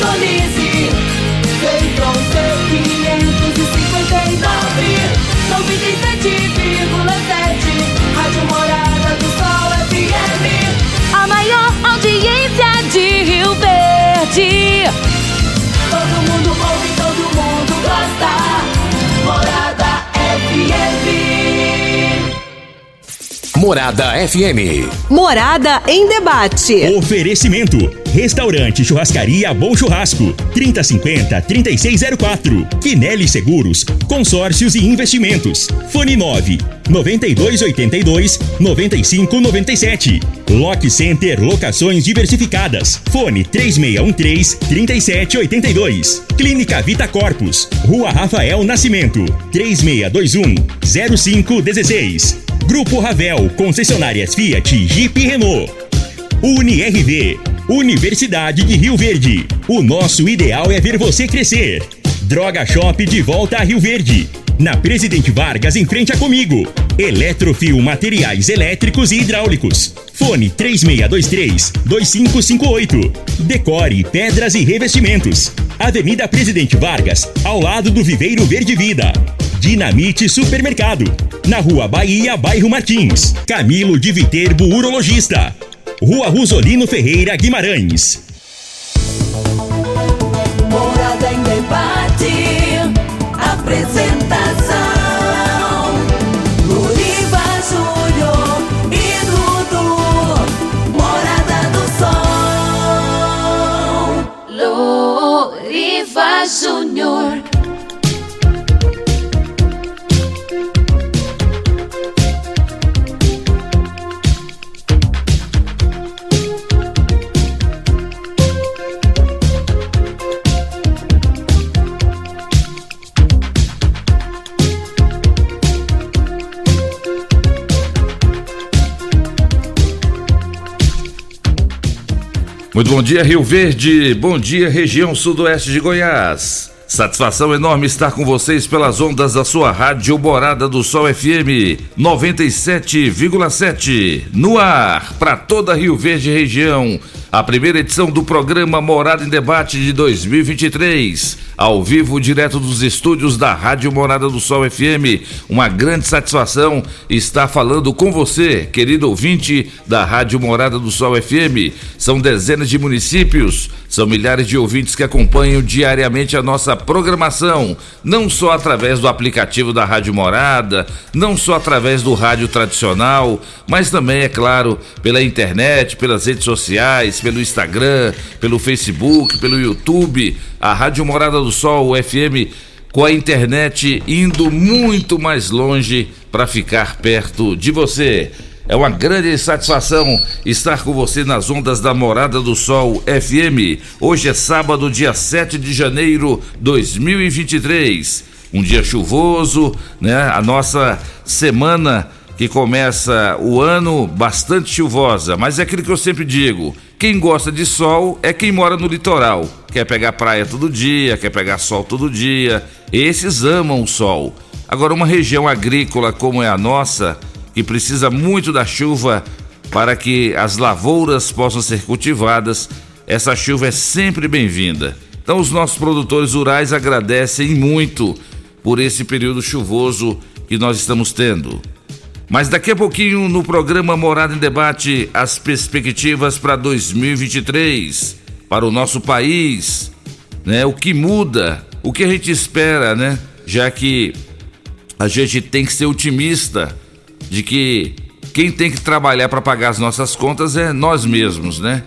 sintonize. Feitron C559, 97,7. Rádio Morada do Sol FM. A maior audiência de Rio Verde. Todo mundo ouve, todo mundo gosta. Morada FM. Morada FM. Morada em debate. Oferecimento: Restaurante Churrascaria Bom Churrasco. 3050 3604. Quinelli Seguros, Consórcios e Investimentos. Fone 9 9282 9597. Lock Center Locações Diversificadas. Fone 3613 3782. Clínica Vita Corpus. Rua Rafael Nascimento. 3621 0516. Grupo Ravel, concessionárias Fiat, Jeep e Renault. UniRV, Universidade de Rio Verde. O nosso ideal é ver você crescer. Droga Shop de volta a Rio Verde. Na Presidente Vargas, em frente a comigo. Eletrofil Materiais Elétricos e Hidráulicos. Fone 3623-2558. Decore Pedras e Revestimentos. Avenida Presidente Vargas, ao lado do Viveiro Verde Vida. Dinamite Supermercado. Na Rua Bahia, bairro Martins. Camilo de Viterbo Urologista. Rua Rosolino Ferreira Guimarães. Morada em debate. Apresentação: Luriva Júnior e Dudu. Morada do Sol. Loriva Júnior. Muito bom dia, Rio Verde. Bom dia, região sudoeste de Goiás. Satisfação enorme estar com vocês pelas ondas da sua rádio Morada do Sol FM 97,7. No ar, para toda Rio Verde região. A primeira edição do programa Morada em Debate de 2023. Ao vivo, direto dos estúdios da Rádio Morada do Sol FM. Uma grande satisfação estar falando com você, querido ouvinte da Rádio Morada do Sol FM. São dezenas de municípios, são milhares de ouvintes que acompanham diariamente a nossa programação, não só através do aplicativo da Rádio Morada, não só através do rádio tradicional, mas também, é claro, pela internet, pelas redes sociais, pelo Instagram, pelo Facebook, pelo YouTube. A Rádio Morada do Sol, o FM, com a internet indo muito mais longe para ficar perto de você. É uma grande satisfação estar com você nas ondas da Morada do Sol FM. Hoje é sábado, dia 7 de janeiro de 2023. Um dia chuvoso, né? A nossa semana que começa o ano bastante chuvosa, mas é aquilo que eu sempre digo: quem gosta de sol é quem mora no litoral. Quer pegar praia todo dia, quer pegar sol todo dia. Esses amam o sol. Agora, uma região agrícola como é a nossa, que precisa muito da chuva para que as lavouras possam ser cultivadas, essa chuva é sempre bem-vinda. Então, os nossos produtores rurais agradecem muito por esse período chuvoso que nós estamos tendo. Mas daqui a pouquinho, no programa Morada em Debate, as perspectivas para 2023, para o nosso país, né? O que muda, o que a gente espera, né? Já que a gente tem que ser otimista de que quem tem que trabalhar para pagar as nossas contas é nós mesmos, né?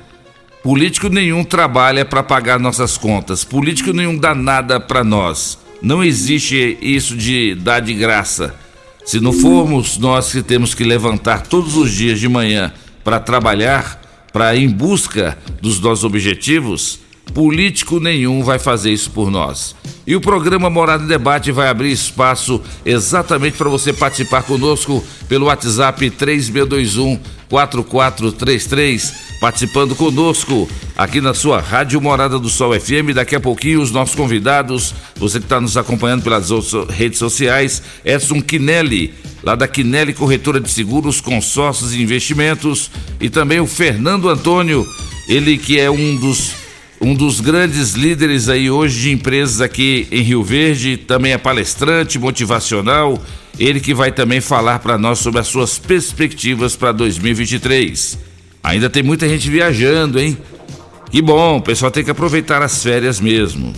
Político nenhum trabalha para pagar nossas contas, político nenhum dá nada para nós. Não existe isso de dar de graça. Se não formos nós que temos que levantar todos os dias de manhã para trabalhar, para ir em busca dos nossos objetivos, político nenhum vai fazer isso por nós. E o programa Morada em Debate vai abrir espaço exatamente para você participar conosco pelo WhatsApp 3621 4433, participando conosco aqui na sua Rádio Morada do Sol FM. Daqui a pouquinho, os nossos convidados, você que está nos acompanhando pelas redes sociais, Edson Quinelli, lá da Quinelli Corretora de Seguros, Consórcios e Investimentos, e também o Fernando Antônio, ele que é um dos um dos grandes líderes aí hoje de empresas aqui em Rio Verde, também é palestrante motivacional, ele que vai também falar para nós sobre as suas perspectivas para 2023. Ainda tem muita gente viajando, hein? Que bom, o pessoal tem que aproveitar as férias mesmo.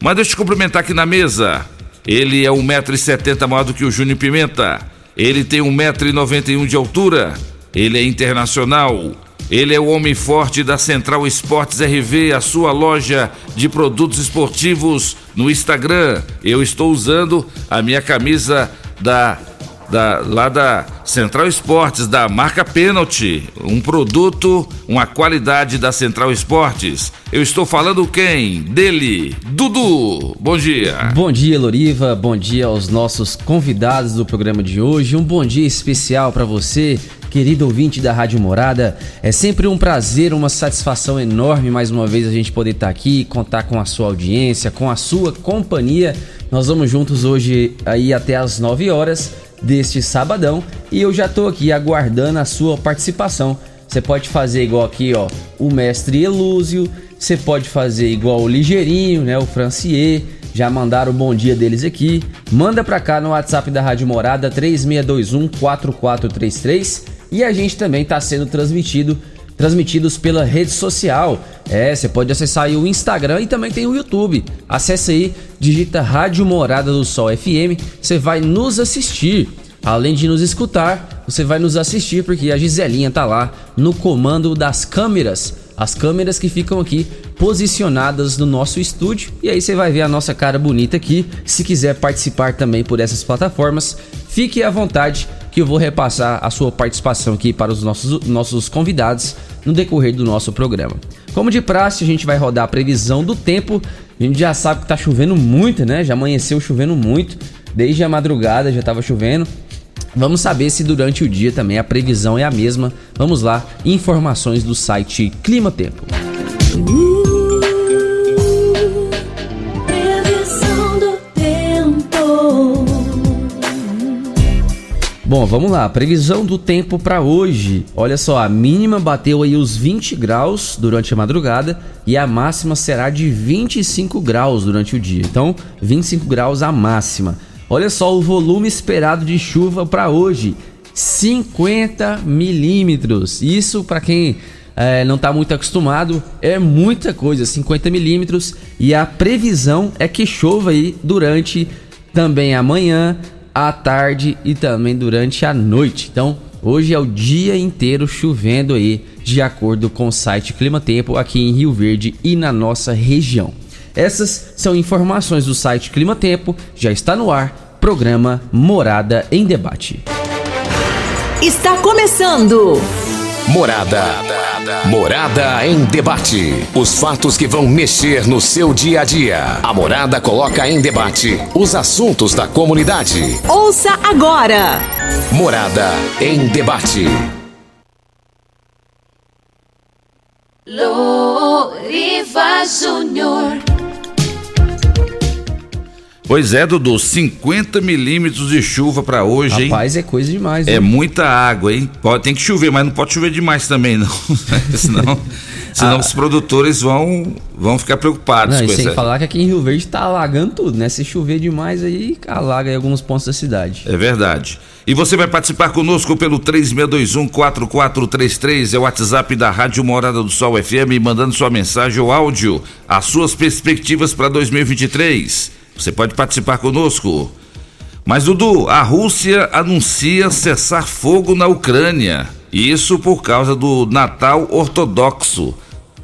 Mas deixa eu te cumprimentar aqui na mesa. Ele é 1,70m maior do que o Júnior Pimenta. Ele tem 1,91m de altura. Ele é internacional. Ele é o homem forte da Central Esportes RV, a sua loja de produtos esportivos no Instagram. Eu estou usando a minha camisa da da, lá da Central Esportes, da marca Penalty, um produto, uma qualidade da Central Esportes. Eu estou falando quem? Dele, Dudu. Bom dia. Bom dia, Loriva. Bom dia aos nossos convidados do programa de hoje. Um bom dia especial para você, querido ouvinte da Rádio Morada. É sempre um prazer, uma satisfação enorme mais uma vez a gente poder estar aqui, contar com a sua audiência, com a sua companhia. Nós vamos juntos hoje aí até as 9 horas deste sabadão e eu já tô aqui aguardando a sua participação. Você pode fazer igual aqui, ó, o mestre Elúzio, você pode fazer igual o Ligeirinho, né, o Francier, já mandaram o bom dia deles aqui. Manda pra cá no WhatsApp da Rádio Morada 3621 4433 e a gente também tá sendo transmitido transmitidos pela rede social. É, você pode acessar aí o Instagram e também tem o YouTube. Acesse aí, digita Rádio Morada do Sol FM, você vai nos assistir. Além de nos escutar, você vai nos assistir porque a Giselinha tá lá no comando das câmeras. As câmeras que ficam aqui posicionadas no nosso estúdio. E aí você vai ver a nossa cara bonita aqui. Se quiser participar também por essas plataformas, fique à vontade que eu vou repassar a sua participação aqui para os nossos, nossos convidados no decorrer do nosso programa. Como de praxe, a gente vai rodar a previsão do tempo. A gente já sabe que tá chovendo muito, né? Já amanheceu chovendo muito. Desde a madrugada já estava chovendo. Vamos saber se durante o dia também a previsão é a mesma. Vamos lá, informações do site Clima Tempo. Bom, vamos lá. Previsão do tempo para hoje. Olha só, a mínima bateu aí os 20 graus durante a madrugada e a máxima será de 25 graus durante o dia. Então, 25 graus a máxima. Olha só o volume esperado de chuva para hoje: 50 milímetros. Isso para quem é, não está muito acostumado é muita coisa, 50 milímetros. E a previsão é que chova aí durante também amanhã à tarde e também durante a noite. Então, hoje é o dia inteiro chovendo aí, de acordo com o site Clima Tempo aqui em Rio Verde e na nossa região. Essas são informações do site Clima Tempo, já está no ar, programa Morada em Debate. Está começando Morada. Morada em debate. Os fatos que vão mexer no seu dia a dia. A Morada coloca em debate os assuntos da comunidade. Ouça agora. Morada em debate. Loriva Júnior. Pois é, Dudu, 50 milímetros de chuva para hoje, hein? Rapaz, é coisa demais. É hein? muita água, hein? Pode, tem que chover, mas não pode chover demais também, não. senão senão Ah. os produtores vão, vão ficar preocupados Não, e sem essa. falar que aqui em Rio Verde tá alagando tudo, né? Se chover demais aí, alaga em alguns pontos da cidade. É verdade. E você vai participar conosco pelo 3621-4433, é o WhatsApp da Rádio Morada do Sol FM, mandando sua mensagem ou áudio, as suas perspectivas para 2023. Você pode participar conosco. Mas, Dudu, a Rússia anuncia cessar fogo na Ucrânia. Isso por causa do Natal Ortodoxo.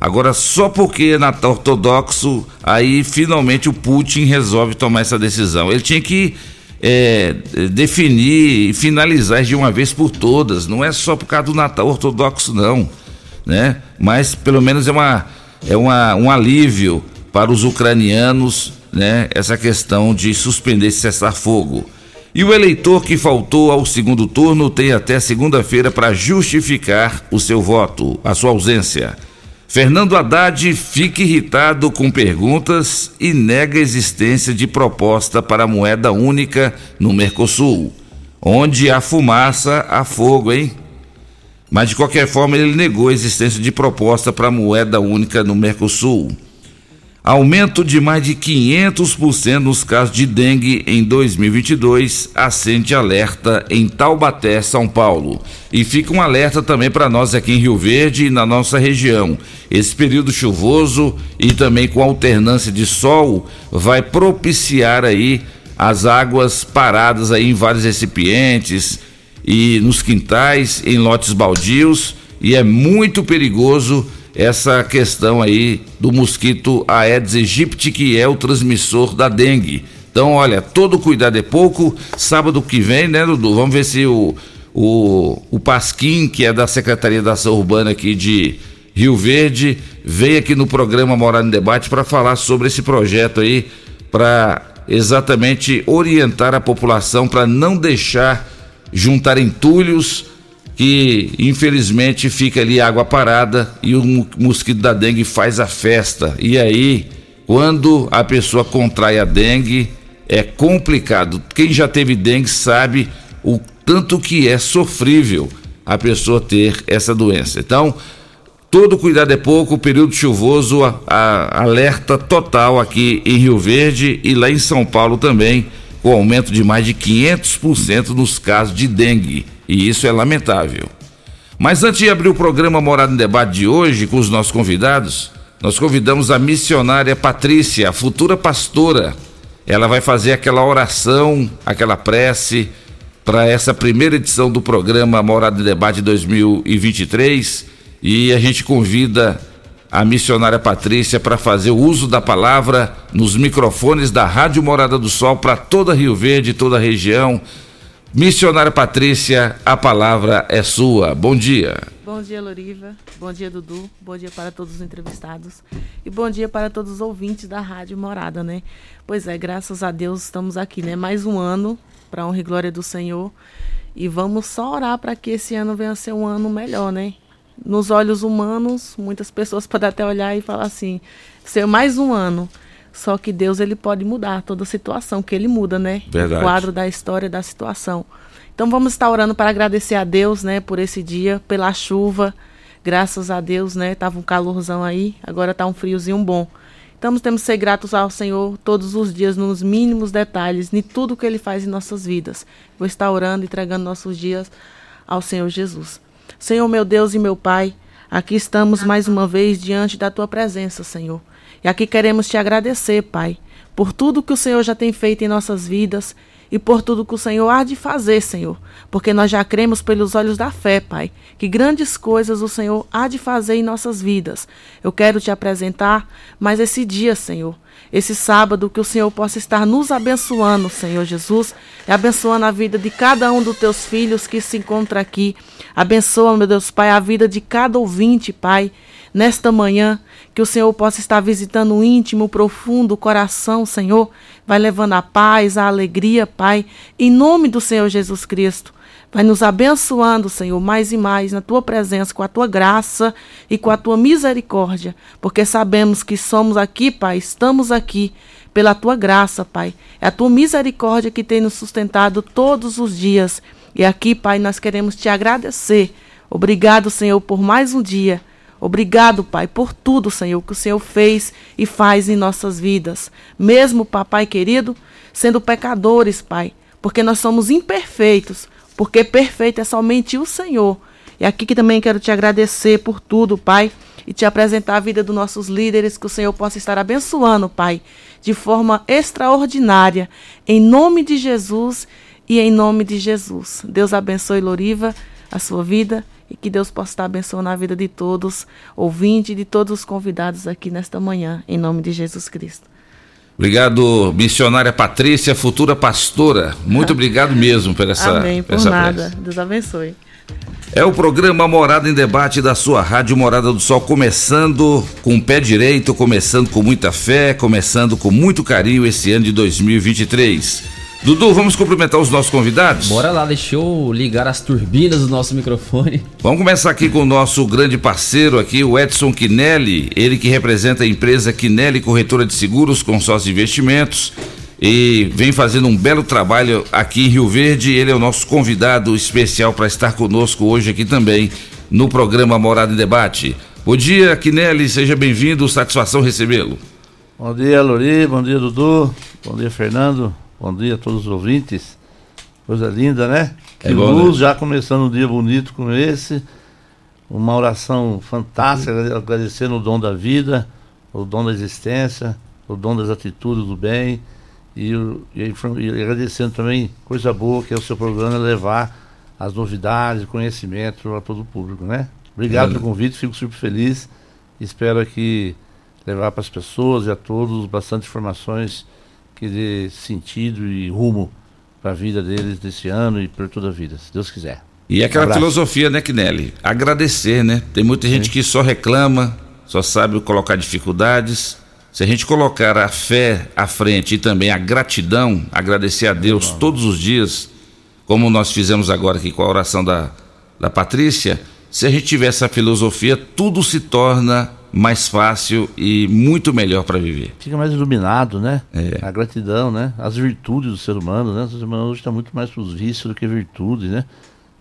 Agora, só porque é Natal Ortodoxo, aí finalmente o Putin resolve tomar essa decisão. Ele tinha que é, definir e finalizar de uma vez por todas. Não é só por causa do Natal Ortodoxo, não. Né? Mas pelo menos é, uma, é uma, um alívio para os ucranianos né? essa questão de suspender esse cessar-fogo. E o eleitor que faltou ao segundo turno tem até segunda-feira para justificar o seu voto, a sua ausência. Fernando Haddad fica irritado com perguntas e nega a existência de proposta para moeda única no Mercosul. Onde há fumaça, há fogo, hein? Mas de qualquer forma, ele negou a existência de proposta para moeda única no Mercosul. Aumento de mais de 500% nos casos de dengue em 2022, acende alerta em Taubaté, São Paulo. E fica um alerta também para nós aqui em Rio Verde e na nossa região. Esse período chuvoso e também com alternância de sol vai propiciar aí as águas paradas aí em vários recipientes e nos quintais, em lotes baldios, e é muito perigoso essa questão aí do mosquito Aedes aegypti, que é o transmissor da dengue. Então, olha, todo cuidado é pouco. Sábado que vem, né, Dudu? Vamos ver se o, o, o Pasquim, que é da Secretaria da Ação Urbana aqui de Rio Verde, vem aqui no programa Morar em Debate para falar sobre esse projeto aí, para exatamente orientar a população para não deixar juntar entulhos que infelizmente fica ali água parada e o mosquito da dengue faz a festa. E aí, quando a pessoa contrai a dengue, é complicado. Quem já teve dengue sabe o tanto que é sofrível a pessoa ter essa doença. Então, todo cuidado é pouco, período chuvoso, a, a, alerta total aqui em Rio Verde e lá em São Paulo também, com aumento de mais de 500% nos casos de dengue e isso é lamentável. Mas antes de abrir o programa Morada em Debate de hoje com os nossos convidados, nós convidamos a missionária Patrícia, a futura pastora. Ela vai fazer aquela oração, aquela prece para essa primeira edição do programa Morada em Debate 2023 e a gente convida a missionária Patrícia para fazer o uso da palavra nos microfones da Rádio Morada do Sol para toda Rio Verde, toda a região Missionária Patrícia, a palavra é sua. Bom dia. Bom dia, Loriva. Bom dia, Dudu. Bom dia para todos os entrevistados. E bom dia para todos os ouvintes da Rádio Morada, né? Pois é, graças a Deus estamos aqui, né? Mais um ano para honra e glória do Senhor. E vamos só orar para que esse ano venha a ser um ano melhor, né? Nos olhos humanos, muitas pessoas podem até olhar e falar assim: ser mais um ano. Só que Deus ele pode mudar toda a situação, que ele muda, né? Verdade. O quadro da história da situação. Então vamos estar orando para agradecer a Deus, né, por esse dia, pela chuva. Graças a Deus, né? Tava um calorzão aí, agora tá um friozinho bom. Então temos que ser gratos ao Senhor todos os dias, nos mínimos detalhes, em tudo que Ele faz em nossas vidas. Vou estar orando, entregando nossos dias ao Senhor Jesus. Senhor, meu Deus e meu Pai, aqui estamos mais uma vez diante da Tua presença, Senhor. E aqui queremos te agradecer, Pai, por tudo que o Senhor já tem feito em nossas vidas e por tudo que o Senhor há de fazer, Senhor, porque nós já cremos pelos olhos da fé, Pai, que grandes coisas o Senhor há de fazer em nossas vidas. Eu quero te apresentar mais esse dia, Senhor, esse sábado, que o Senhor possa estar nos abençoando, Senhor Jesus, e abençoando a vida de cada um dos teus filhos que se encontra aqui. Abençoa, meu Deus, Pai, a vida de cada ouvinte, Pai, nesta manhã. Que o Senhor possa estar visitando o íntimo, o profundo o coração, Senhor. Vai levando a paz, a alegria, Pai. Em nome do Senhor Jesus Cristo. Vai nos abençoando, Senhor, mais e mais na tua presença, com a tua graça e com a tua misericórdia, porque sabemos que somos aqui, Pai, estamos aqui pela tua graça, Pai. É a tua misericórdia que tem nos sustentado todos os dias. E aqui, Pai, nós queremos te agradecer. Obrigado, Senhor, por mais um dia. Obrigado, Pai, por tudo, Senhor, que o Senhor fez e faz em nossas vidas. Mesmo, Papai querido, sendo pecadores, Pai, porque nós somos imperfeitos, porque perfeito é somente o Senhor. E aqui que também quero te agradecer por tudo, Pai, e te apresentar a vida dos nossos líderes, que o Senhor possa estar abençoando, Pai, de forma extraordinária, em nome de Jesus e em nome de Jesus. Deus abençoe, Loriva, a sua vida e que Deus possa estar abençoando a vida de todos, ouvintes e de todos os convidados aqui nesta manhã, em nome de Jesus Cristo. Obrigado, missionária Patrícia, futura pastora. Muito obrigado mesmo por essa Amém, por essa nada. Deus abençoe. É o programa Morada em Debate da sua Rádio Morada do Sol, começando com o pé direito, começando com muita fé, começando com muito carinho esse ano de 2023. Dudu, vamos cumprimentar os nossos convidados? Bora lá, deixa eu ligar as turbinas do nosso microfone. Vamos começar aqui com o nosso grande parceiro aqui, o Edson Quinelli, ele que representa a empresa Quinelli Corretora de Seguros, Consórcio de Investimentos e vem fazendo um belo trabalho aqui em Rio Verde. Ele é o nosso convidado especial para estar conosco hoje aqui também no programa Morada em Debate. Bom dia, Quinelli, seja bem-vindo, satisfação recebê-lo. Bom dia, Lori. Bom dia, Dudu. Bom dia, Fernando. Bom dia a todos os ouvintes. Coisa linda, né? Que É bom, luz, né? já começando um dia bonito como esse. Uma oração fantástica, agradecendo o dom da vida, o dom da existência, o dom das atitudes do bem. E, e e agradecendo também coisa boa que é o seu programa levar as novidades, conhecimento a todo o público, né? Obrigado Valeu. pelo convite, fico super feliz. Espero aqui levar para as pessoas e a todos bastante informações que dê sentido e rumo para a vida deles desse ano e por toda a vida, se Deus quiser. E aquela Abraço. filosofia, né, Kinelli? Agradecer, né? Tem muita gente que só reclama, só sabe colocar dificuldades. Se a gente colocar a fé à frente e também a gratidão, agradecer a Deus todos os dias, como nós fizemos agora aqui com a oração da, da Patrícia, se a gente tiver essa filosofia, tudo se torna mais fácil e muito melhor para viver. Fica mais iluminado, né? É. A gratidão, né? As virtudes do ser humano, né? O ser humano hoje está muito mais para os vícios do que virtudes, né?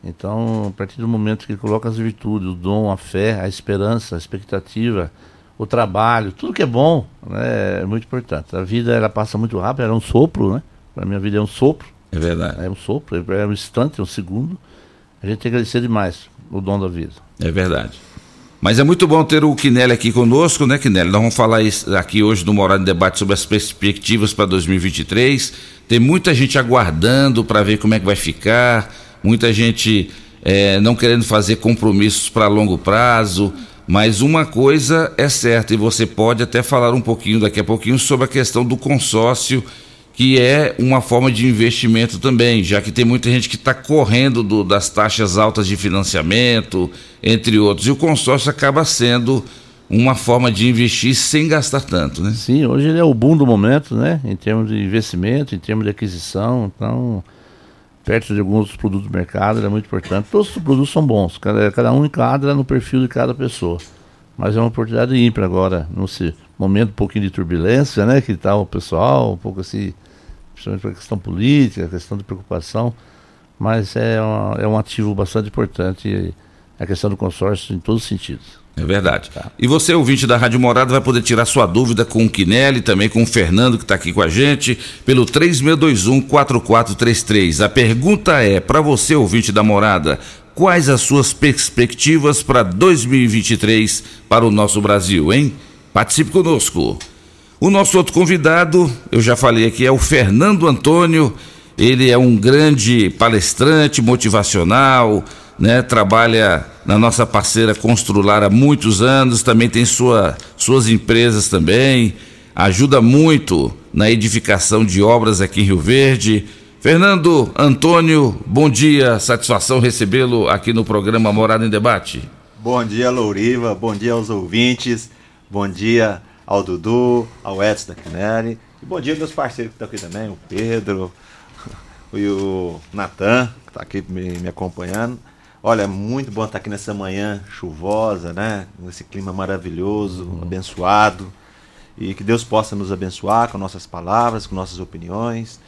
Então, a partir do momento que ele coloca as virtudes, o dom, a fé, a esperança, a expectativa, o trabalho, tudo que é bom, né? É muito importante. A vida, ela passa muito rápido, ela é um sopro, né? Para minha vida é um sopro, É verdade. é um sopro, é um instante, é um segundo. A gente tem que agradecer demais o dom da vida. É verdade. Mas é muito bom ter o Quinelli aqui conosco, né, Quinelli? Nós vamos falar aqui hoje no Morado em Debate sobre as perspectivas para 2023. Tem muita gente aguardando para ver como é que vai ficar, muita gente eh, não querendo fazer compromissos para longo prazo. Mas uma coisa é certa, e você pode até falar um pouquinho daqui a pouquinho sobre a questão do consórcio que é uma forma de investimento também, já que tem muita gente que está correndo do- das taxas altas de financiamento, entre outros, e o consórcio acaba sendo uma forma de investir sem gastar tanto, né? Sim, hoje ele é o boom do momento, né? Em termos de investimento, em termos de aquisição. Então, perto de alguns produtos do mercado, ele é muito importante. Todos os produtos são bons, cada, cada um encadra no perfil de cada pessoa. Mas é uma oportunidade ímpar agora, nesse momento um pouquinho de turbulência, né? Que está o pessoal, um pouco assim, principalmente para a questão política, a questão de preocupação. Mas é, uma- é um ativo bastante importante a questão do consórcio em todos os sentidos. É verdade. E você, ouvinte da Rádio Morada, vai poder tirar sua dúvida com o Quinelli, também com o Fernando, que está aqui com a gente, pelo 3621-4433. A pergunta é, para você, ouvinte da Morada, quais as suas perspectivas para 2023 para o nosso Brasil, hein? Participe conosco. O nosso outro convidado, eu já falei aqui, é o Fernando Antônio. Ele é um grande palestrante motivacional, né? Trabalha na nossa parceira Constrular há muitos anos, também tem sua, suas empresas também, ajuda muito na edificação de obras aqui em Rio Verde. Fernando Antônio, bom dia, satisfação recebê-lo aqui no programa Morada em Debate. Bom dia, Louriva. Bom dia aos ouvintes. Bom dia ao Dudu, ao Edson da Quinelli. E bom dia meus parceiros que estão aqui também, o Pedro e o Natan, que está aqui me, me acompanhando. Olha, é muito bom estar aqui nessa manhã chuvosa, né? Nesse clima maravilhoso, abençoado. E que Deus possa nos abençoar com nossas palavras, com nossas opiniões.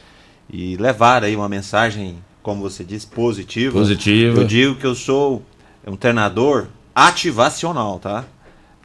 E levar aí uma mensagem, como você disse, positiva. Positiva. Eu digo que eu sou um treinador ativacional, tá?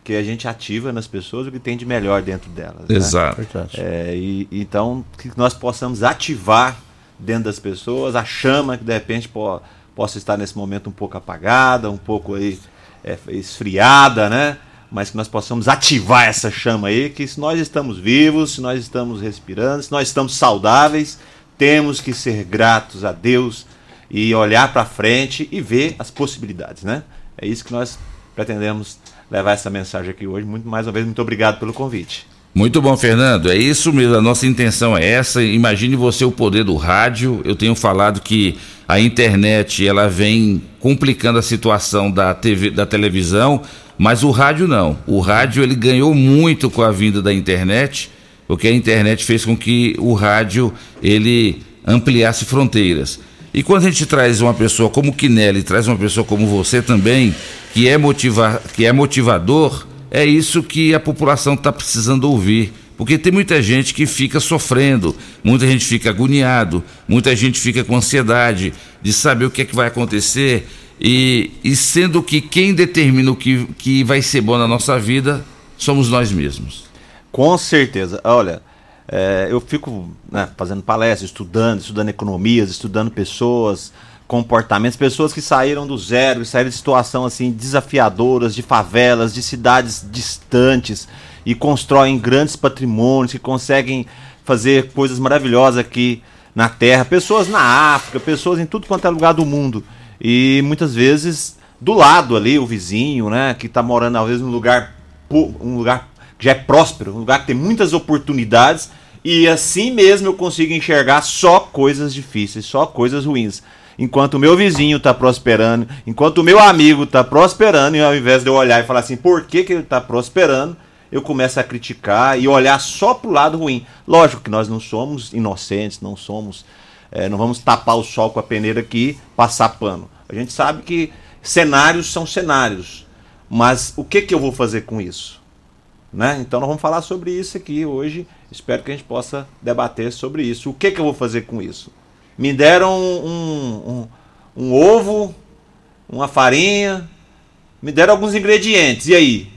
Porque a gente ativa nas pessoas o que tem de melhor dentro delas. né? Exato. Importante. É, e, então, que nós possamos ativar dentro das pessoas a chama que de repente po- possa estar nesse momento um pouco apagada, um pouco aí é, esfriada, né? Mas que nós possamos ativar essa chama aí, que se nós estamos vivos, se nós estamos respirando, se nós estamos saudáveis, temos que ser gratos a Deus e olhar para frente e ver as possibilidades, né? É isso que nós pretendemos levar essa mensagem aqui hoje. Muito mais uma vez, muito obrigado pelo convite. Muito bom, Fernando. É isso mesmo. A nossa intenção é essa. Imagine você o poder do rádio. Eu tenho falado que a internet ela vem complicando a situação da TV, da televisão, mas o rádio não. O rádio ele ganhou muito com a vinda da internet, porque a internet fez com que o rádio ele ampliasse fronteiras. E quando a gente traz uma pessoa como Kinelli, traz uma pessoa como você também, que é, motiva, que é motivador, é isso que a população está precisando ouvir. Porque tem muita gente que fica sofrendo, muita gente fica agoniado, muita gente fica com ansiedade de saber o que é que vai acontecer. E, e sendo que quem determina o que, que vai ser bom na nossa vida somos nós mesmos. Com certeza. Olha, é, eu fico né, fazendo palestras, estudando, estudando economias, estudando pessoas, comportamentos, pessoas que saíram do zero, saíram de situação assim desafiadoras, de favelas, de cidades distantes e constroem grandes patrimônios, que conseguem fazer coisas maravilhosas aqui na Terra, pessoas na África, pessoas em tudo quanto é lugar do mundo. E muitas vezes do lado ali, o vizinho, né, que está morando às vezes num lugar um lugar que já é próspero, um lugar que tem muitas oportunidades, e assim mesmo eu consigo enxergar só coisas difíceis, só coisas ruins. Enquanto o meu vizinho está prosperando, enquanto o meu amigo está prosperando, e ao invés de eu olhar e falar assim, por que, que ele está prosperando, eu começo a criticar e olhar só para o lado ruim. Lógico que nós não somos inocentes, não somos. É, não vamos tapar o sol com a peneira aqui passar pano. A gente sabe que cenários são cenários. Mas o que, que eu vou fazer com isso? Né? Então nós vamos falar sobre isso aqui hoje. Espero que a gente possa debater sobre isso. O que, que eu vou fazer com isso? Me deram um, um, um ovo, uma farinha, me deram alguns ingredientes. E aí?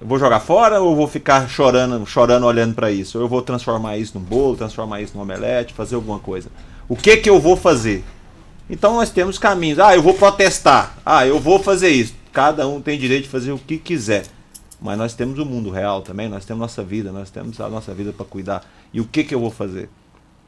Eu vou jogar fora ou vou ficar chorando, chorando olhando para isso? Ou eu vou transformar isso num bolo, transformar isso num omelete, fazer alguma coisa? O que que eu vou fazer? Então nós temos caminhos. Ah, eu vou protestar. Ah, eu vou fazer isso. Cada um tem direito de fazer o que quiser. Mas nós temos o mundo real também, nós temos nossa vida, nós temos a nossa vida para cuidar. E o que que eu vou fazer?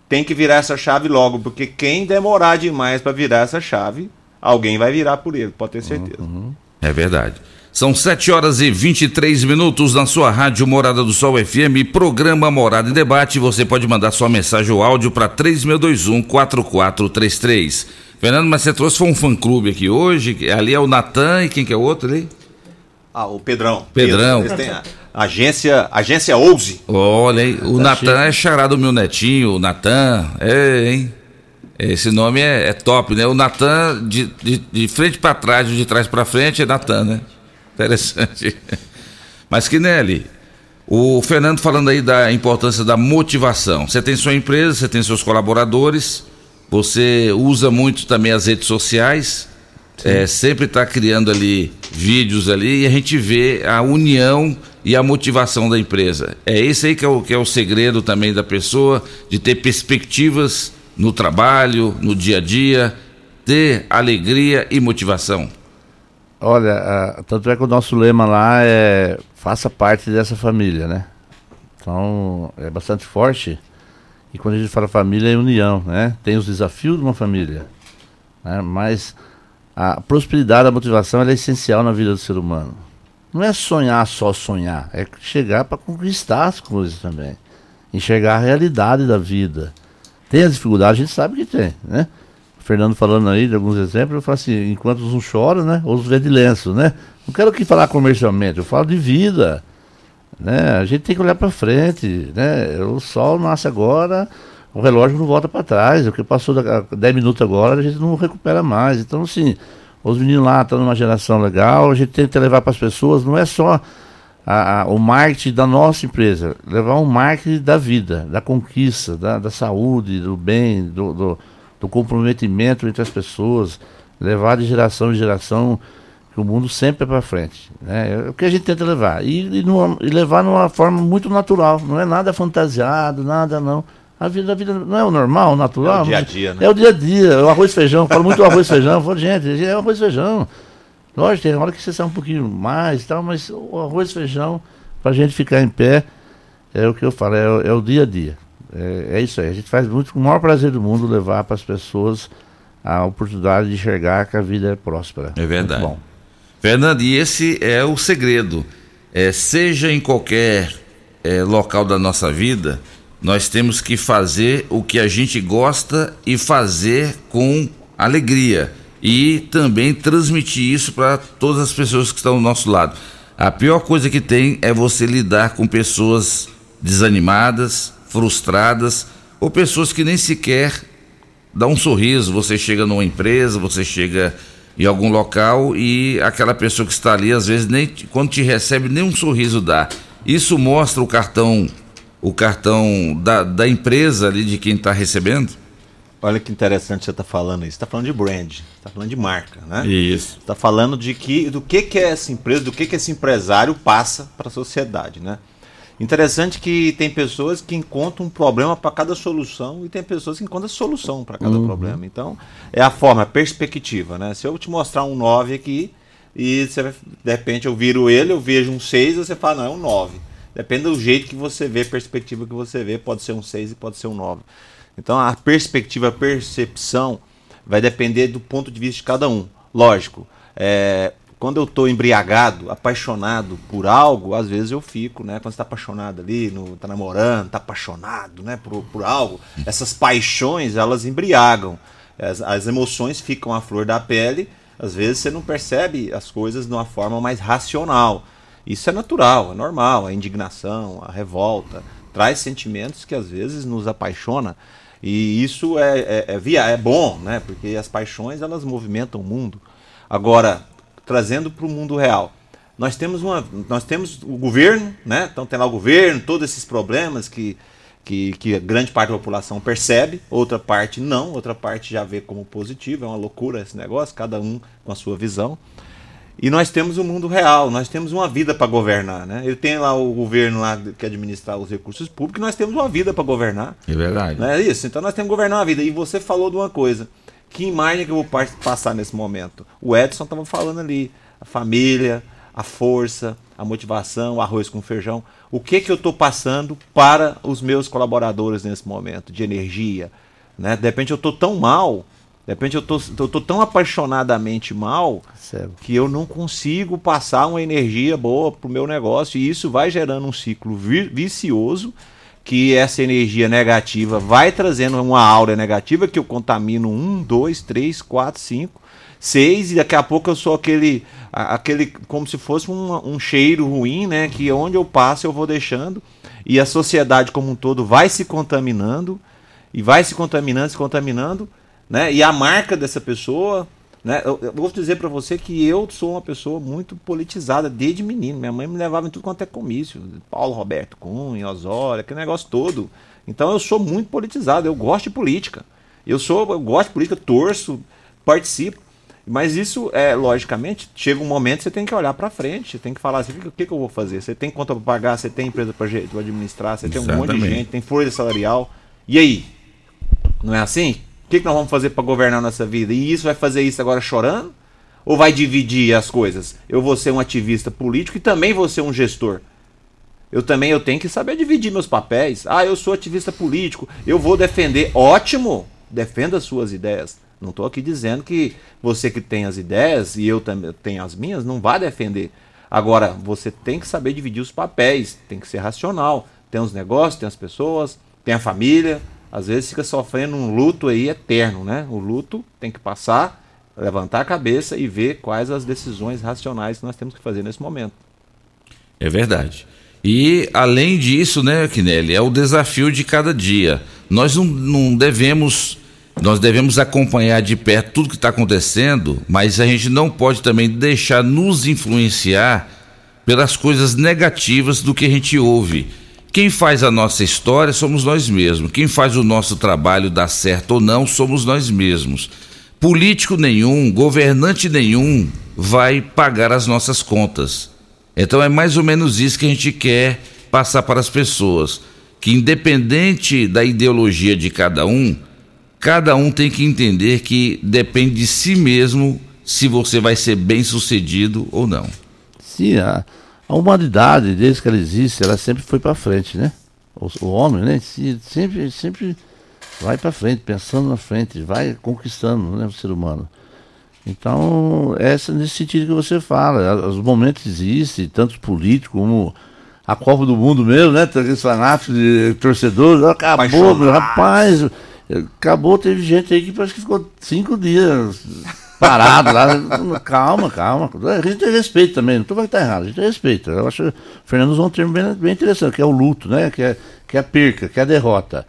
Tem que virar essa chave logo, porque quem demorar demais para virar essa chave, alguém vai virar por ele, pode ter certeza. Uhum. É verdade. São 7 horas e 23 minutos na sua rádio Morada do Sol FM, programa Morada em Debate. Você pode mandar sua mensagem ou áudio para 3621 4433. Fernando, mas você trouxe foi um fã-clube aqui hoje. Ali é o Natan e quem que é o outro ali? Ah, o Pedrão. Pedrão. A agência, agência Ouse. Olha aí, o tá Natan é charado do meu netinho, o Natan. É, hein? Esse nome é, é top, né? O Natan, de, de, de frente para trás, de trás para frente, é Natan, né? Interessante. Mas que Nelly, o Fernando falando aí da importância da motivação. Você tem sua empresa, você tem seus colaboradores, você usa muito também as redes sociais, é, sempre está criando ali vídeos ali e a gente vê a união e a motivação da empresa. É esse aí que é o, que é o segredo também da pessoa, de ter perspectivas no trabalho, no dia a dia, ter alegria e motivação. Olha, tanto é que o nosso lema lá é faça parte dessa família, né? Então é bastante forte. E quando a gente fala família é união, né? Tem os desafios de uma família, né? mas a prosperidade, a motivação é essencial na vida do ser humano. Não é sonhar só sonhar, é chegar para conquistar as coisas também, enxergar a realidade da vida. Tem as dificuldades, a gente sabe que tem, né? Fernando falando aí de alguns exemplos, eu falo assim, enquanto uns choram, né? Outros vê de lenço, né? Não quero que falar comercialmente, eu falo de vida. Né? A gente tem que olhar para frente, né? O sol nasce agora, o relógio não volta para trás. O que passou 10 minutos agora, a gente não recupera mais. Então, assim, os meninos lá estão numa geração legal, a gente tenta levar para as pessoas, não é só a, a, o marketing da nossa empresa, levar um marketing da vida, da conquista, da, da saúde, do bem, do, do do comprometimento entre as pessoas, levar de geração em geração que o mundo sempre é para frente. Né? É o que a gente tenta levar. E, e, numa, e, levar numa forma muito natural, não é nada fantasiado, nada não. A vida, a vida não é o normal, o natural. É o dia a dia, né? É o dia a dia, o arroz e feijão. Eu falo muito arroz e feijão. Falo, gente, é o arroz e feijão. Lógico, tem hora que você sai um pouquinho mais tal, mas o arroz e feijão, para a gente ficar em pé, é o que eu falo, é, é o dia a dia. É, é, isso aí. A gente faz muito com o maior prazer do mundo levar para as pessoas a oportunidade de enxergar que a vida é próspera. É verdade. Muito bom. Fernando, e esse é o segredo. É, seja em qualquer é, local da nossa vida, nós temos que fazer o que a gente gosta e fazer com alegria. E também transmitir isso para todas as pessoas que estão ao nosso lado. A pior coisa que tem é você lidar com pessoas desanimadas, frustradas ou pessoas que nem sequer dão um sorriso. Você chega numa empresa, você chega em algum local e aquela pessoa que está ali, às vezes, nem quando te recebe, nem um sorriso dá. Isso mostra o cartão, o cartão da, da empresa ali de quem está recebendo? Olha que interessante você está falando isso. Está falando de brand, está falando de marca, né? Isso. Está falando de que do que que essa empresa, do que que esse empresário passa para a sociedade, né? Interessante que tem pessoas que encontram um problema para cada solução e tem pessoas que encontram solução para cada Uhum. problema. Então, é a forma, a perspectiva, né? Se eu te mostrar um 9 aqui e você, de repente eu viro ele, eu vejo um 6 você fala, não, é um 9. Depende do jeito que você vê, perspectiva que você vê, pode ser um 6 e pode ser um 9. Então, a perspectiva, a percepção vai depender do ponto de vista de cada um. Lógico, é, quando eu estou embriagado, apaixonado por algo, às vezes eu fico, né? Quando você está apaixonado ali, no, tá namorando, tá apaixonado, né? Por, por algo, essas paixões, elas embriagam. As, as emoções ficam à flor da pele, às vezes você não percebe as coisas de uma forma mais racional. Isso é natural, é normal, a indignação, a revolta, traz sentimentos que às vezes nos apaixona. E isso é, é, é, via, é bom, né? Porque as paixões elas movimentam o mundo. Agora, trazendo para o mundo real, nós temos, uma, nós temos o governo, né? Então tem lá o governo, todos esses problemas que, que, que a grande parte da população percebe, outra parte não, outra parte já vê como positivo, é uma loucura esse negócio, cada um com a sua visão. E nós temos o mundo real, nós temos uma vida para governar, né? Ele tem lá o governo lá que administrar os recursos públicos, nós temos uma vida para governar. É verdade. Não é isso? Então nós temos que governar uma vida. E você falou de uma coisa. Que imagem que eu vou passar nesse momento? O Edson estava falando ali. A família, a força, a motivação, o arroz com feijão. O que que eu estou passando para os meus colaboradores nesse momento de energia? Né? De repente eu estou tão mal, de repente eu tô, eu tô tão apaixonadamente mal que eu não consigo passar uma energia boa pro meu negócio e isso vai gerando um ciclo vi- vicioso que essa energia negativa vai trazendo uma aura negativa que eu contamino um, dois, três, quatro, cinco, seis e daqui a pouco eu sou aquele, aquele como se fosse um, um cheiro ruim, né? Que onde eu passo eu vou deixando e a sociedade como um todo vai se contaminando e vai se contaminando, se contaminando, né? E a marca dessa pessoa, né? Eu, eu vou dizer para você que eu sou uma pessoa muito politizada desde menino. Minha mãe me levava em tudo quanto é comício, Paulo Roberto Cunha, Osório, aquele negócio todo. Então eu sou muito politizado, eu gosto de política. Eu sou, eu gosto de política, torço, participo. Mas isso é, logicamente, chega um momento que você tem que olhar para frente, você tem que falar assim, o que, que eu vou fazer? Você tem conta para pagar, você tem empresa para administrar, você tem um monte de Exatamente. gente, tem folha salarial. E aí? Não é assim? O que, que nós vamos fazer para governar nossa vida? E isso vai fazer isso agora chorando? Ou vai dividir as coisas? Eu vou ser um ativista político e também vou ser um gestor. Eu também eu tenho que saber dividir meus papéis. Ah, eu sou ativista político, eu vou defender. Ótimo! Defenda as suas ideias. Não estou aqui dizendo que você que tem as ideias e eu também tenho as minhas, não vai defender. Agora, você tem que saber dividir os papéis, tem que ser racional. Tem os negócios, tem as pessoas, tem a família. Às vezes fica sofrendo um luto aí eterno, né? O luto tem que passar, levantar a cabeça e ver quais as decisões racionais que nós temos que fazer nesse momento. É verdade. E além disso, né, Kinelli, é o desafio de cada dia. Nós não, não devemos, nós devemos acompanhar de perto tudo que está acontecendo, mas a gente não pode também deixar nos influenciar pelas coisas negativas do que a gente ouve. Quem faz a nossa história somos nós mesmos. Quem faz o nosso trabalho dar certo ou não somos nós mesmos. Político nenhum, governante nenhum vai pagar as nossas contas. Então é mais ou menos isso que a gente quer passar para as pessoas, que independente da ideologia de cada um, cada um tem que entender que depende de si mesmo se você vai ser bem sucedido ou não. Sim, a humanidade, desde que ela existe, ela sempre foi para frente, né? O, o homem, né? se- Sempre, sempre vai para frente, pensando na frente, vai conquistando, né, o ser humano. Então, essa nesse sentido que você fala, os momentos existem, tanto político como a Copa do Mundo mesmo, né? Tem Aqueles fanáticos de torcedores, acabou, rapaz, acabou, teve gente aí que parece que ficou cinco dias parado lá. calma, calma. A gente tem respeito também, não estou falando que tá errado, a gente respeita. Eu acho que o Fernando usou um termo bem, bem interessante, que é o luto, né? Que é, que é a perca, que é a derrota.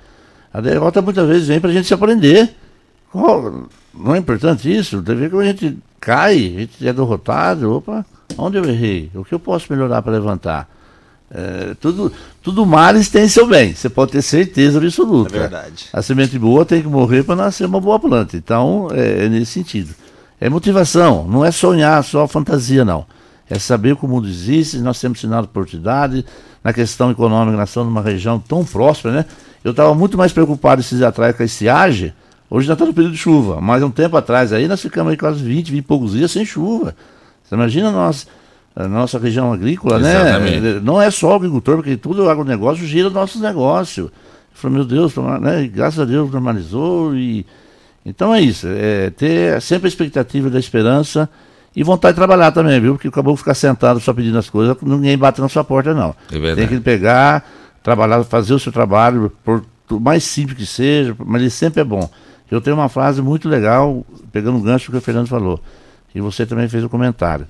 A derrota muitas vezes vem para a gente se aprender. Qual- Não é importante isso? Deve ver que a gente cai, a gente é derrotado. Opa, onde eu errei? O que eu posso melhorar para levantar? É, tudo, tudo males tem seu bem, você pode ter certeza absoluta. É verdade. A semente boa tem que morrer para nascer uma boa planta. Então, é, é nesse sentido. É motivação, não é sonhar só fantasia, não. É saber que o mundo existe, nós temos sinal de oportunidade, na questão econômica, nós estamos numa região tão próspera, né? Eu estava muito mais preocupado esses dias atrás com a estiagem, hoje já está no período de chuva, mas um tempo atrás aí nós ficamos aí quase 20, 20 e poucos dias sem chuva. Você imagina nós, a nossa região agrícola, Exatamente. né? Não é só o agricultor, porque tudo o agronegócio gira nossos negócios. Eu falei, meu Deus, né? E graças a Deus normalizou e então é isso, é ter sempre a expectativa da esperança e vontade de trabalhar também, viu? Porque acabou de ficar sentado só pedindo as coisas, ninguém bate na sua porta, não. É. Tem que pegar, trabalhar, fazer o seu trabalho, por mais simples que seja, mas ele sempre é bom. Eu tenho uma frase muito legal, pegando um gancho que o Fernando falou, e você também fez o comentário.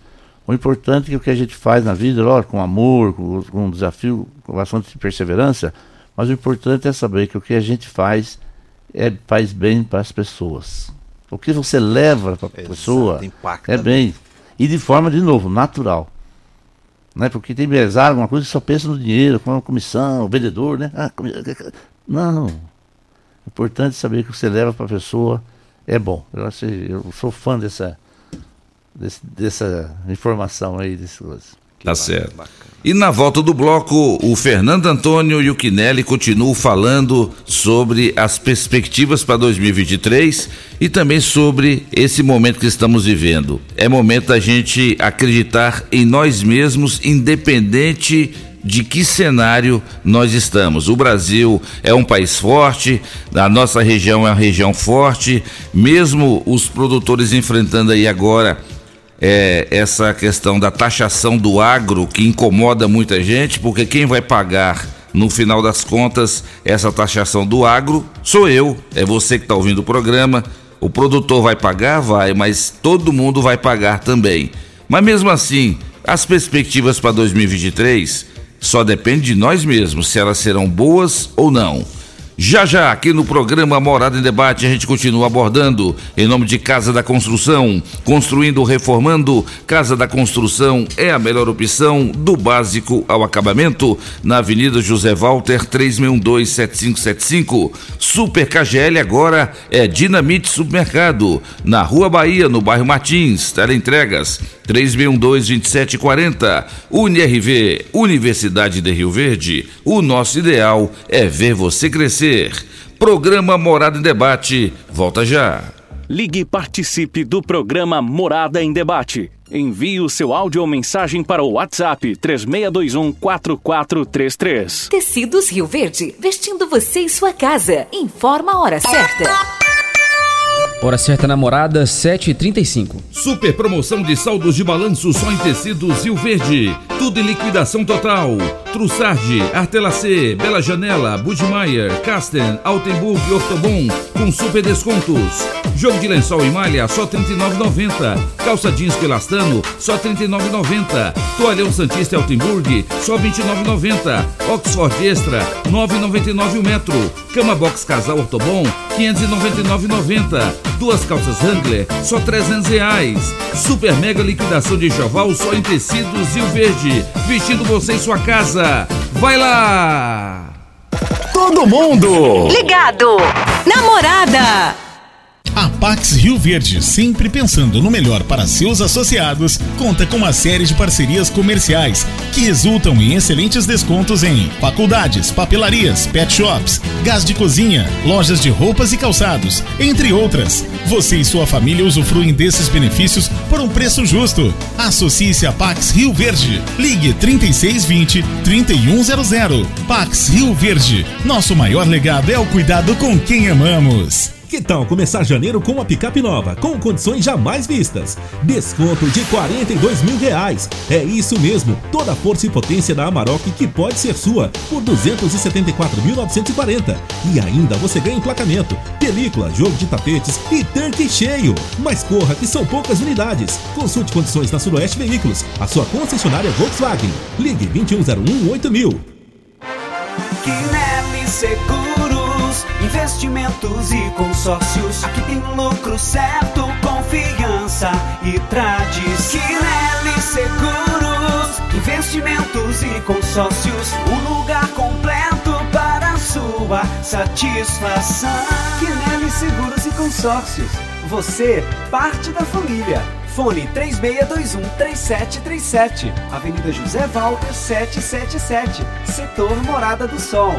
O importante é que o que a gente faz na vida, lógico, com amor, com, com desafio, com bastante perseverança, mas o importante é saber que o que a gente faz é, faz bem para as pessoas. O que você leva para a pessoa impacta é bem. E de forma, de novo, natural. Né? Porque tem empresário, alguma coisa que só pensa no dinheiro, com a comissão, o vendedor, né? Ah, Não. O importante é saber que o que você leva para a pessoa é bom. Eu, acho, eu sou fã dessa, desse- dessa informação aí, dessas coisas. Tá certo. E na volta do bloco, o Fernando Antônio e o Quinelli continuam falando sobre as perspectivas para 2023 e também sobre esse momento que estamos vivendo. É momento da gente acreditar em nós mesmos, independente de que cenário nós estamos. O Brasil é um país forte, a nossa região é uma região forte, mesmo os produtores enfrentando aí agora é, essa questão da taxação do agro que incomoda muita gente, porque quem vai pagar no final das contas essa taxação do agro sou eu, é você que está ouvindo o programa. O produtor vai pagar, vai, mas todo mundo vai pagar também. Mas mesmo assim, as perspectivas para 2023 só depende de nós mesmos se elas serão boas ou não. Já já, aqui no programa Morada em Debate, a gente continua abordando, em nome de Casa da Construção, construindo reformando. Casa da Construção é a melhor opção, do básico ao acabamento, na Avenida José Walter, 3612-7575. Super KGL agora é Dinamite Supermercado, na Rua Bahia, no bairro Martins. Teleentregas 3612-2740. UniRV, Universidade de Rio Verde. O nosso ideal é ver você crescer. Programa Morada em Debate. Volta já. Ligue e participe do programa Morada em Debate. Envie o seu áudio ou mensagem para o WhatsApp 3621 4433. Tecidos Rio Verde, vestindo você e sua casa. Informa a hora certa. Hora certa namorada, 7h35. Super promoção de saldos de balanço só em tecidos Rio Verde. Tudo em liquidação total. Trussardi, Artelacê, Bela Janela, Budmeier, Casten, Altenburg e Ortobon com super descontos. Jogo de lençol em malha só R$ 39,90. Calça jeans pelastano só R$ 39,90. Toalhão Santista e Altenburg só R$ 29,90. Oxford Extra 9,99 o metro. Cama Box Casal Ortobon 599,90. Duas calças Wrangler só 300 reais. Super mega liquidação de enxoval só em tecidos Rio Verde. Vestindo você em sua casa. Vai lá! Todo mundo! Ligado! Namorada! A Pax Rio Verde, sempre pensando no melhor para seus associados, conta com uma série de parcerias comerciais que resultam em excelentes descontos em faculdades, papelarias, pet shops, gás de cozinha, lojas de roupas e calçados, entre outras. Você e sua família usufruem desses benefícios por um preço justo. Associe-se a Pax Rio Verde. Ligue 3620 3100. Pax Rio Verde. Nosso maior legado é o cuidado com quem amamos. Que tal começar janeiro com uma picape nova, com condições jamais vistas? Desconto de 42 mil reais. É isso mesmo, toda a força e potência da Amarok que pode ser sua por 274.940. E ainda você ganha emplacamento, película, jogo de tapetes e tanque cheio. Mas corra que são poucas unidades. Consulte condições na Suroeste Veículos, a sua concessionária Volkswagen. Ligue 2101 8000. Quinelli Investimentos e consórcios. Aqui tem lucro certo, confiança e tradição. Quinelli Seguros, investimentos e consórcios. Um lugar completo para a sua satisfação. Quinelli Seguros e Consórcios. Você, parte da família. Fone 3621-3737. Avenida José Walter 777. Setor Morada do Sol.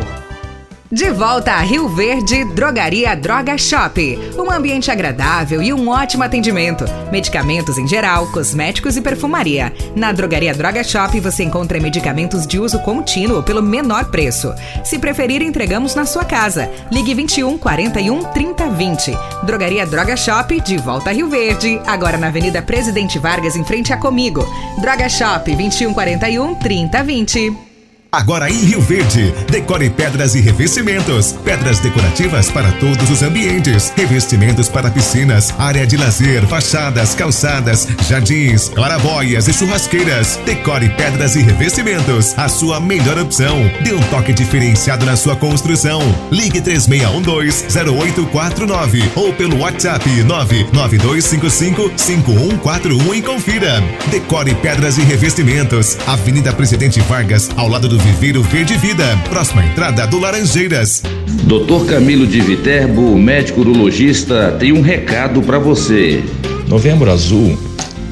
De volta a Rio Verde, Drogaria Droga Shop. Um ambiente agradável e um ótimo atendimento. Medicamentos em geral, cosméticos e perfumaria. Na Drogaria Droga Shop você encontra medicamentos de uso contínuo pelo menor preço. Se preferir, entregamos na sua casa. Ligue 21 41 30 20. Drogaria Droga Shop, de volta a Rio Verde. Agora na Avenida Presidente Vargas, em frente a Comigo. Droga Shop 21 41 30 20. Agora em Rio Verde, decore pedras e revestimentos. Pedras decorativas para todos os ambientes. Revestimentos para piscinas, área de lazer, fachadas, calçadas, jardins, claraboias e churrasqueiras. Decore pedras e revestimentos. A sua melhor opção. Dê um toque diferenciado na sua construção. Ligue 3612-0849 ou pelo WhatsApp 99255-5141 e confira. Decore pedras e revestimentos. Avenida Presidente Vargas, ao lado do Viveiro Verde Vida, próxima entrada do Laranjeiras. Doutor Camilo de Viterbo, médico urologista, tem um recado para você. Novembro Azul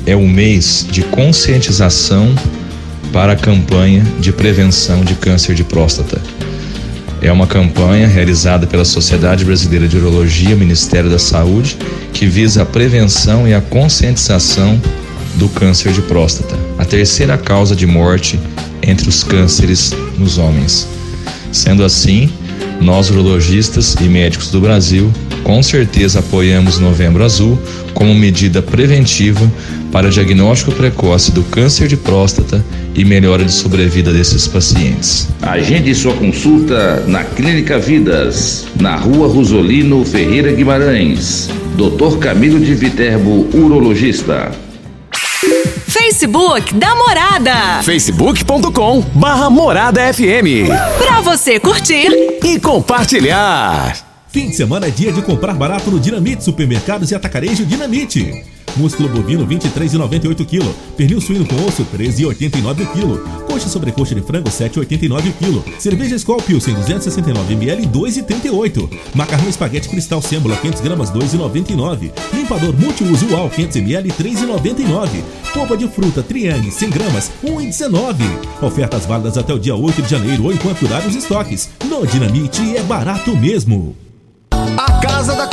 é o mês de conscientização para a campanha de prevenção de câncer de próstata. É uma campanha realizada pela Sociedade Brasileira de Urologia, Ministério da Saúde, que visa a prevenção e a conscientização do câncer de próstata, a terceira causa de morte entre os cânceres nos homens. Sendo assim, nós urologistas e médicos do Brasil com certeza apoiamos Novembro Azul como medida preventiva para diagnóstico precoce do câncer de próstata e melhora de sobrevida desses pacientes. Agende sua consulta na Clínica Vidas, na Rua Rosolino Ferreira Guimarães. Dr. Camilo de Viterbo, urologista. Facebook da Morada. facebook.com barra Morada FM. Pra você curtir e compartilhar. Fim de semana é dia de comprar barato no Dinamite Supermercados e Atacarejo Dinamite. Músculo bovino 23,98 kg. Pernil suíno com osso 13,89 kg. Coxa sobre coxa de frango 7,89 kg. Cerveja Skol Pilsen 269 ml 2,38. Macarrão espaguete cristal sêmbola 500 gramas 2,99. Limpador multiuso UAL 500 ml 3,99. Polpa de fruta Triangle 100 gramas 1,19. Ofertas válidas até o dia 8 de janeiro ou enquanto durarem os estoques. No Dinamite é barato mesmo. A Casa da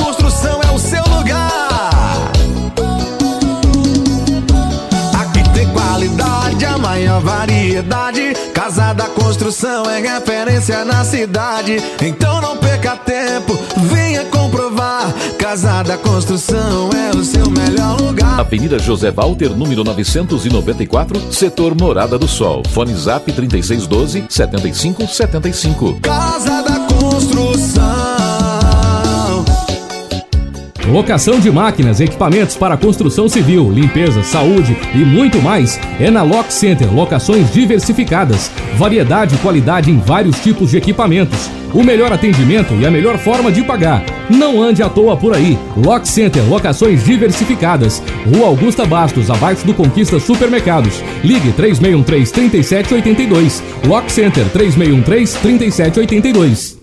Casa da Construção é referência na cidade. Então não perca tempo, venha comprovar. Casa da Construção é o seu melhor lugar. Avenida José Walter, número 994, setor Morada do Sol. Fone Zap 3612 7575. Casa da Construção. Locação de máquinas, equipamentos para construção civil, limpeza, saúde e muito mais é na Lock Center. Locações diversificadas, variedade e qualidade em vários tipos de equipamentos. O melhor atendimento e a melhor forma de pagar. Não ande à toa por aí. Lock Center, locações diversificadas. Rua Augusta Bastos, abaixo do Conquista Supermercados. Ligue 3613-3782. Lock Center 3613-3782.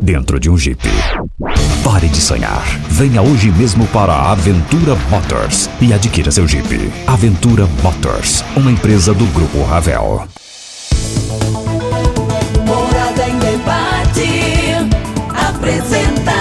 dentro de um Jeep. Pare de sonhar. Venha hoje mesmo para a Aventura Motors e adquira seu Jeep. Aventura Motors, uma empresa do Grupo Ravel. Morada em debate. Apresentação.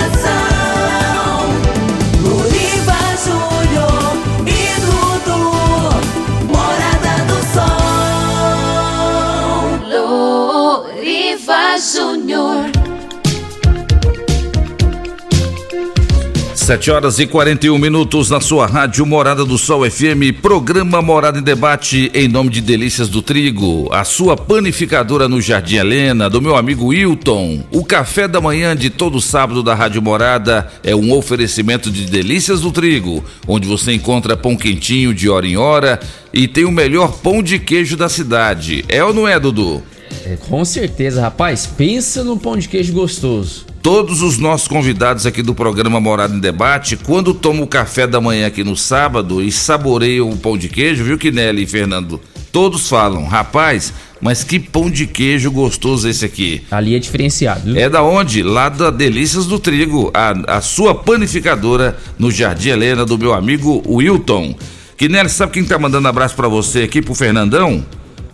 7 horas e 41 minutos na sua rádio Morada do Sol FM, programa Morada em Debate em nome de Delícias do Trigo, a sua panificadora no Jardim Helena, do meu amigo Wilton. O café da manhã de todo sábado da Rádio Morada é um oferecimento de Delícias do Trigo, onde você encontra pão quentinho de hora em hora e tem o melhor pão de queijo da cidade. É ou não é, Dudu? É, com certeza, rapaz. Pensa num pão de queijo gostoso. Todos os nossos convidados aqui do programa Morada em Debate, quando tomam o café da manhã aqui no sábado e saboreiam o pão de queijo, viu que Nelly e Fernando? Todos falam, rapaz, mas que pão de queijo gostoso esse aqui. Ali é diferenciado. É da onde? Lá da Delícias do Trigo, a, a sua panificadora no Jardim Helena do meu amigo Wilton. Que Nelly, sabe quem tá mandando abraço para você aqui pro Fernandão?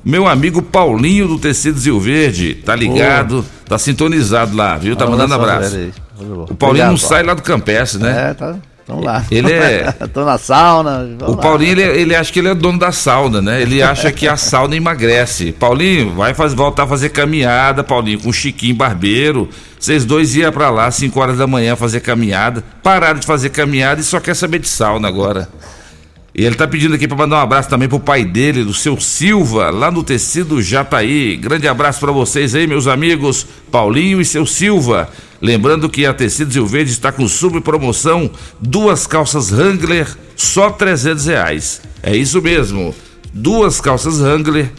Meu amigo Paulinho do Tecido Zil Verde, tá ligado, tá sintonizado lá, viu? Tá Olha mandando abraço. O Paulinho não sai lá do Campestre, né? É, tá. Vamos lá. Ele é- Tô na sauna. O. Paulinho, ele, ele acha que ele é dono da sauna, né? Ele acha que a sauna emagrece. Paulinho, vai faz, voltar a fazer caminhada, Paulinho, com o Chiquinho Barbeiro. Vocês dois iam pra lá às 5 horas da manhã fazer caminhada. Pararam de fazer caminhada e só quer saber de sauna agora. E ele tá pedindo aqui pra mandar um abraço também pro pai dele, do seu Silva, lá no Tecido Jataí. Grande abraço pra vocês aí, meus amigos, Paulinho e seu Silva. Lembrando que a Tecidos Rio Verde está com subpromoção, duas calças Wrangler, só 300 reais. É isso mesmo, duas calças Wrangler,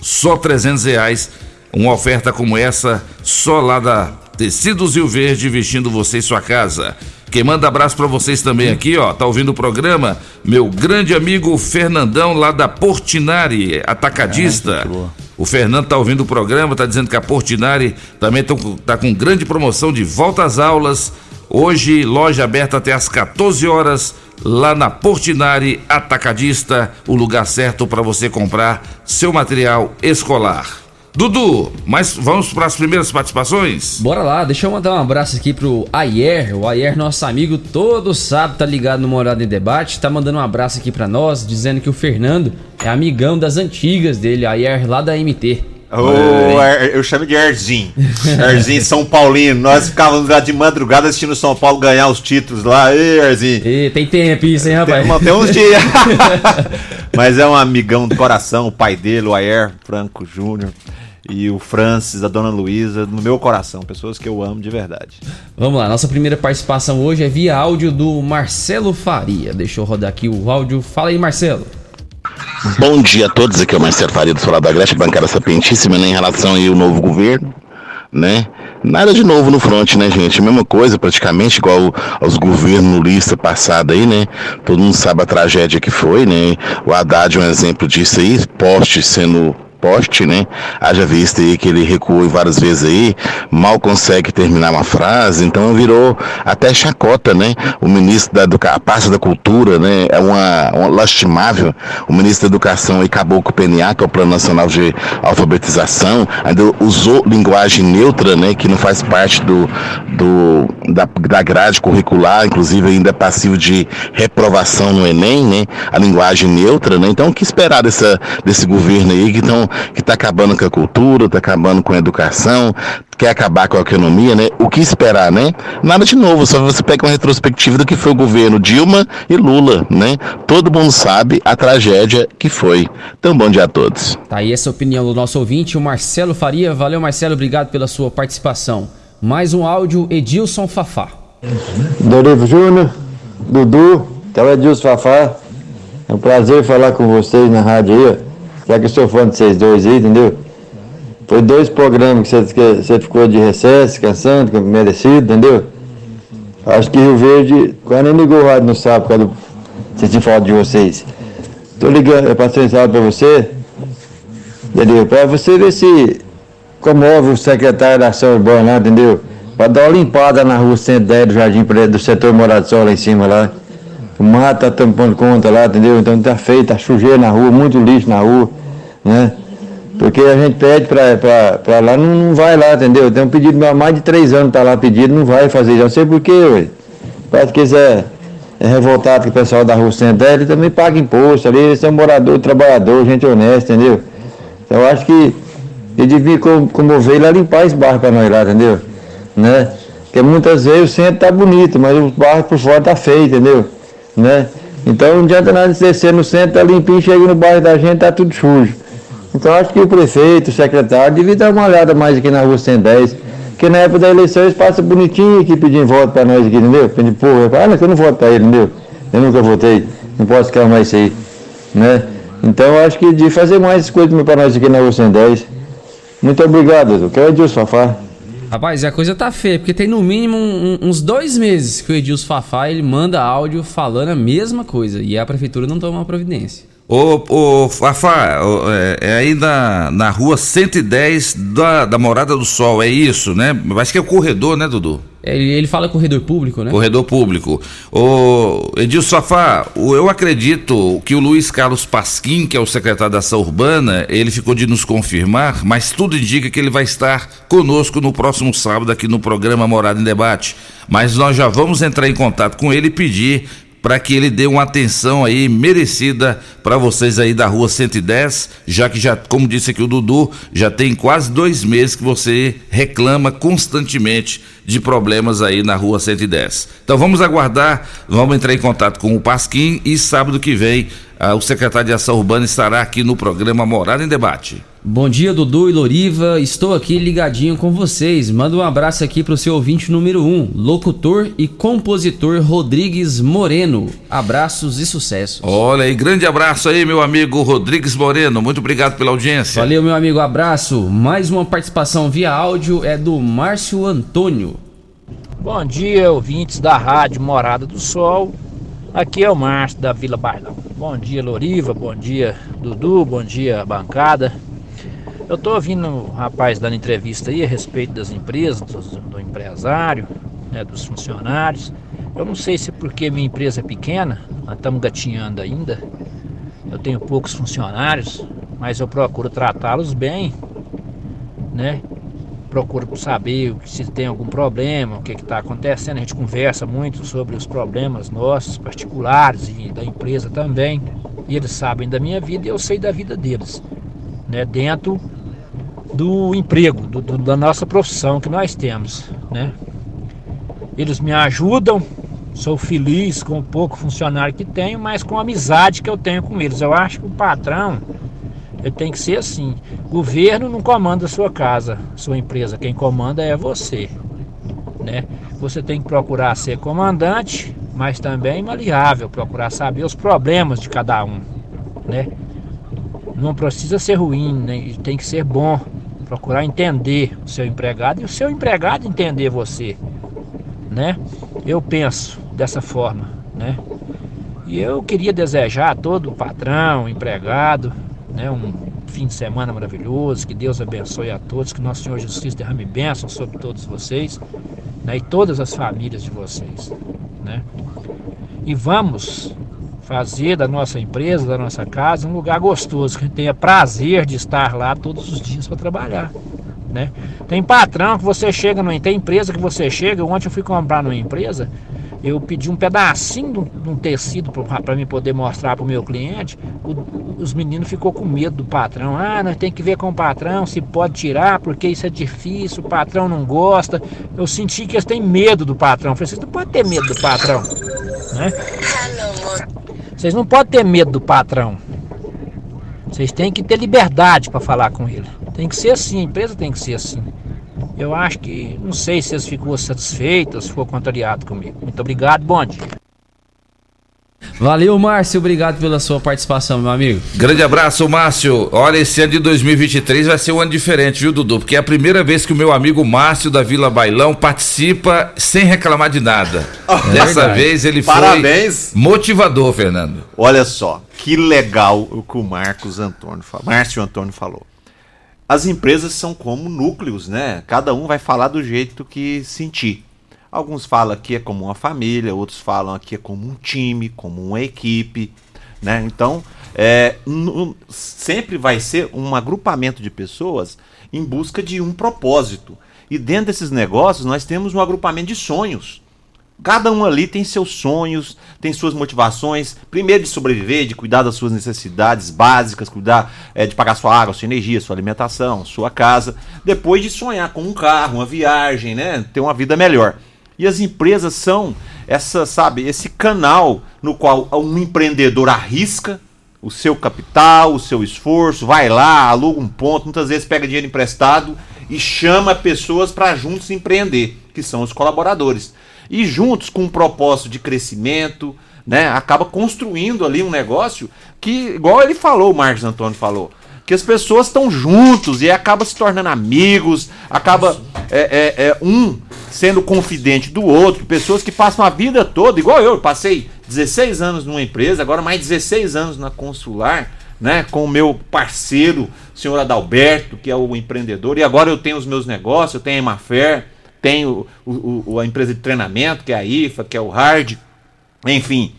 só 300 reais. Uma oferta como essa, só lá da Tecidos Rio Verde, vestindo você em sua casa. Quem manda abraço pra vocês também aqui, ó, tá ouvindo o programa? Meu grande amigo Fernandão, lá da Portinari, atacadista. o Fernando tá ouvindo o programa, tá dizendo que a Portinari também tão com- tá com grande promoção de volta às aulas. Hoje, loja aberta até às 14 horas, lá na Portinari Atacadista, o lugar certo para você comprar seu material escolar. Dudu, mas vamos para as primeiras participações? Bora lá, deixa eu mandar um abraço aqui pro Ayer. O Ayer, nosso amigo, todo sábado tá ligado no Morada em Debate. Tá mandando um abraço aqui pra nós, dizendo que o Fernando é amigão das antigas dele, Ayer lá da MT. Ô, Ar- eu chamo de Erzinho. Erzinho São Paulino. Nós ficávamos lá de madrugada assistindo o São Paulo ganhar os títulos lá. Ei, Erzinho. E tem tempo isso, hein, rapaz? Tem, tem uns dias. Mas é um amigão do coração, o pai dele, o Ayer Franco Júnior. E o Francis, a dona Luísa, no meu coração. Pessoas que eu amo de verdade. Vamos lá, nossa primeira participação hoje é via áudio do Marcelo Faria. Deixa eu rodar aqui o áudio. Fala aí, Marcelo. Bom dia a todos, aqui é o Marcelo Faria do Solar da Grécia, bancada sapientíssima, né, em relação aí ao novo governo, né? Nada de novo no front, né, gente? Mesma coisa, praticamente, igual aos governos lista passada aí, né? Todo mundo sabe a tragédia que foi, né? O Haddad é um exemplo disso aí, poste sendo poste, né? Haja vista aí que ele recuou várias vezes aí, mal consegue terminar uma frase, então virou até chacota, né? O ministro da Educação, a pasta da cultura, né? É uma, uma lastimável. O ministro da Educação aí acabou com o PNA, que é o Plano Nacional de Alfabetização, ainda usou linguagem neutra, né? Que não faz parte do, do da, da grade curricular, inclusive ainda é passivo de reprovação no Enem, né? A linguagem neutra, né? Então o que esperar dessa, desse governo aí que estão que está acabando com a cultura, está acabando com a educação, quer acabar com a economia, né? O que esperar, né? Nada de novo, só você pega uma retrospectiva do que foi o governo Dilma e Lula, né? Todo mundo sabe a tragédia que foi. Então, bom dia a todos. Tá aí essa opinião do nosso ouvinte, o Marcelo Faria. Valeu, Marcelo, obrigado pela sua participação. Mais um áudio, Edilson Fafá. Dorivo Júnior, Dudu, então é Edilson Fafá. É um prazer falar com vocês na rádio aí. Já que eu sou fã de vocês dois aí, entendeu? Foi dois programas que você, que você ficou de recesso, descansando, que é merecido, entendeu? Acho que Rio Verde, quase nem ligou o rádio no sábado, por causa do. Vocês tinham falado de vocês. Tô ligando, eu passei um sábado pra você, entendeu? Pra você ver se comove o secretário da ação urbana entendeu? Pra dar uma limpada na rua 110 do Jardim do setor Morado do Sol lá em cima lá. O mato tá tampando conta lá, entendeu? Então tá feio, tá sujeira na rua, muito lixo na rua, né? Porque a gente pede pra lá, não, não vai lá, entendeu? Tem um pedido há mais de três anos, tá lá pedido, não vai fazer, já não sei porquê, ué. Parece que eles é, é revoltado com o pessoal da rua 110, ele também paga imposto ali, eles são morador, trabalhador, gente honesta, entendeu? Então eu acho que ele devia com- comover lá limpar esse bairro pra nós lá, entendeu? Né? Porque muitas vezes o centro tá bonito, mas o bairro por fora tá feio, entendeu? Né? Então não adianta nada de descer no centro, tá limpinho, chega no bairro da gente, tá tudo sujo. Então acho que o prefeito, o secretário, devia dar uma olhada mais aqui na rua 110. Porque na época da eleição eles passam bonitinho aqui pedindo voto pra nós aqui, entendeu? Pedindo, eu falo, ah, não, que eu não voto pra ele, entendeu? Eu nunca votei, não posso calmar isso aí. Né? Então eu acho que de fazer mais coisas pra nós aqui na rua 110. Muito obrigado, doutor. Que é Edilson Fafá. Rapaz, a coisa tá feia, porque tem no mínimo um- uns dois meses que o Edilson Fafá ele manda áudio falando a mesma coisa e a prefeitura não toma uma providência. Ô, ô Fafá, ô, é, é aí na, na rua 110 da, da Morada do Sol, é isso, né? Acho que é o corredor, né, Dudu? Ele, ele fala corredor público, né? Corredor público. Ô, Edilson Fafá, eu acredito que o Luiz Carlos Pasquim, que é o secretário da Ação Urbana, ele ficou de nos confirmar, mas tudo indica que ele vai estar conosco no próximo sábado aqui no programa Morada em Debate. Mas nós já vamos entrar em contato com ele e pedir para que ele dê uma atenção aí merecida para vocês aí da rua 110, já que já, como disse aqui o Dudu, já tem quase dois meses que você reclama constantemente de problemas aí na rua 110. Então vamos aguardar, vamos entrar em contato com o Pasquim e sábado que vem o secretário de Ação Urbana estará aqui no programa Morada em Debate. Bom dia, Dudu e Loriva. Estou aqui ligadinho com vocês. Manda um abraço aqui pro seu ouvinte número 1, um, locutor e compositor Rodrigues Moreno. Abraços e sucesso. Olha aí, grande abraço aí, meu amigo Rodrigues Moreno. Muito obrigado pela audiência. Valeu, meu amigo. Abraço. Mais uma participação via áudio é do Márcio Antônio. Bom dia, ouvintes da Rádio Morada do Sol. Aqui é o Márcio da Vila Bailão. Bom dia, Loriva. Bom dia, Dudu. Bom dia, bancada. Eu tô ouvindo o rapaz dando entrevista aí a respeito das empresas, do, do empresário, né, dos funcionários. Eu não sei se é porque minha empresa é pequena, nós estamos gatinhando ainda. Eu tenho poucos funcionários, mas eu procuro tratá-los bem, né? Procuro saber se tem algum problema, o que está acontecendo. A gente conversa muito sobre os problemas nossos, particulares e da empresa também. E eles sabem da minha vida e eu sei da vida deles, né? Dentro do emprego, do, do- da nossa profissão que nós temos, né? Eles me ajudam, sou feliz com o pouco funcionário que tenho, mas com a amizade que eu tenho com eles. Eu acho que o patrão ele tem que ser assim. Governo não comanda sua casa, sua empresa. Quem comanda é você, né? Você tem que procurar ser comandante, mas também maleável, procurar saber os problemas de cada um, né? Não precisa ser ruim, né? tem que ser bom. Procurar entender o seu empregado e o seu empregado entender você, né? Eu penso dessa forma, né? E eu queria desejar a todo patrão, empregado, né, um fim de semana maravilhoso, que Deus abençoe a todos, que nosso Senhor Jesus Cristo derrame bênção sobre todos vocês, né, e todas as famílias de vocês, né? E vamos fazer da nossa empresa, da nossa casa, um lugar gostoso, que tenha prazer de estar lá todos os dias para trabalhar. Né? Tem patrão que você chega, numa, tem empresa que você chega. Ontem eu fui comprar numa empresa, eu pedi um pedacinho de um- tecido para mim poder mostrar para o meu cliente. O- os meninos ficou com medo do patrão. Ah, nós tem que ver com o patrão se pode tirar, porque isso é difícil, o patrão não gosta. Eu senti que eles têm medo do patrão. Eu falei, vocês não podem ter medo do patrão. Né? Vocês não podem ter medo do patrão. Vocês têm que ter liberdade para falar com ele. Tem que ser assim, a empresa tem que ser assim. Eu acho que, não sei se eles ficou satisfeitos, se ficou contrariado comigo. Muito obrigado, bom dia. Valeu, Márcio. Obrigado pela sua participação, meu amigo. Grande abraço, Márcio. Olha, esse ano de 2023 vai ser um ano diferente, viu, Dudu? Porque é a primeira vez que o meu amigo Márcio da Vila Bailão participa sem reclamar de nada. Dessa verdade. vez ele foi Parabéns. motivador, Fernando. Olha só, que legal o que o Marcos Antônio falou. Márcio Antônio falou. As empresas são como núcleos, né? Cada um vai falar do jeito que sentir. Alguns falam que é como uma família, outros falam que é como um time, como uma equipe, né? Então, é, sempre vai ser um agrupamento de pessoas em busca de um propósito. E dentro desses negócios nós temos um agrupamento de sonhos. Cada um ali tem seus sonhos, tem suas motivações. Primeiro de sobreviver, de cuidar das suas necessidades básicas, cuidar eh, de pagar sua água, sua energia, sua alimentação, sua casa. Depois de sonhar com um carro, uma viagem, né? Ter uma vida melhor. E as empresas são essa, sabe, esse canal no qual um empreendedor arrisca o seu capital, o seu esforço, vai lá, aluga um ponto, muitas vezes pega dinheiro emprestado e chama pessoas para juntos empreender, que são os colaboradores. E juntos com um propósito de crescimento, né, acaba construindo ali um negócio que, igual ele falou, o Marcos Antônio falou, que as pessoas estão juntos e acaba se tornando amigos, acaba é, é, é, um sendo confidente do outro, pessoas que passam a vida toda, igual eu, passei 16 anos numa empresa, agora mais 16 anos na consular, né, com o meu parceiro, o senhor Adalberto, que é o empreendedor, e agora eu tenho os meus negócios, eu tenho a Emafer, tenho o, o, a empresa de treinamento, que é a IFA, que é o Hard, enfim.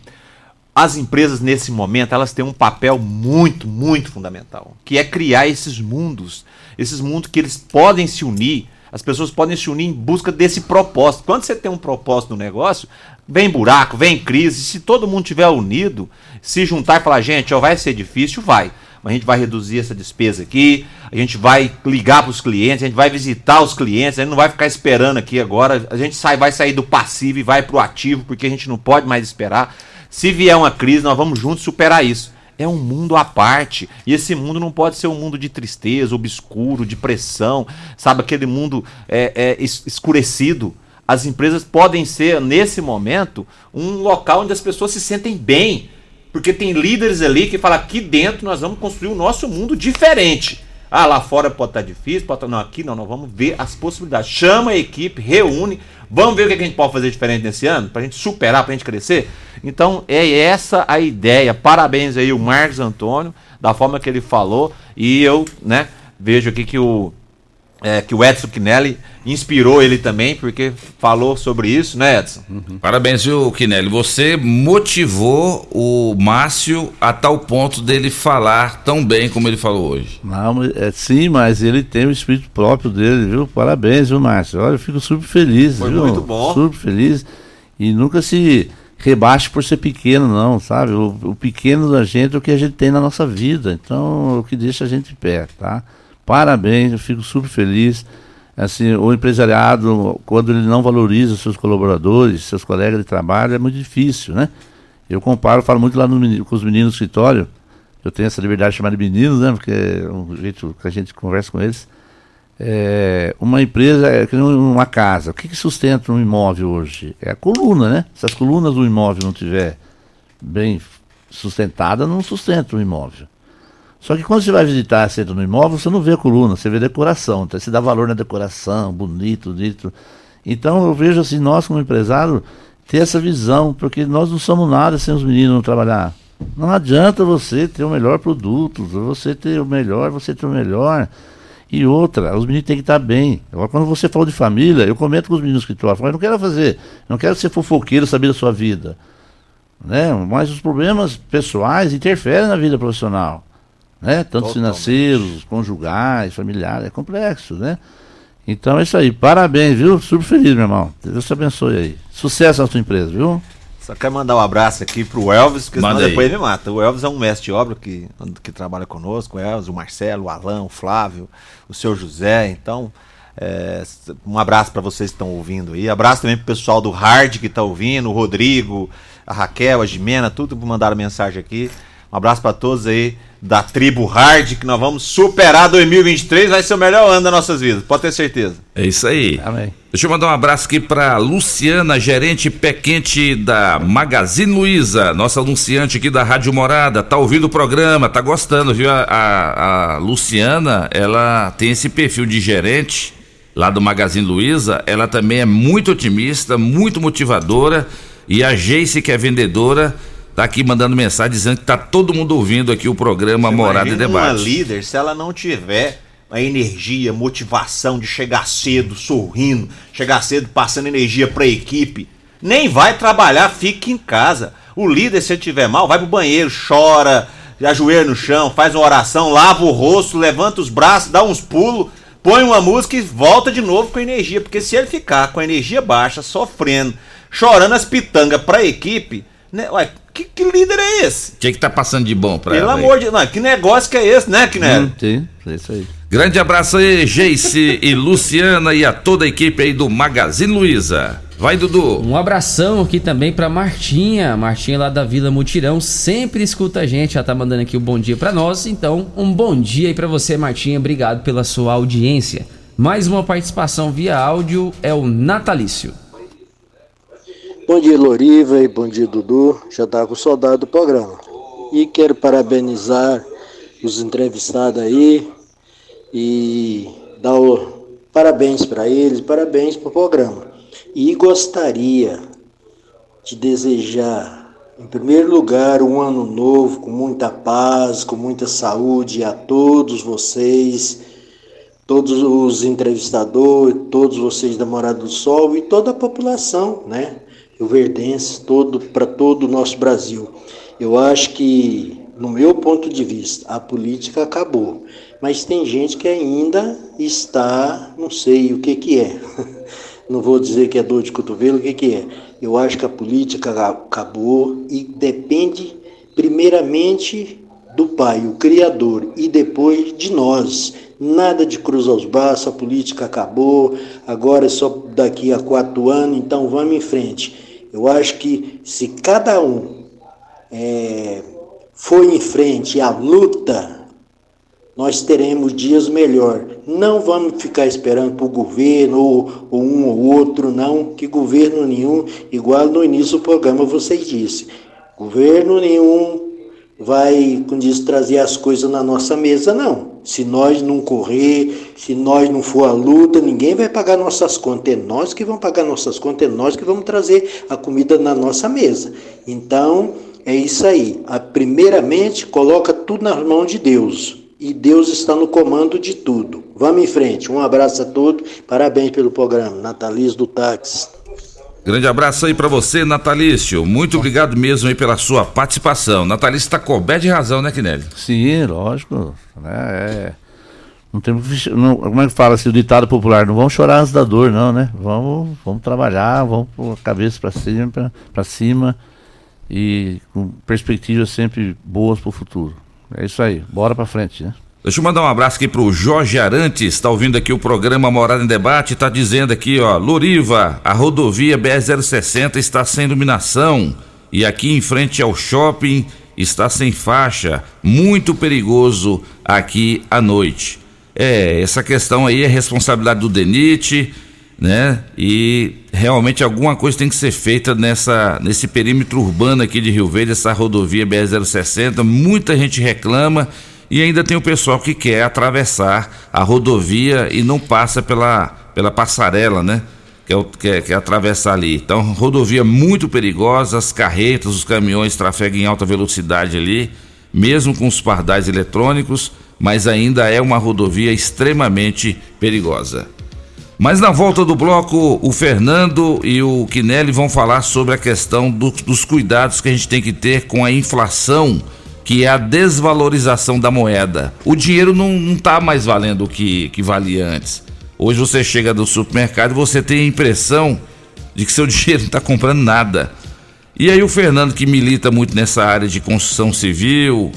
As empresas nesse momento, elas têm um papel muito, muito fundamental, que é criar esses mundos, esses mundos que eles podem se unir, as pessoas podem se unir em busca desse propósito. Quando você tem um propósito no negócio, vem buraco, vem crise, se todo mundo tiver unido, se juntar e falar, gente, ó, vai ser difícil, vai a gente vai reduzir essa despesa aqui, a gente vai ligar para os clientes, a gente vai visitar os clientes, a gente não vai ficar esperando aqui agora, a gente sai, vai sair do passivo e vai para o ativo, porque a gente não pode mais esperar. Se vier uma crise, nós vamos juntos superar isso. É um mundo à parte. E esse mundo não pode ser um mundo de tristeza, obscuro, de pressão, sabe? Aquele mundo é, é, escurecido. As empresas podem ser, nesse momento, um local onde as pessoas se sentem bem, porque tem líderes ali que falam aqui dentro nós vamos construir o nosso mundo diferente. Ah, lá fora pode estar difícil, pode estar. Não, aqui não, nós vamos ver as possibilidades. Chama a equipe, reúne, vamos ver o que a gente pode fazer diferente nesse ano, para a gente superar, para a gente crescer. Então é essa a ideia. Parabéns aí o Marcos Antônio, da forma que ele falou. E eu, né, vejo aqui que o é, que o Edson Kinelli inspirou ele também, porque falou sobre isso, né, Edson? Uhum. Parabéns, viu, Kinelli? Você motivou o Márcio a tal ponto dele falar tão bem como ele falou hoje. Não, é, sim, mas ele tem o espírito próprio dele, viu? Parabéns, viu, Márcio? Olha, eu fico super feliz, Foi viu? muito bom. Super feliz. E nunca se rebaixe por ser pequeno, não, sabe? O, o pequeno da gente é o que a gente tem na nossa vida. Então, é o que deixa a gente em pé, tá? Parabéns, eu fico super feliz. Assim, o empresariado, quando ele não valoriza seus colaboradores, seus colegas de trabalho, é muito difícil, né? Eu comparo, falo muito lá no, com os meninos do escritório, eu tenho essa liberdade de chamar de meninos, né? Porque é um jeito que a gente conversa com eles. É, uma empresa é que uma casa. O que, que sustenta um imóvel hoje? É a coluna, né? Se as colunas do imóvel não tiver bem sustentada, não sustenta o imóvel. Só que quando você vai visitar, você entra no imóvel, você não vê a coluna, você vê a decoração. Então você dá valor na decoração, bonito, bonito. Então eu vejo assim, nós como empresário, ter essa visão, porque nós não somos nada sem os meninos não trabalhar. Não adianta você ter o melhor produto, você ter o melhor, você ter o melhor. E outra, os meninos têm que estar bem. Agora, quando você falou de família, eu comento com os meninos que estão eu não quero fazer, não quero ser fofoqueiro, saber da sua vida. Né? Mas os problemas pessoais interferem na vida profissional né? Tanto Totalmente. financeiros, conjugais, familiares, é complexo, né? Então é isso aí. Parabéns, viu? Super feliz, meu irmão. Deus te abençoe aí. Sucesso na sua empresa, viu? Só quero mandar um abraço aqui pro Elvis, porque Manda senão aí. depois ele me mata. O Elvis é um mestre de obra que, que trabalha conosco, o Elvis, o Marcelo, o Alan, o Flávio, o seu José. Então, é, um abraço para vocês que estão ouvindo aí. Abraço também pro pessoal do Hard que tá ouvindo, o Rodrigo, a Raquel, a Jimena, tudo que mandaram mensagem aqui. Um abraço para todos aí da tribo Hard, que nós vamos superar 2023, vai ser o melhor ano das nossas vidas, pode ter certeza. É isso aí. Amém. Deixa eu mandar um abraço aqui para Luciana, gerente pé quente da Magazine Luiza, nossa anunciante aqui da Rádio Morada, tá ouvindo o programa, tá gostando, viu? A, a, a Luciana, ela tem esse perfil de gerente lá do Magazine Luiza, ela também é muito otimista, muito motivadora, e a Geice, que é vendedora, tá aqui mandando mensagem dizendo que tá todo mundo ouvindo aqui o programa Morada e Debate. Uma líder, se ela não tiver a energia, motivação de chegar cedo, sorrindo, chegar cedo, passando energia para a equipe, nem vai trabalhar, fica em casa. O líder, se ele tiver mal, vai pro banheiro, chora, ajoelha no chão, faz uma oração, lava o rosto, levanta os braços, dá uns pulos, põe uma música e volta de novo com energia. Porque se ele ficar com a energia baixa, sofrendo, chorando as pitangas para a equipe, né? Ué, que, que líder é esse? O que que tá passando de bom pra Pelo ela? aí? amor de Deus, que negócio que é esse, né, Kinelli? Hum, sim, é isso aí. Grande abraço aí, Geice e Luciana e a toda a equipe aí do Magazine Luiza. Vai, Dudu. Um abração aqui também pra Martinha, Martinha lá da Vila Mutirão, sempre escuta a gente, já tá mandando aqui o bom dia pra nós, então um bom dia aí pra você, Martinha, obrigado pela sua audiência. Mais uma participação via áudio é o Natalício. Bom dia, Loriva, e bom dia, Dudu. Já tá com saudade do programa. E quero parabenizar os entrevistados aí e dar o parabéns para eles, parabéns para o programa. E gostaria de desejar, em primeiro lugar, um ano novo com muita paz, com muita saúde a todos vocês, todos os entrevistadores, todos vocês da Morada do Sol e toda a população, né? O Verdense, todo para todo o nosso Brasil. Eu acho que, no meu ponto de vista, a política acabou, mas tem gente que ainda está, não sei o que que é. Não vou dizer que é dor de cotovelo, o que que é? Eu acho que a política acabou e depende primeiramente do Pai, o Criador, e depois de nós. Nada de cruzar os braços, a política acabou, agora é só daqui a quatro anos, então vamos em frente. Eu acho que se cada um é, for em frente à luta, nós teremos dias melhor. Não vamos ficar esperando para o governo ou, ou, um ou outro, não, que governo nenhum, igual no início do programa vocês disse, governo nenhum vai, como diz, trazer as coisas na nossa mesa, não. Se nós não correr, se nós não for à luta, ninguém vai pagar nossas contas. É nós que vamos pagar nossas contas, é nós que vamos trazer a comida na nossa mesa. Então, é isso aí. Primeiramente, coloca tudo nas mãos de Deus. E Deus está no comando de tudo. Vamos em frente. Um abraço a todos. Parabéns pelo programa. Natalício do Táxi. Grande abraço aí para você, Natalício. Muito obrigado mesmo aí pela sua participação. Natalício está coberto de razão, né, Kinelli? Sim, lógico. Né? É. Não que, não, como é que fala assim, o ditado popular, não vamos chorar antes da dor, não, né? Vamos, vamos trabalhar, vamos pôr a cabeça para cima, para cima e com perspectivas sempre boas para o futuro. É isso aí, bora para frente, né? Deixa eu mandar um abraço aqui pro Jorge Arantes, está ouvindo aqui o programa Morada em Debate, está dizendo aqui, ó, Loriva, a rodovia BR-060 está sem iluminação e aqui em frente ao shopping está sem faixa, muito perigoso aqui à noite. É, essa questão aí é responsabilidade do DENIT, né? E realmente alguma coisa tem que ser feita nessa nesse perímetro urbano aqui de Rio Verde, essa rodovia BR-060. Muita gente reclama e ainda tem o pessoal que quer atravessar a rodovia e não passa pela, pela passarela, né? Quer, quer, quer atravessar ali. Então, rodovia muito perigosa, as carretas, os caminhões trafegam em alta velocidade ali, mesmo com os pardais eletrônicos, mas ainda é uma rodovia extremamente perigosa. Mas na volta do bloco, o Fernando e o Quinelli vão falar sobre a questão do, dos cuidados que a gente tem que ter com a inflação, que é a desvalorização da moeda. O dinheiro não está mais valendo o que, que valia antes. Hoje você chega do supermercado e você tem a impressão de que seu dinheiro não está comprando nada. E aí o Fernando, que milita muito nessa área de construção civil,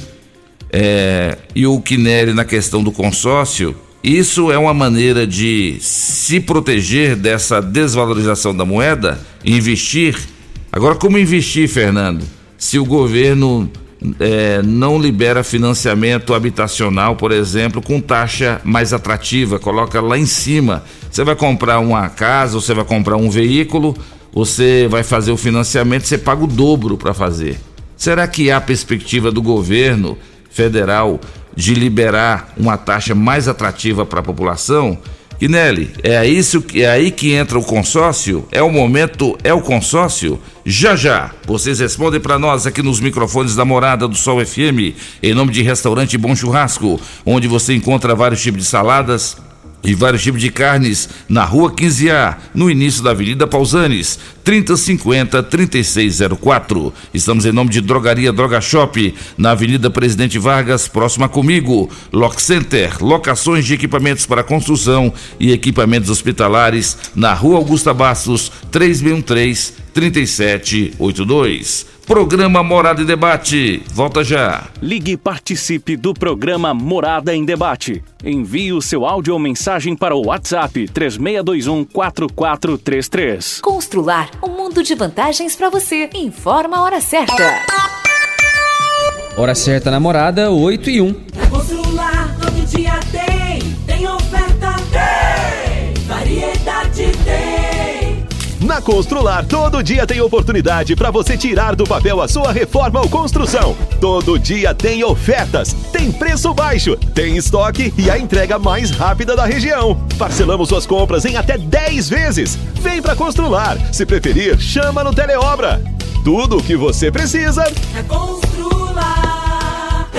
é, e o Quinelli na questão do consórcio, isso é uma maneira de se proteger dessa desvalorização da moeda, investir. Agora, como investir, Fernando? Se o governo é, não libera financiamento habitacional, por exemplo, com taxa mais atrativa, coloca lá em cima. Você vai comprar uma casa, você vai comprar um veículo, você vai fazer o financiamento, você paga o dobro para fazer. Será que há perspectiva do governo federal de liberar uma taxa mais atrativa para a população. Quinelli, é isso é aí que entra o consórcio? É o momento, é o consórcio? Já já, vocês respondem para nós aqui nos microfones da Morada do Sol FM, em nome de Restaurante Bom Churrasco, onde você encontra vários tipos de saladas, e vários tipos de carnes na Rua 15A, no início da Avenida Pausanes, 3050 3604. Estamos em nome de Drogaria Droga Shop, na Avenida Presidente Vargas, próxima comigo. Lock Center, locações de equipamentos para construção e equipamentos hospitalares, na Rua Augusta Bastos, 3613 3782. Programa Morada em Debate. Volta já. Ligue e participe do programa Morada em Debate. Envie o seu áudio ou mensagem para o WhatsApp 3621 4433. Constrular um mundo de vantagens para você. Informa a hora certa. Hora certa na Morada, 8 e 1. Constrular todo dia tem, Na Constrular, todo dia tem oportunidade para você tirar do papel a sua reforma ou construção. Todo dia tem ofertas, tem preço baixo, tem estoque e a entrega mais rápida da região. Parcelamos suas compras em até 10 vezes. Vem para Constrular. Se preferir, chama no Teleobra. Tudo o que você precisa É Constrular.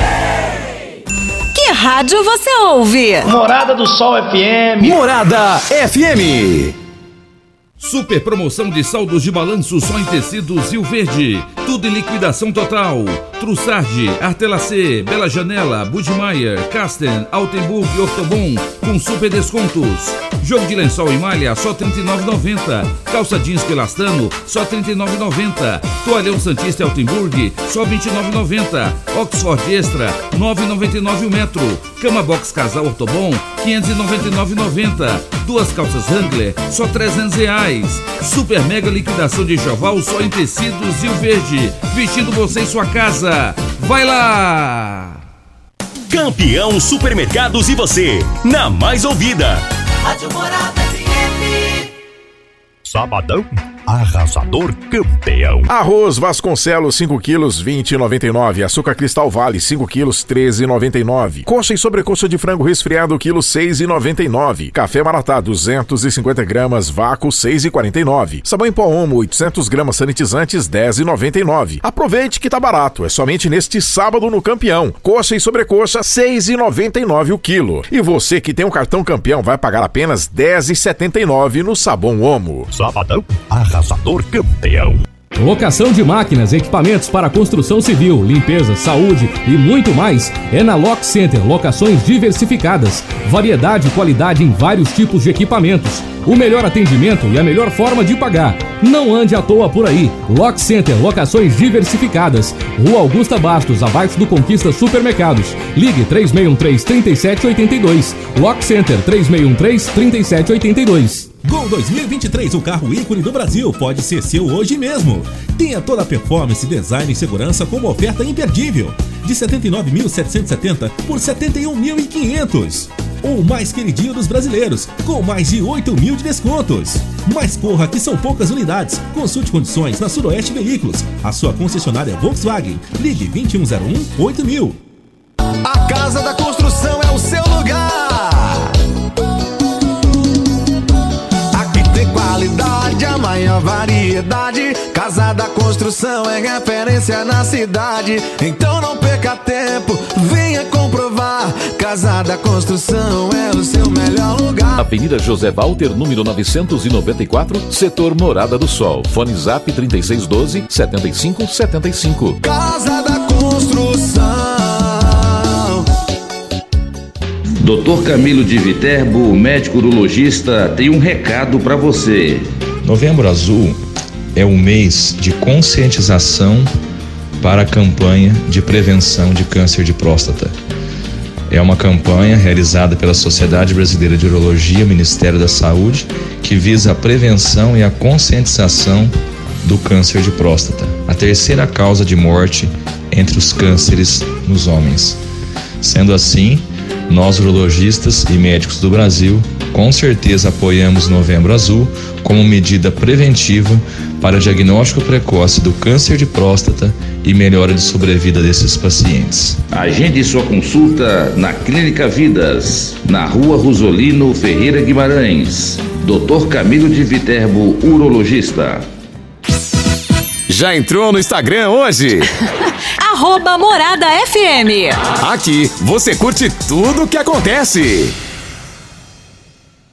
Que rádio você ouve? Morada do Sol FM. Morada FM. Super promoção de saldos de balanço só em tecidos Rio Verde. Tudo em liquidação total. Trussardi, Artelacê, Bela Janela, Budmeier, Casten, Altenburg e Ortobon com super descontos. Jogo de lençol e malha só R$ 39,90. Calça jeans Pelastano só R$ 39,90. Toalhão Santista Altenburg só R$ 29,90. Oxford Extra R$ 9,99 o metro. Cama Box Casal Ortobon R$ 599,90. Duas calças Wrangler só 300 reais. Super mega liquidação de enxoval só em tecidos Rio Verde. Vestindo você em sua casa. Vai lá! Campeão Supermercados e você, na mais ouvida. Rádio Morada FM. Sabadão arrasador campeão. Arroz Vasconcelos 5 quilos 20,99. Açúcar Cristal Vale 5 quilos 13,99. Coxa e sobrecoxa de frango resfriado quilo 6,99. Café Maratá 250 gramas vácuo 6,49. Sabão em pó Omo 800 gramas sanitizantes 10,99. Aproveite que tá barato. É somente neste sábado no Campeão. Coxa e sobrecoxa 6,99 o quilo. E você que tem um cartão Campeão vai pagar apenas 10,79 no sabão Omo. Sabadão arrasador campeão. Locação de máquinas, equipamentos para construção civil, limpeza, saúde e muito mais é na Lock Center. Locações diversificadas, variedade e qualidade em vários tipos de equipamentos. O melhor atendimento e a melhor forma de pagar. Não ande à toa por aí. Lock Center, locações diversificadas. Rua Augusta Bastos, abaixo do Conquista Supermercados. Ligue 3613-3782. Lock Center 3613-3782. Gol 2023, o carro ícone do Brasil, pode ser seu hoje mesmo. Tenha toda a performance, design e segurança com uma oferta imperdível. De 79.770 por 71.500. O mais queridinho dos brasileiros, com mais de 8 mil de descontos. Mas corra que são poucas unidades. Consulte condições na Sudoeste Veículos, a sua concessionária Volkswagen. Ligue 2101 8000. A Casa da Construção é o seu lugar. Variedade. Casa da Construção é referência na cidade. Então não perca tempo, venha comprovar. Casa da Construção é o seu melhor lugar. Avenida José Walter, número 994, setor Morada do Sol. Fone Zap 3612 7575. Casa da Construção. Dr. Camilo de Viterbo, médico urologista, tem um recado para você. Novembro Azul é o mês de conscientização para a campanha de prevenção de câncer de próstata. É uma campanha realizada pela Sociedade Brasileira de Urologia, Ministério da Saúde, que visa a prevenção e a conscientização do câncer de próstata, a terceira causa de morte entre os cânceres nos homens. Sendo assim, nós urologistas e médicos do Brasil com certeza apoiamos Novembro Azul como medida preventiva para diagnóstico precoce do câncer de próstata e melhora de sobrevida desses pacientes. Agende sua consulta na Clínica Vidas, na Rua Rosolino Ferreira Guimarães. Dr. Camilo de Viterbo, urologista. Já entrou no Instagram hoje? Arroba Morada FM. Aqui você curte tudo o que acontece.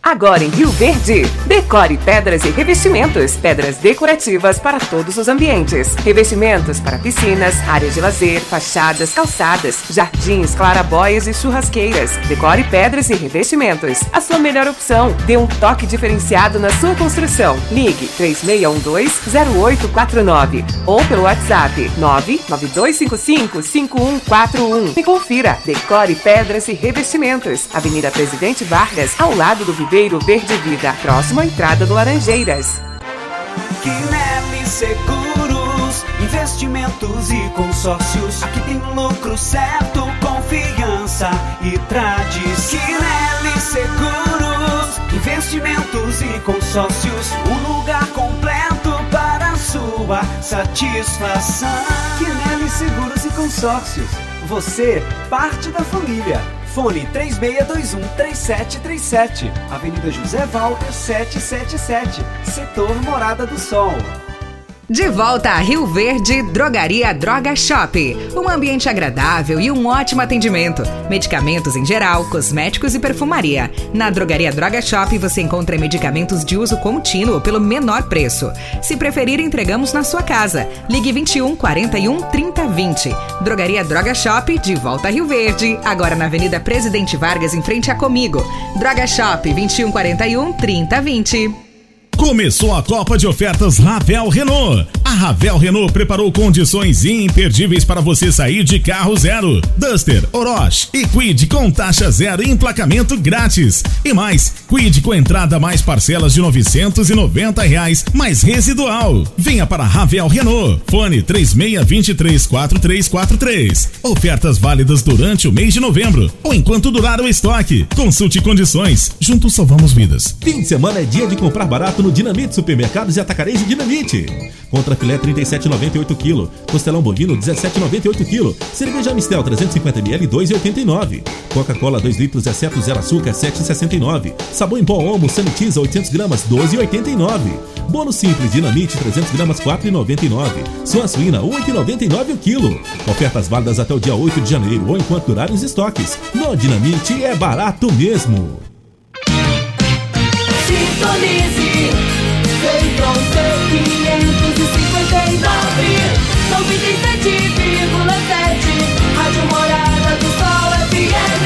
Agora em Rio Verde, decore pedras e revestimentos. Pedras decorativas para todos os ambientes. Revestimentos para piscinas, áreas de lazer, fachadas, calçadas, jardins, clarabóias e churrasqueiras. Decore pedras e revestimentos. A sua melhor opção. Dê um toque diferenciado na sua construção. Ligue 3612-0849 ou pelo WhatsApp 99255-5141 e confira. Decore pedras e revestimentos. Avenida Presidente Vargas, ao lado do Viveiro Verde Vida, próximo à entrada do Laranjeiras. Quinelli Seguros, investimentos e consórcios. Aqui tem lucro certo, confiança e tradição. Quinelli Seguros, investimentos e consórcios, um lugar completo para sua satisfação. Quinelli Seguros e Consórcios, você parte da família. Fone 3621-3737, Avenida José Walter 777, Setor Morada do Sol. De volta a Rio Verde, Drogaria Droga Shop. Um ambiente agradável e um ótimo atendimento. Medicamentos em geral, cosméticos e perfumaria. Na Drogaria Droga Shop você encontra medicamentos de uso contínuo pelo menor preço. Se preferir, entregamos na sua casa. Ligue 21 41 30 20. Drogaria Droga Shop, de volta a Rio Verde. Agora na Avenida Presidente Vargas, em frente a Comigo. Droga Shop, 21 41 30 20. Começou a Copa de Ofertas Ravel Renault. A Ravel Renault preparou condições imperdíveis para você sair de carro zero. Duster, Orochi e Quid com taxa zero e emplacamento grátis. E mais, Quid com entrada mais parcelas de 990 reais, mais residual. Venha para Ravel Renault. Fone 36234343. Ofertas válidas durante o mês de novembro ou enquanto durar o estoque. Consulte condições. Juntos salvamos vidas. Fim de semana é dia de comprar barato no Dinamite Supermercados e Atacarejo Dinamite. Contra filé 37,98 kg, costelão bovino 17,98 kg, cerveja Mistel 350ml 2,89, Coca-Cola 2 litros exceto zero açúcar 7,69, sabão em pó Omo Sanitiza 800 gramas 12,89, bônus simples Dinamite 300 gramas 4,99, sua suína 8,99 o quilo. Ofertas válidas até o dia 8 de janeiro ou enquanto durarem os estoques. No Dinamite é barato mesmo. Sintonize. Feitron C559 97,7 Rádio Morada do Sol FM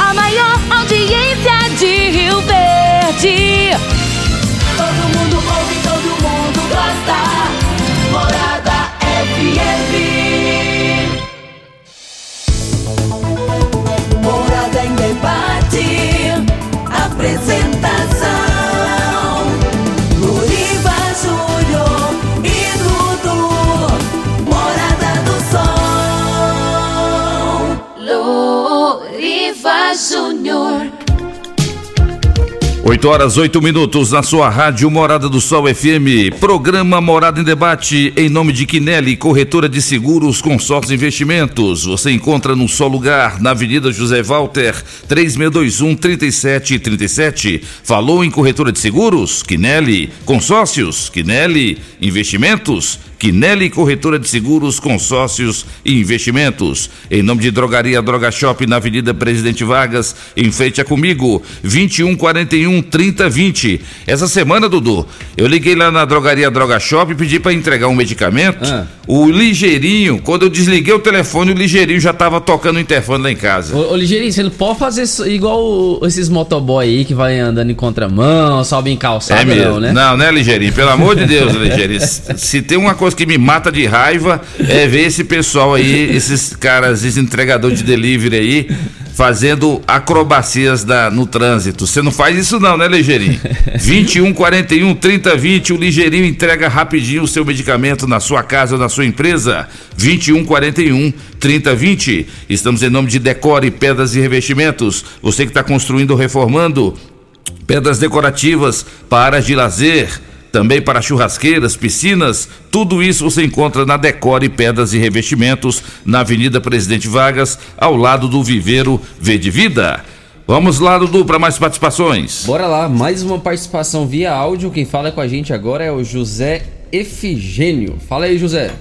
A maior audiência de Rio Verde. Todo mundo ouve, todo mundo gosta. Morada FM Júnior. 8 horas 8 minutos na sua rádio Morada do Sol FM. Programa Morada em Debate em nome de Quinelli, corretora de seguros, consórcios e investimentos. Você encontra num só lugar, na Avenida José Walter, 3621 3737. Falou em corretora de seguros? Quinelli. Consórcios? Quinelli. Investimentos? Quinelli Corretora de Seguros, Consórcios e Investimentos. Em nome de Drogaria Droga Shop na Avenida Presidente Vargas, em frente a comigo, 2141 3020. Essa semana, Dudu, eu liguei lá na Drogaria Droga Shop e pedi para entregar um medicamento. O ligeirinho, quando eu desliguei o telefone, o ligeirinho já tava tocando o interfone lá em casa. Ô, ô Ligeirinho, você não pode fazer igual esses motoboy aí que vai andando em contramão, sobe em calçada, É mesmo. não, né? Não, né, Ligeirinho? Pelo amor de Deus, Ligeirinho. Se tem uma coisa que me mata de raiva é ver esse pessoal aí, esses caras, esses entregadores de delivery aí, fazendo acrobacias da, no trânsito. Você não faz isso não, né, Ligeirinho? 21 41 30 20, o Ligeirinho entrega rapidinho o seu medicamento na sua casa ou na sua empresa. 21 41 30 20. Estamos em nome de Decore Pedras e Revestimentos. Você que está construindo ou reformando, pedras decorativas para áreas de lazer, também para churrasqueiras, piscinas, tudo isso você encontra na Decore Pedras e Revestimentos, na Avenida Presidente Vargas, ao lado do Viveiro Verde Vida. Vamos lá, Dudu, para mais participações. Bora lá, mais uma participação via áudio. Quem fala com a gente agora é o José Efigênio. Fala aí, José.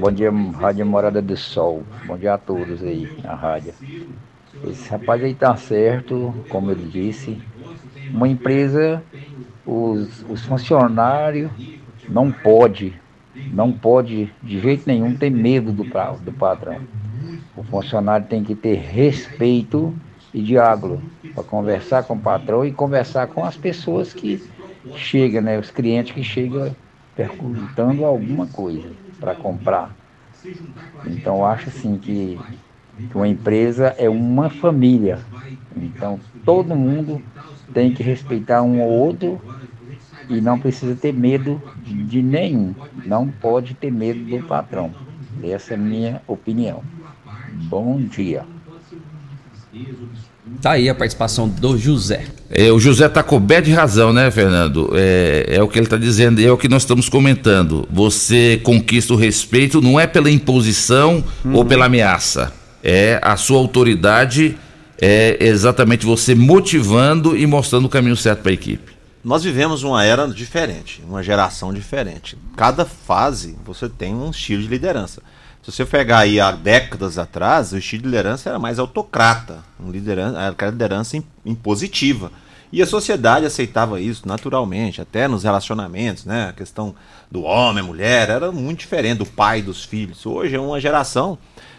Bom dia, Rádio Morada do Sol. Bom dia a todos aí na rádio. Esse rapaz aí tá certo, como ele disse. Uma empresa, os, os funcionários não pode, não pode de jeito nenhum ter medo do, do patrão. O funcionário tem que ter respeito e diálogo para conversar com o patrão e conversar com as pessoas que chegam, né? Os clientes que chegam perguntando alguma coisa para comprar. Então acho assim que, que uma empresa é uma família. Então todo mundo tem que respeitar um ao outro e não precisa ter medo de, de nenhum. Não pode ter medo do patrão. Essa é a minha opinião. Bom dia. Tá aí a participação do José. É, o José está coberto de razão, né, Fernando? É, é o que ele está dizendo, é o que nós estamos comentando. Você conquista o respeito não é pela imposição uhum. ou pela ameaça. É a sua autoridade, é exatamente você motivando e mostrando o caminho certo para a equipe. Nós vivemos uma era diferente, uma geração diferente. Cada fase você tem um estilo de liderança. Se você pegar aí há décadas atrás, o estilo de liderança era mais autocrata, um liderança, era liderança impositiva. E a sociedade aceitava isso naturalmente, até nos relacionamentos, né? A questão do homem, mulher, era muito diferente do pai dos filhos. Hoje é uma geração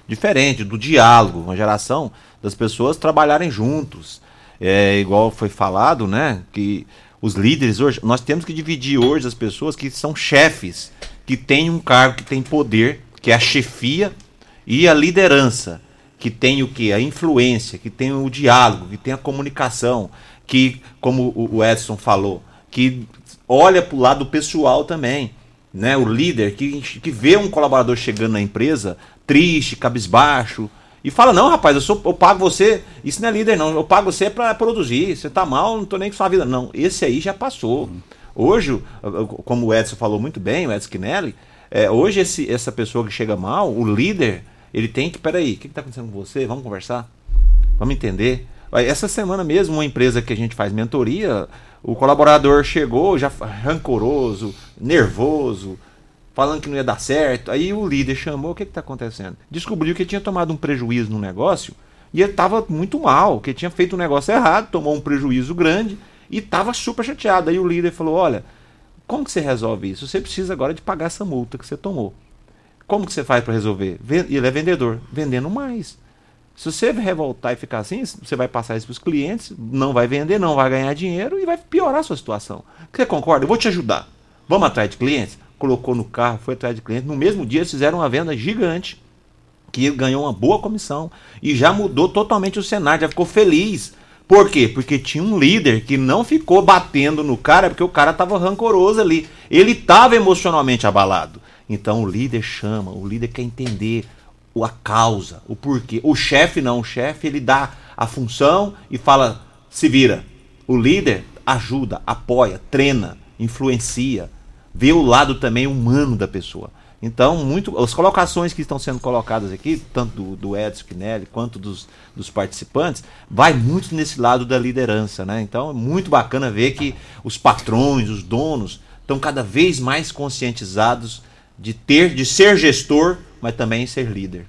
diferente, do diálogo, uma geração das pessoas trabalharem juntos. É igual foi falado, né? Que os líderes hoje, nós temos que dividir hoje as pessoas que são chefes, que têm um cargo, que têm poder que é a chefia, e a liderança, que tem o que? A influência, que tem o diálogo, que tem a comunicação, que, como o Edson falou, que olha para o lado pessoal também. Né? O líder que, que vê um colaborador chegando na empresa triste, cabisbaixo, e fala: Não, rapaz, eu, sou, eu pago você. Isso não é líder, não. Eu pago você para produzir. Você tá mal, não tô nem com sua vida. Não, esse aí já passou. Hoje, como o Edson falou muito bem, o Edson Kinelli, é, hoje, esse, essa pessoa que chega mal, o líder, ele tem que. Peraí, o que está acontecendo com você? Vamos conversar? Vamos entender? Essa semana mesmo, uma empresa que a gente faz mentoria, o colaborador chegou já rancoroso, nervoso, falando que não ia dar certo. Aí o líder chamou: o que está acontecendo? Descobriu que tinha tomado um prejuízo no negócio e ele estava muito mal, que tinha feito um negócio errado, tomou um prejuízo grande e estava super chateado. Aí o líder falou: olha como que você resolve isso? Você precisa agora de pagar essa multa que você tomou. Como que você faz para resolver? Ele é vendedor, vendendo mais. Se você revoltar e ficar assim, você vai passar isso para os clientes, não vai vender, não vai ganhar dinheiro e vai piorar a sua situação. Você concorda? Eu vou te ajudar. Vamos atrás de clientes? Colocou no carro, foi atrás de clientes. No mesmo dia, eles fizeram uma venda gigante, que ganhou uma boa comissão e já mudou totalmente o cenário, já ficou feliz por quê? Porque tinha um líder que não ficou batendo no cara porque o cara estava rancoroso ali. Ele estava emocionalmente abalado. Então o líder chama, o líder quer entender a causa, o porquê. O chefe não, o chefe ele dá a função e fala: se vira. O líder ajuda, apoia, treina, influencia, vê o lado também humano da pessoa. Então, muito, as colocações que estão sendo colocadas aqui, tanto do, do Edson Pinelli quanto dos, dos participantes, vai muito nesse lado da liderança. Né? Então, é muito bacana ver que os patrões, os donos, estão cada vez mais conscientizados de ter, de ser gestor, mas também ser líder.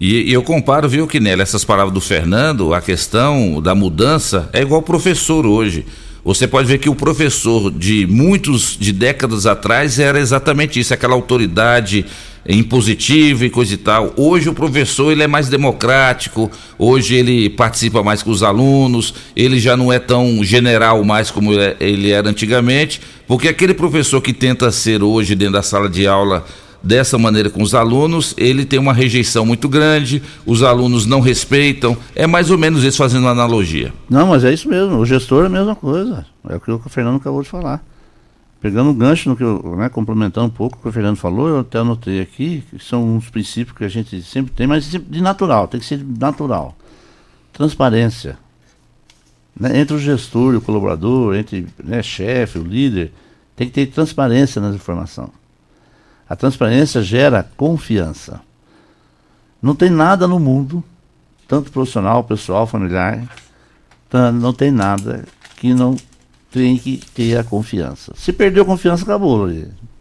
E, e eu comparo, viu, Quinelli, essas palavras do Fernando, a questão da mudança é igual professor hoje. Você pode ver que o professor de muitos de décadas atrás era exatamente isso, aquela autoridade impositiva e coisa e tal. Hoje o professor ele é mais democrático, hoje ele participa mais com os alunos, ele já não é tão general mais como é, ele era antigamente, porque aquele professor que tenta ser hoje dentro da sala de aula dessa maneira com os alunos, ele tem uma rejeição muito grande, os alunos não respeitam. É mais ou menos isso fazendo uma analogia. Não, mas é isso mesmo. O gestor é a mesma coisa. É o que o Fernando acabou de falar. Pegando um gancho no que eu, né, complementando um pouco o que o Fernando falou, eu até anotei aqui, que são uns princípios que a gente sempre tem, mas de natural, tem que ser natural. Transparência. Né, entre o gestor e o colaborador, entre né, chefe, o líder, tem que ter transparência nas informações. A transparência gera confiança. Não tem nada no mundo, tanto profissional, pessoal, familiar, não tem nada que não tem que ter a confiança. Se perdeu a confiança, acabou.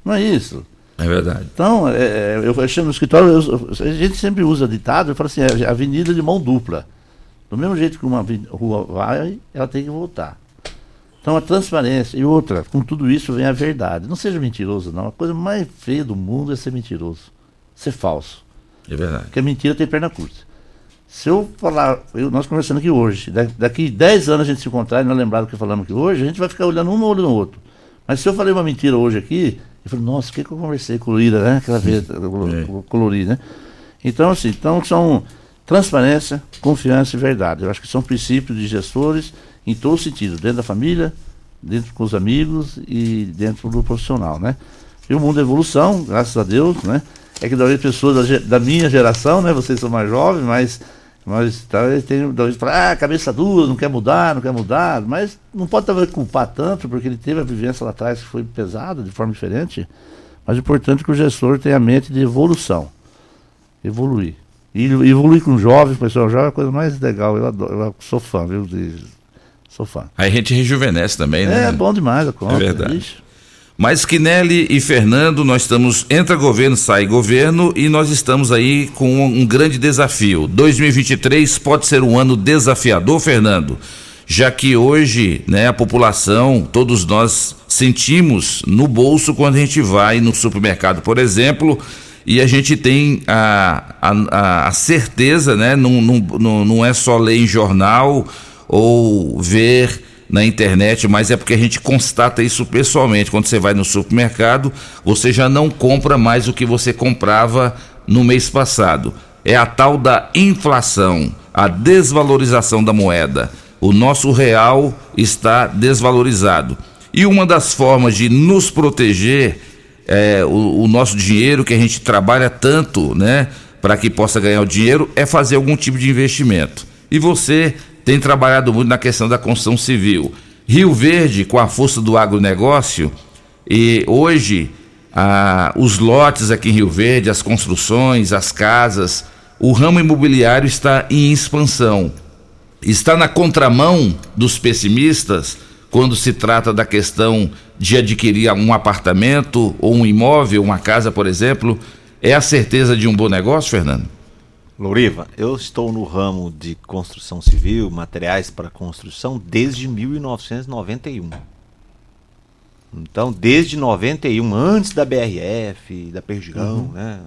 Não é isso. É verdade. Então, é, é eu chego no escritório, eu, a gente sempre usa ditado, eu falo assim, é avenida de mão dupla. Do mesmo jeito que uma rua vai, ela tem que voltar. Então a transparência. E outra, com tudo isso vem a verdade. Não seja mentiroso, não. A coisa mais feia do mundo é ser mentiroso. Ser falso. É verdade. Porque a mentira tem perna curta. Se eu falar, eu, nós conversando aqui hoje, daqui 10 anos a gente se encontrar e não lembrar do que falamos aqui hoje, a gente vai ficar olhando um no olho no outro. Mas se eu falei uma mentira hoje aqui, eu falei, nossa, o que, que eu conversei colorida, né? Aquela vez, é. colorida, né? Então, assim, então são transparência, confiança e verdade. Eu acho que são princípios de gestores em todo sentido, dentro da família, dentro com os amigos e dentro do profissional, né? E o mundo é evolução, graças a Deus, né? É que talvez pessoas da, da, minha geração, né? Vocês são mais jovens, mas, mas talvez tenham talvez falar, ah, cabeça dura, não quer mudar, não quer mudar, mas não pode talvez culpar tanto, porque ele teve a vivência lá atrás que foi pesada, de forma diferente. Mas o importante é que o gestor tenha a mente de evolução. Evoluir. E evoluir com jovens, pessoal jovem é a coisa mais legal. Eu adoro, eu sou fã, viu? De, sou fã. Aí a gente rejuvenesce também, né? É bom demais a conta. É verdade. Ixi. Mas Quinelli e Fernando, nós estamos, entra governo, sai governo e nós estamos aí com um grande desafio. 2023 pode ser um ano desafiador, Fernando, já que hoje, né, a população, todos nós sentimos no bolso quando a gente vai no supermercado, por exemplo, e a gente tem a, a, a certeza, né, não, não, não é só ler em jornal ou ver na internet, mas é porque a gente constata isso pessoalmente. Quando você vai no supermercado, você já não compra mais o que você comprava no mês passado. É a tal da inflação, a desvalorização da moeda. O nosso real está desvalorizado. E uma das formas de nos proteger é, o, o nosso dinheiro, que a gente trabalha tanto, né, para que possa ganhar o dinheiro, é fazer algum tipo de investimento. E você tem trabalhado muito na questão da construção civil. Rio Verde, com a força do agronegócio, e hoje ah, os lotes aqui em Rio Verde, as construções, as casas, o ramo imobiliário está em expansão. Está na contramão dos pessimistas quando se trata da questão de adquirir um apartamento ou um imóvel, uma casa, por exemplo. É a certeza de um bom negócio, Fernando? Louriva, eu estou no ramo de construção civil, materiais para construção, desde 1991. Então, desde 91, antes da BRF, da Perdigão, uhum. né?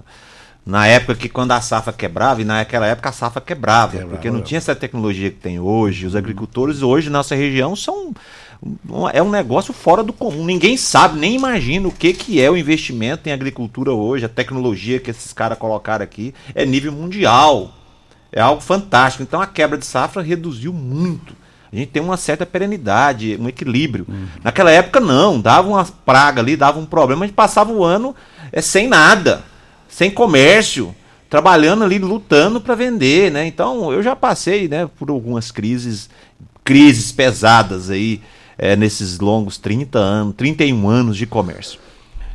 Na época que quando a safra quebrava, e naquela época a safra quebrava, quebrava porque não tinha essa tecnologia que tem hoje. Os agricultores hoje na nossa região são é um negócio fora do comum. Ninguém sabe, nem imagina o que, que é o investimento em agricultura hoje, a tecnologia que esses caras colocaram aqui é nível mundial. É algo fantástico. Então a quebra de safra reduziu muito. A gente tem uma certa perenidade, um equilíbrio. Uhum. Naquela época não, dava uma praga ali, dava um problema, a gente passava o ano é, sem nada, sem comércio, trabalhando ali, lutando para vender, né? Então eu já passei, né, por algumas crises, crises pesadas aí é, nesses longos 30 anos, 31 anos de comércio.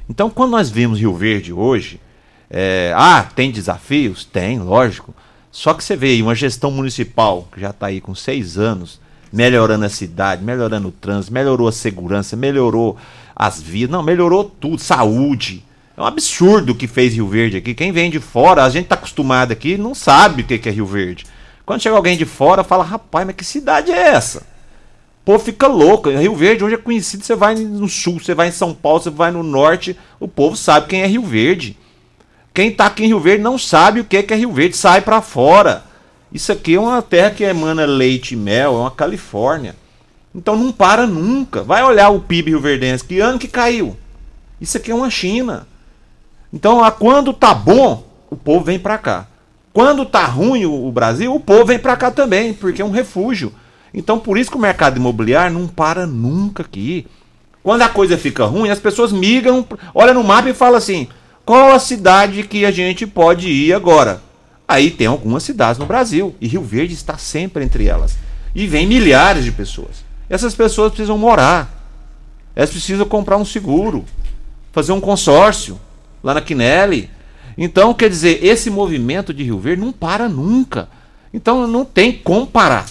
Então, quando nós vemos Rio Verde hoje, é, ah, tem desafios? Tem, lógico. Só que você vê aí uma gestão municipal que já está aí com seis anos, melhorando a cidade, melhorando o trânsito, melhorou a segurança, melhorou as vias, não, melhorou tudo, saúde. É um absurdo o que fez Rio Verde aqui. Quem vem de fora, a gente está acostumado aqui, não sabe o que é Rio Verde. Quando chega alguém de fora, fala, rapaz, mas que cidade é essa? Povo fica louco. Rio Verde hoje é conhecido, você vai no sul, você vai em São Paulo, você vai no norte, o povo sabe quem é Rio Verde. Quem tá aqui em Rio Verde não sabe o que é, que é Rio Verde, sai para fora. Isso aqui é uma terra que emana leite e mel, é uma Califórnia. Então não para nunca. Vai olhar o PIB rio verdense, que ano que caiu? Isso aqui é uma China. Então, a quando tá bom, o povo vem para cá. Quando tá ruim o Brasil, o povo vem para cá também, porque é um refúgio. Então por isso que o mercado imobiliário não para nunca aqui. Quando a coisa fica ruim, as pessoas migram, olha no mapa e fala assim: qual a cidade que a gente pode ir agora? Aí tem algumas cidades no Brasil e Rio Verde está sempre entre elas. E vem milhares de pessoas. Essas pessoas precisam morar. Elas precisam comprar um seguro, fazer um consórcio lá na Quinelli. Então, quer dizer, esse movimento de Rio Verde não para nunca. Então não tem como parar.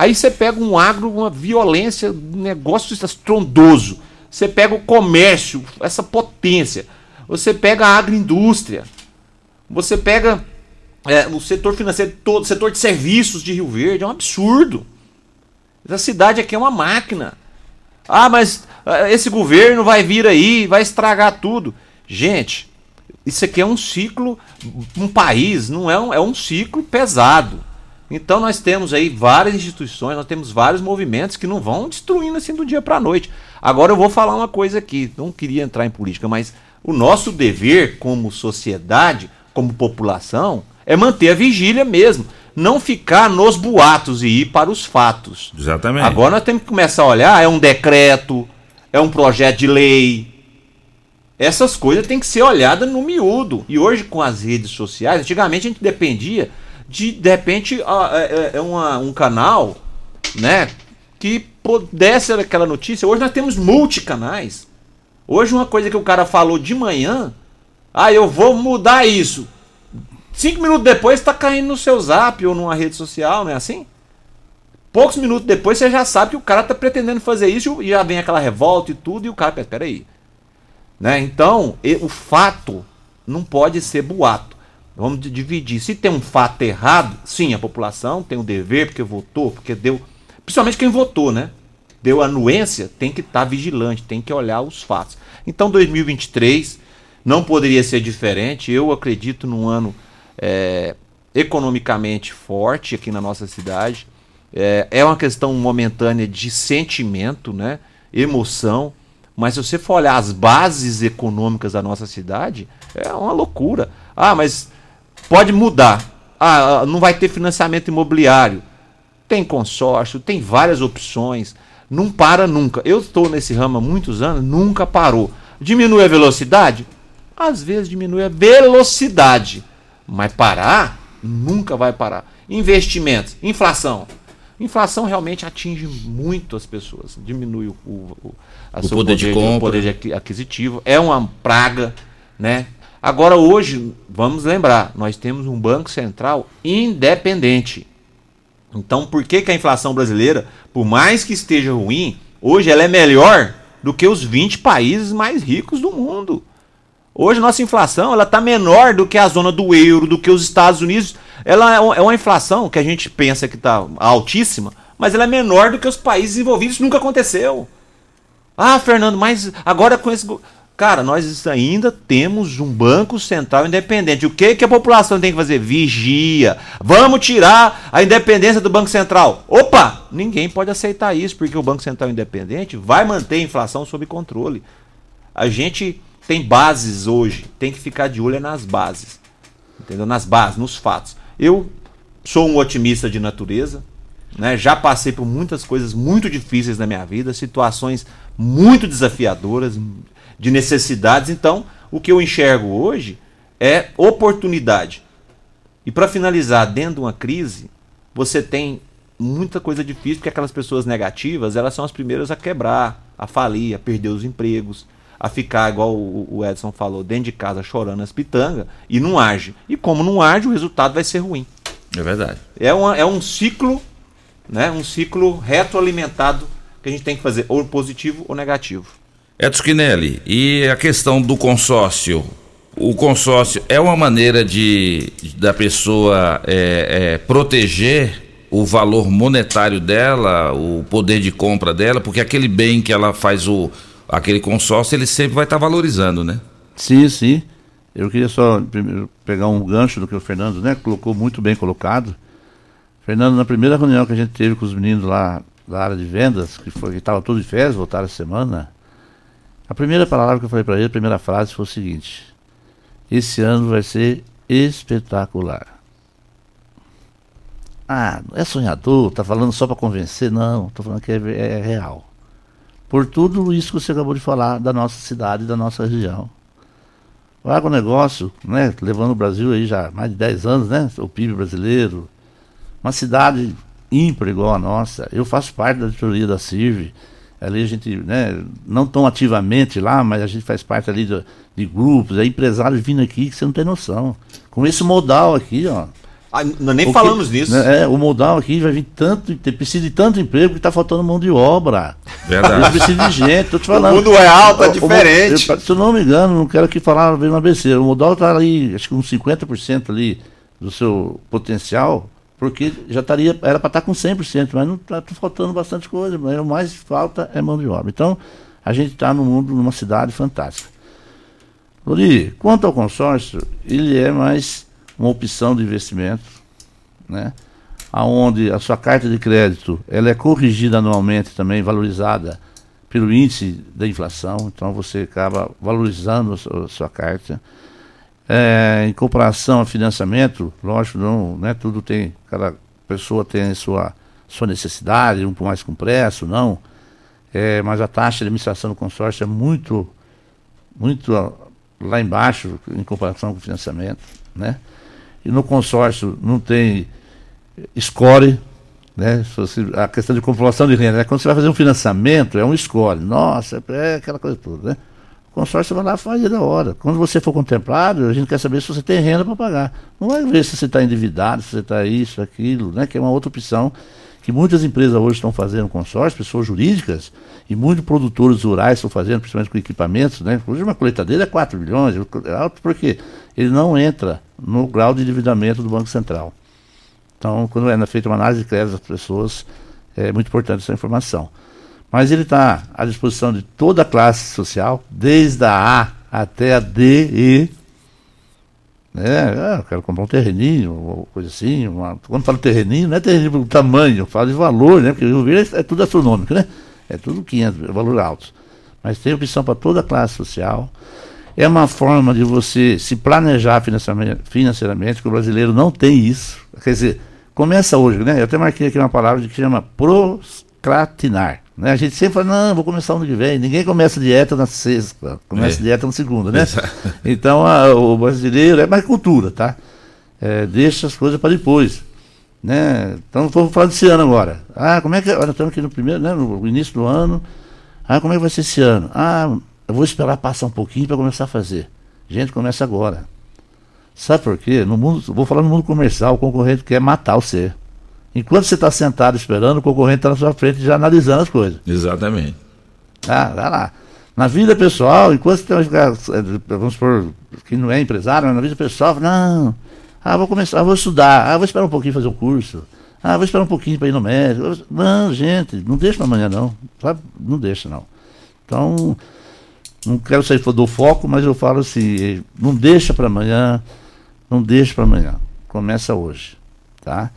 Aí você pega um agro, uma violência, um negócio estrondoso. Você pega o comércio, essa potência. Você pega a agroindústria. Você pega é, o setor financeiro todo, o setor de serviços de Rio Verde. É um absurdo. Essa cidade aqui é uma máquina. Ah, mas ah, esse governo vai vir aí, vai estragar tudo. Gente, isso aqui é um ciclo, um país, não é um, é um ciclo pesado. Então nós temos aí várias instituições, nós temos vários movimentos que não vão destruindo assim do dia para a noite. Agora eu vou falar uma coisa aqui, não queria entrar em política, mas o nosso dever como sociedade, como população, é manter a vigília mesmo, não ficar nos boatos e ir para os fatos. Exatamente. Agora nós temos que começar a olhar, é um decreto, é um projeto de lei, Essas coisas têm que ser olhadas no miúdo. E hoje, com as redes sociais, antigamente a gente dependia de, de repente, é, é um canal né, que pudesse aquela notícia. Hoje nós temos multicanais. Hoje, uma coisa que o cara falou de manhã, ah, eu vou mudar isso. Cinco minutos depois está caindo no seu zap ou numa rede social, não é assim? Poucos minutos depois você já sabe que o cara está pretendendo fazer isso e já vem aquela revolta e tudo, e o cara, peraí. Né? Então, o fato não pode ser boato. Vamos dividir. Se tem um fato errado, sim, a população tem o dever, porque votou, porque deu. Principalmente quem votou, né? Deu anuência, tem que estar tá vigilante, tem que olhar os fatos. Então, 2023 não poderia ser diferente. Eu acredito num ano é, economicamente forte aqui na nossa cidade. É, é uma questão momentânea de sentimento, né? emoção. Mas se você for olhar as bases econômicas da nossa cidade, é uma loucura. Ah, mas pode mudar. Ah, não vai ter financiamento imobiliário. Tem consórcio, tem várias opções. Não para nunca. Eu estou nesse ramo há muitos anos, nunca parou. Diminui a velocidade? Às vezes diminui a velocidade. Mas parar? Nunca vai parar. Investimentos, inflação. Inflação realmente atinge muito as pessoas, diminui o, o, o, o poder, poder, de compra. poder aquisitivo, é uma praga, né? Agora hoje, vamos lembrar, nós temos um Banco Central independente. Então, por que, que a inflação brasileira, por mais que esteja ruim, hoje ela é melhor do que os 20 países mais ricos do mundo? Hoje nossa inflação ela está menor do que a zona do euro, do que os Estados Unidos. Ela é, é uma inflação que a gente pensa que está altíssima, mas ela é menor do que os países envolvidos. Isso nunca aconteceu. Ah, Fernando, mas agora com esse. Cara, nós ainda temos um banco central independente. O que, que a população tem que fazer? Vigia. Vamos tirar a independência do Banco Central. Opa! Ninguém pode aceitar isso, porque o Banco Central independente vai manter a inflação sob controle. A gente tem bases hoje, tem que ficar de olho nas bases. Entendeu? Nas bases, nos fatos. Eu sou um otimista de natureza, né? Já passei por muitas coisas muito difíceis na minha vida, situações muito desafiadoras, de necessidades. Então, o que eu enxergo hoje é oportunidade. E para finalizar, dentro de uma crise, você tem muita coisa difícil, porque aquelas pessoas negativas, elas são as primeiras a quebrar, a falir, a perder os empregos a ficar, igual o Edson falou, dentro de casa chorando as pitangas e não age. E como não age, o resultado vai ser ruim. É verdade. É, uma, é um ciclo, né? Um ciclo retroalimentado que a gente tem que fazer, ou positivo ou negativo. Edson Quinelli, e a questão do consórcio? O consórcio é uma maneira de da pessoa é, é, proteger o valor monetário dela, o poder de compra dela, porque aquele bem que ela faz o, aquele consórcio ele sempre vai estar tá valorizando, né? Sim, sim. Eu queria só primeiro, pegar um gancho do que o Fernando né, colocou muito bem colocado. Fernando, na primeira reunião que a gente teve com os meninos lá da área de vendas, que foi que estava tudo de férias, voltaram a semana, a primeira palavra que eu falei para ele, a primeira frase foi o seguinte: esse ano vai ser espetacular. Ah, é sonhador, tá falando só para convencer? Não, tô falando que é, é real por tudo isso que você acabou de falar da nossa cidade, da nossa região. O agronegócio, né, levando o Brasil aí já mais de 10 anos, né, o PIB brasileiro, uma cidade ímpar igual a nossa. Eu faço parte da diretoria da CIRV, ali a gente, né, não tão ativamente lá, mas a gente faz parte ali de, de grupos, é empresários vindo aqui que você não tem noção. Com esse modal aqui, ó, ah, nem Porque, falamos nisso. Né, é, o modal aqui vai vir tanto, precisa de tanto emprego que está faltando mão de obra. Verdade. Precisa de gente, tô te falando. O mundo é alto, é diferente. Eu, se eu não me engano, não quero aqui falar uma besteira. O modal está ali, acho que uns 50% ali do seu potencial, porque já estaria, era para estar com 100%, mas não está tá faltando bastante coisa. Mas o mais falta é mão de obra. Então, a gente está no mundo, numa cidade fantástica. Lori, quanto ao consórcio, ele é mais uma opção de investimento, né? aonde a sua carta de crédito ela é corrigida anualmente também, valorizada pelo índice da inflação, então você acaba valorizando a sua carta. É, em comparação a financiamento, lógico, não, né, tudo tem, cada pessoa tem sua, sua necessidade, um mais compresso, não. É, mas a taxa de administração do consórcio é muito muito lá embaixo em comparação com o financiamento, né? E no consórcio não tem score, né? A questão de comprovação de renda, né? quando você vai fazer um financiamento, é um score. Nossa, é aquela coisa toda, né? O consórcio vai lá fazer da hora. Quando você for contemplado, a gente quer saber se você tem renda para pagar. Não vai ver se você está endividado, se você está isso, aquilo, né? Que é uma outra opção que muitas empresas hoje estão fazendo consórcio, pessoas jurídicas, e muitos produtores rurais estão fazendo, principalmente com equipamentos, né? Hoje uma coletadeira é 4 milhões, é alto porque ele não entra no grau de endividamento do Banco Central. Então, quando é feita uma análise de crédito das pessoas, é muito importante essa informação. Mas ele está à disposição de toda a classe social, desde a A até a D, E, né? Ah, eu quero comprar um terreninho, coisa assim. Uma... Quando falo terreninho, não é terreninho pelo tamanho, eu falo de valor, né? Porque o Verde é, é tudo astronômico, né? É tudo 500, é valor alto. Mas tem opção para toda a classe social. É uma forma de você se planejar financeiramente, que o brasileiro não tem isso. Quer dizer, começa hoje, né? Eu até marquei aqui uma palavra que chama procratinar. Né? A gente sempre fala, não, vou começar ano que vem. Ninguém começa dieta na sexta, começa é. dieta na segunda, né? Exato. Então a, o brasileiro é mais cultura, tá? É, deixa as coisas para depois. Né? Então vamos falar desse ano agora. Ah, como é que. Olha, estamos aqui no primeiro, né? No início do ano. Ah, como é que vai ser esse ano? Ah, eu vou esperar passar um pouquinho para começar a fazer. Gente, começa agora. Sabe por quê? No mundo, vou falar no mundo comercial, o concorrente quer matar o ser. Enquanto você está sentado esperando, o concorrente está na sua frente já analisando as coisas. Exatamente. Ah, vai lá. Na vida pessoal, enquanto você tem ficar, vamos supor, que não é empresário, na vida pessoal, não, ah, vou começar, vou estudar, ah, vou esperar um pouquinho fazer um curso, ah, vou esperar um pouquinho para ir no médico. Não, gente, não deixa para amanhã não. Sabe? Não deixa não. Então, não quero sair do foco, mas eu falo assim, não deixa para amanhã, não deixa para amanhã. Começa hoje, tá?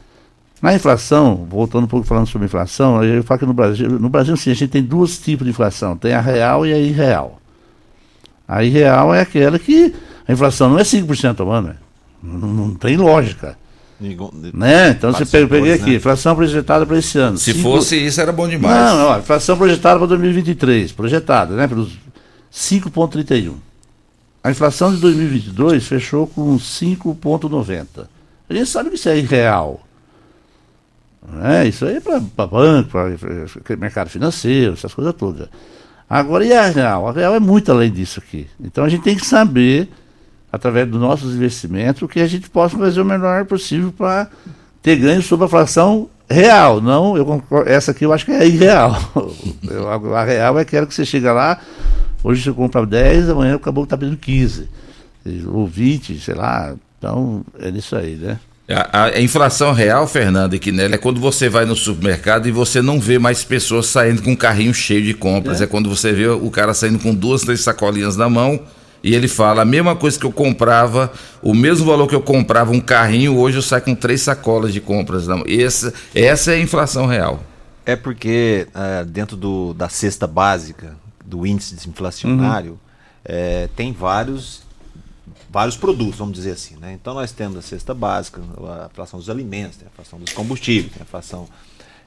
Na inflação, voltando um pouco falando sobre inflação, eu falo que no Brasil, no Brasil sim, a gente tem dois tipos de inflação, tem a real e a irreal. A irreal é aquela que a inflação não é 5% ao ano, não, não tem lógica. Né? Então você pega, peguei aqui, né? inflação projetada para esse ano. Se cinco... fosse isso, era bom demais. Não, não, inflação projetada para 2023, projetada, né? Pelos 5,31. A inflação de 2022 fechou com 5,90. A gente sabe que isso é irreal. Né? Isso aí é para banco, para mercado financeiro, essas coisas todas. Agora, e a real? A real é muito além disso aqui. Então a gente tem que saber, através dos nossos investimentos, que a gente possa fazer o melhor possível para ter ganho sobre a fração real. Não, eu concordo, essa aqui eu acho que é irreal. A real é aquela que você chega lá, hoje você compra 10, amanhã acabou que está pedindo 15. Ou 20, sei lá. Então, é isso aí, né? A, a, inflação real, Fernando e Quinelli, é quando você vai no supermercado e você não vê mais pessoas saindo com um carrinho cheio de compras. É, é quando você vê o cara saindo com duas, três sacolinhas na mão e ele fala a mesma coisa que eu comprava, o mesmo valor que eu comprava um carrinho, hoje eu saio com três sacolas de compras. Na mão. Essa, essa é a inflação real. É porque é, dentro do, da cesta básica do índice desinflacionário, uhum. é, tem vários vários produtos, vamos dizer assim. Né? Então nós temos a cesta básica, a inflação dos alimentos, a inflação dos combustíveis, a inflação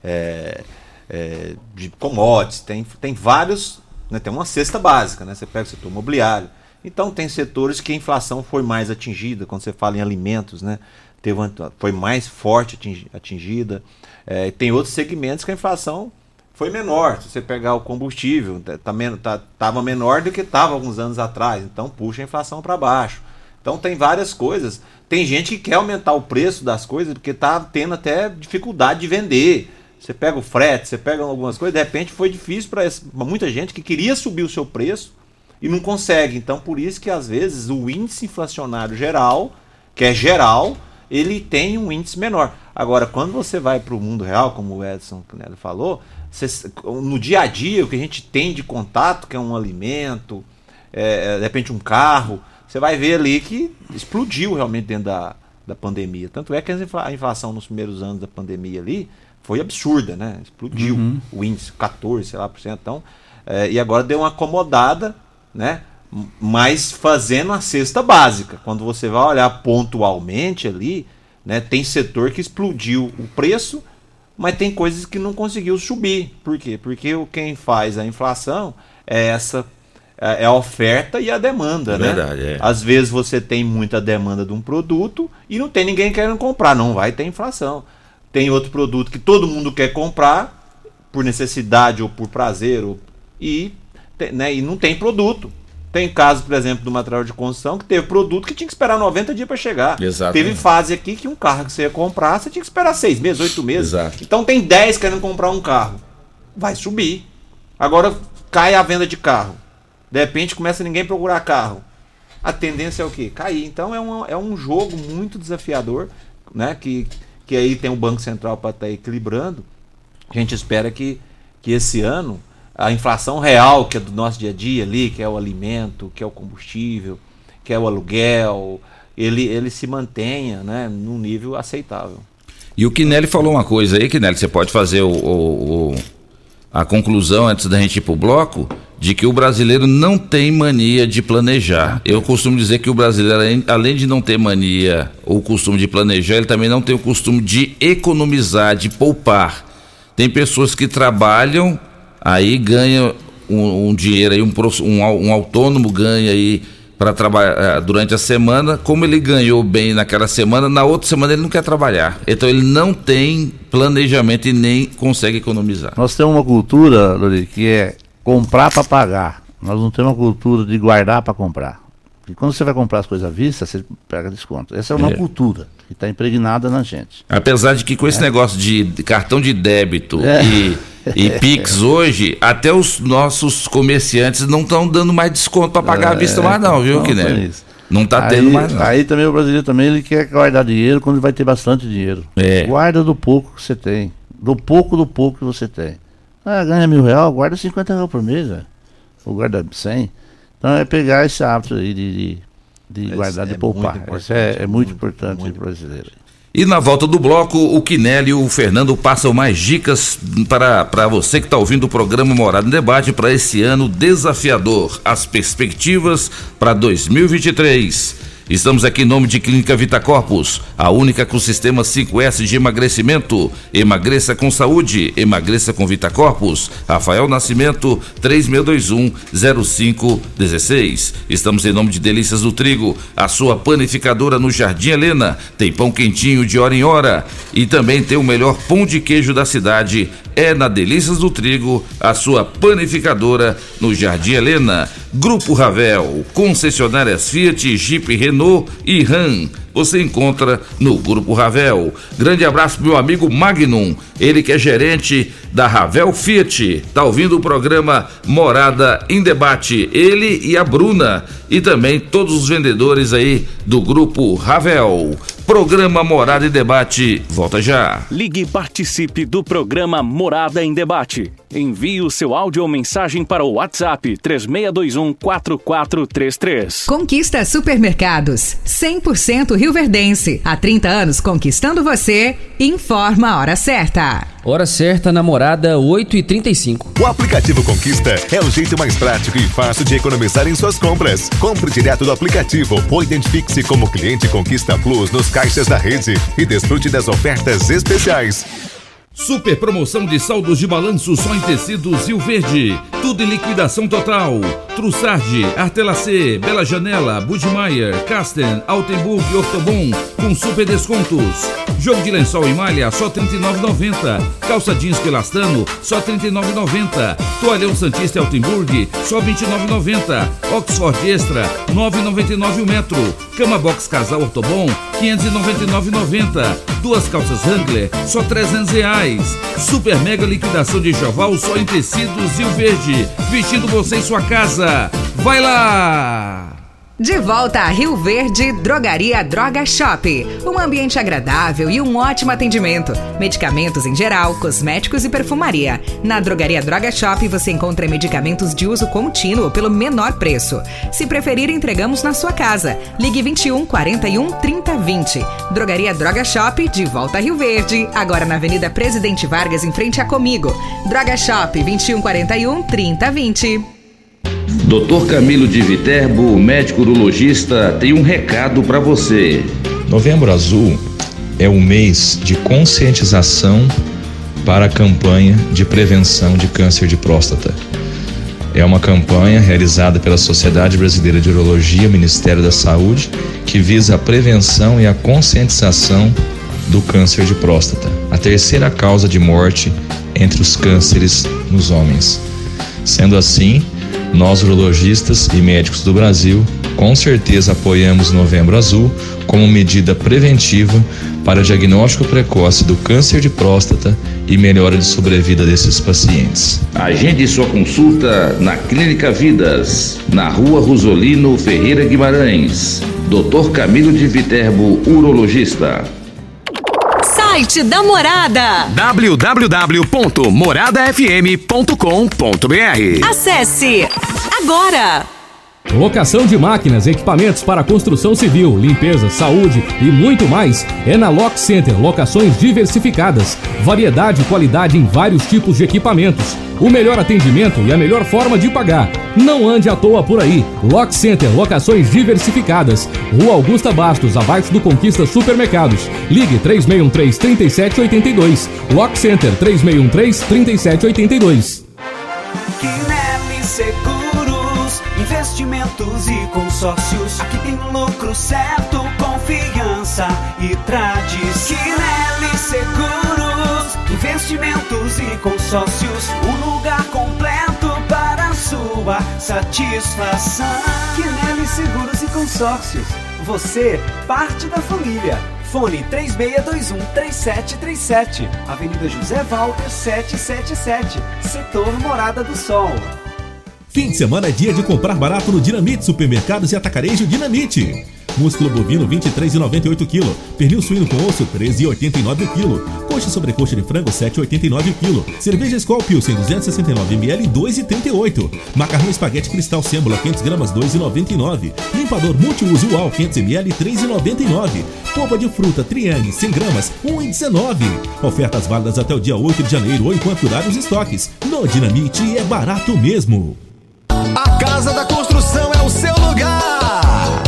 é, é, de commodities, tem, tem vários, né? tem uma cesta básica, né? você pega o setor imobiliário. Então tem setores que a inflação foi mais atingida, quando você fala em alimentos, né? Teve uma, foi mais forte atingida. É, tem outros segmentos que a inflação foi menor. Se você pegar o combustível, tá, tá, tava menor do que estava alguns anos atrás, então puxa a inflação para baixo. Então tem várias coisas. Tem gente que quer aumentar o preço das coisas porque está tendo até dificuldade de vender. Você pega o frete, você pega algumas coisas, de repente foi difícil para muita gente que queria subir o seu preço e não consegue. Então por isso que às vezes o índice inflacionário geral, que é geral, ele tem um índice menor. Agora, quando você vai para o mundo real, como o Edson Canelli falou, você, no dia a dia, o que a gente tem de contato, que é um alimento, é, de repente um carro, você vai ver ali que explodiu realmente dentro da, da pandemia. Tanto é que a inflação nos primeiros anos da pandemia ali foi absurda, né? Explodiu uhum. o índice, 14, sei lá, por cento. Então, é, e agora deu uma acomodada, né? Mas fazendo a cesta básica. Quando você vai olhar pontualmente ali, né? Tem setor que explodiu o preço, mas tem coisas que não conseguiu subir. Por quê? Porque quem faz a inflação é essa é, é a oferta e a demanda, É né? verdade, é. Às vezes você tem muita demanda de um produto e não tem ninguém querendo comprar, não vai ter inflação. Tem outro produto que todo mundo quer comprar por necessidade ou por prazer ou, e, né, e não tem produto. Tem caso, por exemplo, do material de construção que teve produto que tinha que esperar 90 dias para chegar. Exatamente. Teve fase aqui que um carro que você ia comprar, você tinha que esperar seis meses, oito meses. Exato. Então tem 10 querendo comprar um carro. Vai subir. Agora cai a venda de carro. De repente começa ninguém a procurar carro. A tendência é o quê? Cair. Então é um, é um jogo muito desafiador, né? Que, que aí tem o Banco Central para estar equilibrando. A gente espera que, que esse ano a inflação real, que é do nosso dia a dia ali, que é o alimento, que é o combustível, que é o aluguel, ele, ele se mantenha né, num nível aceitável. E o Kinelli falou uma coisa aí, Kinelli, você pode fazer o, o- o- a conclusão antes da gente ir pro bloco, de que o brasileiro não tem mania de planejar. Eu costumo dizer que o brasileiro, além- de não ter mania ou costume de planejar, ele também não tem o costume de economizar, de poupar. Tem pessoas que trabalham, aí ganha um, um dinheiro aí, um, um, um autônomo ganha aí para trabalhar durante a semana, como ele ganhou bem naquela semana, na outra semana ele não quer trabalhar. Então ele não tem planejamento e nem consegue economizar. Nós temos uma cultura, Lori, que é comprar para pagar. Nós não temos uma cultura de guardar para comprar. E quando você vai comprar as coisas à vista, você pega desconto. Essa é uma É. cultura que está impregnada na gente. Apesar de que com esse negócio de cartão de débito É. e, e Pix hoje, até os nossos comerciantes não estão dando mais desconto para pagar à vista mais não, viu, isso. Não tá aí, tendo mais não. Aí também o brasileiro também ele quer guardar dinheiro quando vai ter bastante dinheiro. É. Guarda do pouco que você tem. Do pouco do pouco que você tem. Ah, ganha mil reais, guarda 50 reais por mês, velho. Ou guarda 100. Então é pegar esse hábito aí de, de, de guardar, de é poupar. muito Isso é, importante, é muito importante para o brasileiro. E na volta do bloco, o Kinelli e o Fernando passam mais dicas para, para você que está ouvindo o programa Morada em Debate para esse ano desafiador. As perspectivas para 2023. Estamos aqui em nome de Clínica Vita Corpus, a única com sistema 5S de emagrecimento. Emagreça com saúde, emagreça com Vita Corpus. Rafael Nascimento, 3621-0516. Estamos em nome de Delícias do Trigo, a sua panificadora no Jardim Helena. Tem pão quentinho de hora em hora. E também tem o melhor pão de queijo da cidade. É na Delícias do Trigo, a sua panificadora no Jardim Helena. Grupo Ravel, concessionárias Fiat, Jeep, Renault e Ram. Você encontra no Grupo Ravel. Grande abraço pro meu amigo Magnum, ele que é gerente da Ravel Fiat. Tá ouvindo o programa Morada em Debate, ele e a Bruna e também todos os vendedores aí do Grupo Ravel. Programa Morada em Debate, volta já. Ligue e participe do programa Morada em Debate. Envie o seu áudio ou mensagem para o WhatsApp 3621 4433. Conquista Supermercados, 100% Rio Verdense. Há 30 anos conquistando você. Informa a hora certa. Hora certa, namorada 8h35. O aplicativo Conquista é o jeito mais prático e fácil de economizar em suas compras. Compre direto do aplicativo ou identifique-se como cliente Conquista Plus nos caixas da rede e desfrute das ofertas especiais. Super promoção de saldos de balanço só em tecidos Rio Verde. Tudo em liquidação total. Trussardi, Artelacê, Bela Janela, Budmeier, Casten, Altenburg e Ortobon com super descontos. Jogo de lençol e malha só R$ 39,90. Calça jeans Pelastano só R$ 39,90. Toalhão Santista Altenburg só R$ 29,90. Oxford Extra R$ 9,99 o metro. Cama Box Casal Ortobon R$ 599,90. Duas calças Wrangler só 300 reais. Super mega liquidação de enxoval só em tecidos Rio Verde. Vestindo você em sua casa. Vai lá! De volta a Rio Verde, Drogaria Droga Shop. Um ambiente agradável e um ótimo atendimento. Medicamentos em geral, cosméticos e perfumaria. Na Drogaria Droga Shop você encontra medicamentos de uso contínuo pelo menor preço. Se preferir, entregamos na sua casa. Ligue 21 41 30 20. Drogaria Droga Shop, de volta a Rio Verde. Agora na Avenida Presidente Vargas, em frente a Comigo. Droga Shop, 21 41 30 20. Doutor Camilo de Viterbo, médico urologista, tem um recado para você. Novembro Azul é o mês de conscientização para a campanha de prevenção de câncer de próstata. É uma campanha realizada pela Sociedade Brasileira de Urologia, Ministério da Saúde, que visa a prevenção e a conscientização do câncer de próstata, a terceira causa de morte entre os cânceres nos homens. Sendo assim, nós urologistas e médicos do Brasil com certeza apoiamos Novembro Azul como medida preventiva para diagnóstico precoce do câncer de próstata e melhora de sobrevida desses pacientes. Agende sua consulta na Clínica Vidas, na Rua Rosolino Ferreira Guimarães. Dr. Camilo de Viterbo, urologista. Site da Morada. www.moradafm.com.br Acesse agora. Locação de máquinas, equipamentos para construção civil, limpeza, saúde e muito mais é na Lock Center. Locações diversificadas, variedade e qualidade em vários tipos de equipamentos, o melhor atendimento e a melhor forma de pagar. Não ande à toa por aí. Lock Center, locações diversificadas. Rua Augusta Bastos, abaixo do Conquista Supermercados. Ligue 3613-3782. Lock Center 3613-3782. Quinelli Seguros, investimentos e consórcios. Aqui tem lucro certo, confiança e tradição. Quinelli Seguros, investimentos e consórcios. Um lugar completo para sua satisfação. Quinelli Seguros e Consórcios. Você, parte da família. Fone 3621-3737. Avenida José Walter 777. Setor Morada do Sol. Fim de semana é dia de comprar barato no Dinamite Supermercados e Atacarejo Dinamite. Músculo bovino 23,98 kg. Pernil suíno com osso 13,89 kg. Coxa sobre coxa de frango 7,89 kg. Cerveja Skol Pilsen 269 ml 2,38. Macarrão espaguete cristal sêmbola 500 gramas 2,99. Limpador multiuso UAL 500 ml 3,99. Polpa de fruta Triangle 100 gramas 1,19. Ofertas válidas até o dia 8 de janeiro ou enquanto durarem os estoques. No Dinamite é barato mesmo. A Casa da Construção é o seu lugar.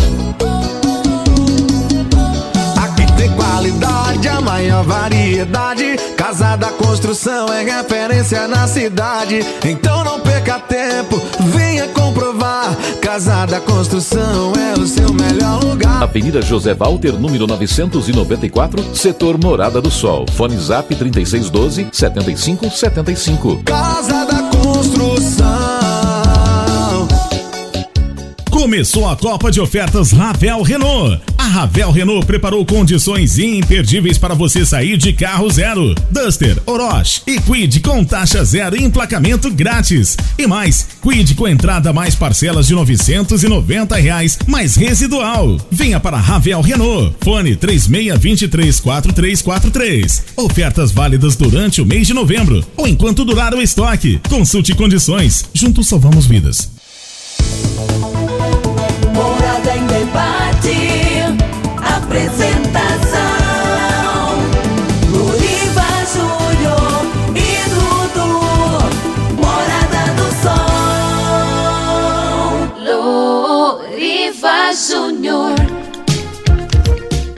Aqui tem qualidade, a maior variedade. Casa da Construção é referência na cidade. Então não perca tempo, venha comprovar. Casa da Construção é o seu melhor lugar. Avenida José Walter, número 994, setor Morada do Sol. Fone Zap 3612 7575. Casa da Construção. Começou a Copa de Ofertas Ravel Renault. A Ravel Renault preparou condições imperdíveis para você sair de carro zero. Duster, Orochi e Quid com taxa zero e emplacamento grátis. E mais, Quid com entrada mais parcelas de 990 reais, mais residual. Venha para Ravel Renault. Fone 36234343. Ofertas válidas durante o mês de novembro ou enquanto durar o estoque. Consulte condições. Juntos salvamos vidas.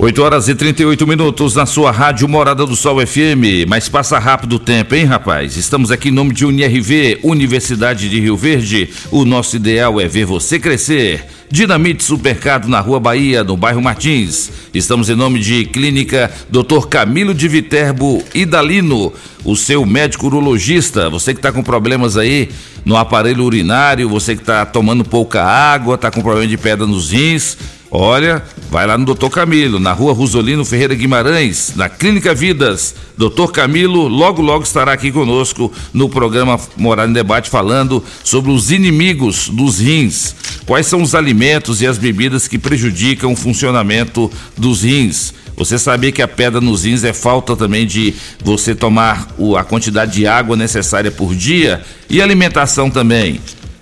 8 horas e 38 minutos na sua rádio Morada do Sol FM. Mas passa rápido o tempo, hein, rapaz? Estamos aqui em nome de UniRV, Universidade de Rio Verde. O nosso ideal é ver você crescer. Dinamite Supermercado na Rua Bahia, no bairro Martins. Estamos em nome de Clínica Dr. Camilo de Viterbo Idalino, o seu médico urologista. Você que está com problemas aí no aparelho urinário, você que está tomando pouca água, está com problema de pedra nos rins. Olha, vai lá no Doutor Camilo, na rua Rosolino Ferreira Guimarães, na Clínica Vidas. Doutor Camilo logo logo estará aqui conosco no programa Morar em Debate falando sobre os inimigos dos rins. Quais são os alimentos e as bebidas que prejudicam o funcionamento dos rins? Você sabia que a pedra nos rins é falta também de você tomar a quantidade de água necessária por dia e alimentação também.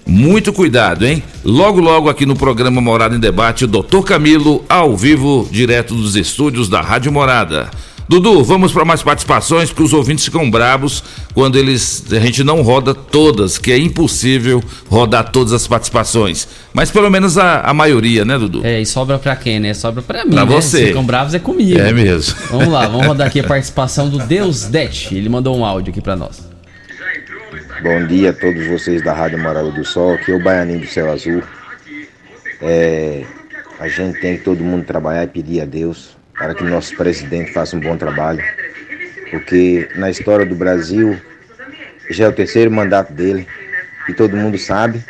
Muito cuidado, hein? Logo, logo aqui no programa Morada em Debate, o Dr. Camilo, ao vivo, direto dos estúdios da Rádio Morada. Dudu, vamos para mais participações, porque os ouvintes ficam bravos quando eles a gente não roda todas, que é impossível rodar todas as participações. Mas pelo menos a, a maioria, né, Dudu? É, e sobra pra quem, né? Sobra pra mim, Pra né? você. Se ficam bravos é comigo. É mesmo. Vamos lá, vamos rodar aqui a participação do Deus Det. Ele mandou um áudio aqui pra nós. Bom dia a todos vocês da Rádio Morada do Sol, aqui é o Baianinho do Céu Azul. É, a gente tem que todo mundo trabalhar e pedir a Deus para que nosso presidente faça um bom trabalho, porque na história do Brasil já é o terceiro mandato dele e todo mundo sabe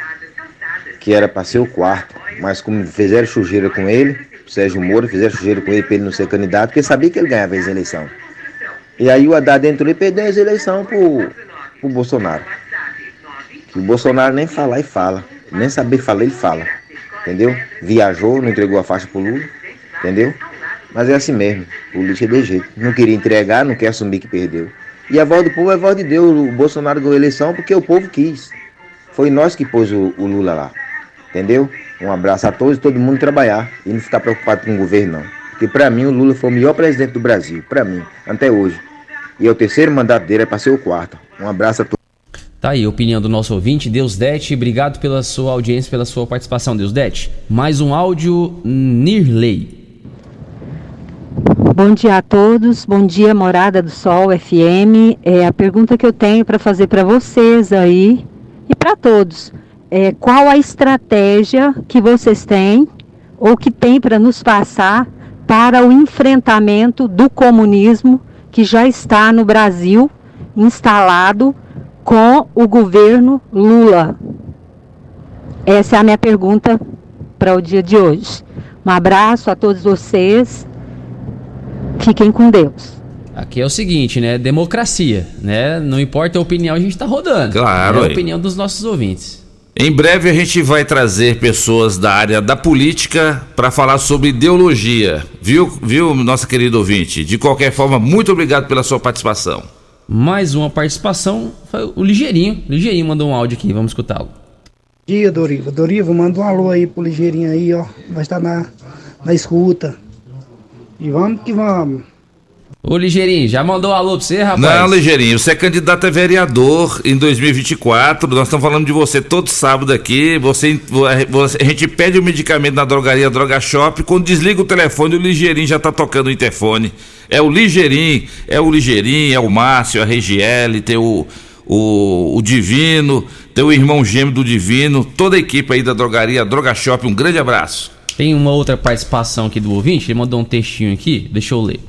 que era para ser o quarto, mas como fizeram sujeira com ele, Sérgio Moro fizeram sujeira com ele para ele não ser candidato, porque sabia que ele ganhava as eleições. E aí o Haddad entrou e perdeu as eleições pro, pro Bolsonaro. O Bolsonaro nem falar e fala, nem saber falar ele fala, entendeu? Viajou, não entregou a faixa pro Lula, entendeu? Mas é assim mesmo, política é de jeito. Não queria entregar, não quer assumir que perdeu. E a voz do povo é a voz de Deus. O Bolsonaro ganhou a eleição porque o povo quis. Foi nós que pôs o, o Lula lá. Entendeu? Um abraço a todos e todo mundo trabalhar. E não ficar preocupado com o governo, não. Porque para mim o Lula foi o melhor presidente do Brasil. Para mim, até hoje. E é o terceiro mandato dele, é para ser o quarto. Um abraço a todos. Tá aí a opinião do nosso ouvinte, Deusdete. Obrigado pela sua audiência, pela sua participação, Deusdete. Mais um áudio, Nirley. Bom dia a todos, bom dia Morada do Sol FM. É, a pergunta que eu tenho para fazer para vocês aí e para todos é qual a estratégia que vocês têm ou que tem para nos passar para o enfrentamento do comunismo que já está no Brasil instalado com o governo Lula? Essa é a minha pergunta para o dia de hoje. Um abraço a todos vocês Fiquem com Deus. Aqui é o seguinte, né? Democracia, né? Não importa a opinião, a gente tá rodando. Claro. É a aí. opinião dos nossos ouvintes. Em breve a gente vai trazer pessoas da área da política para falar sobre ideologia. Viu, viu, nossa querida ouvinte? De qualquer forma, muito obrigado pela sua participação. Mais uma participação foi o Ligeirinho. Ligeirinho mandou um áudio aqui, vamos escutá-lo. dia, Doriva. Doriva, manda um alô aí pro Ligeirinho aí, ó. Vai estar na, na escuta. E vamos que vamos. Ô Ligeirinho, já mandou um alô pra você, rapaz? Não, Ligeirinho, você é candidato a vereador em 2024. Nós estamos falando de você todo sábado aqui. Você, você- a gente pede o medicamento na drogaria Droga Shop. Quando desliga o telefone, o Ligeirinho já tá tocando o interfone. É o Ligeirinho, é o Ligeirinho, é o Márcio, a Regiele, tem o, o, o Divino, tem o irmão gêmeo do Divino, toda a equipe aí da drogaria Droga Shop. Um grande abraço. Tem uma outra participação aqui do ouvinte, ele mandou um textinho aqui, deixa eu ler.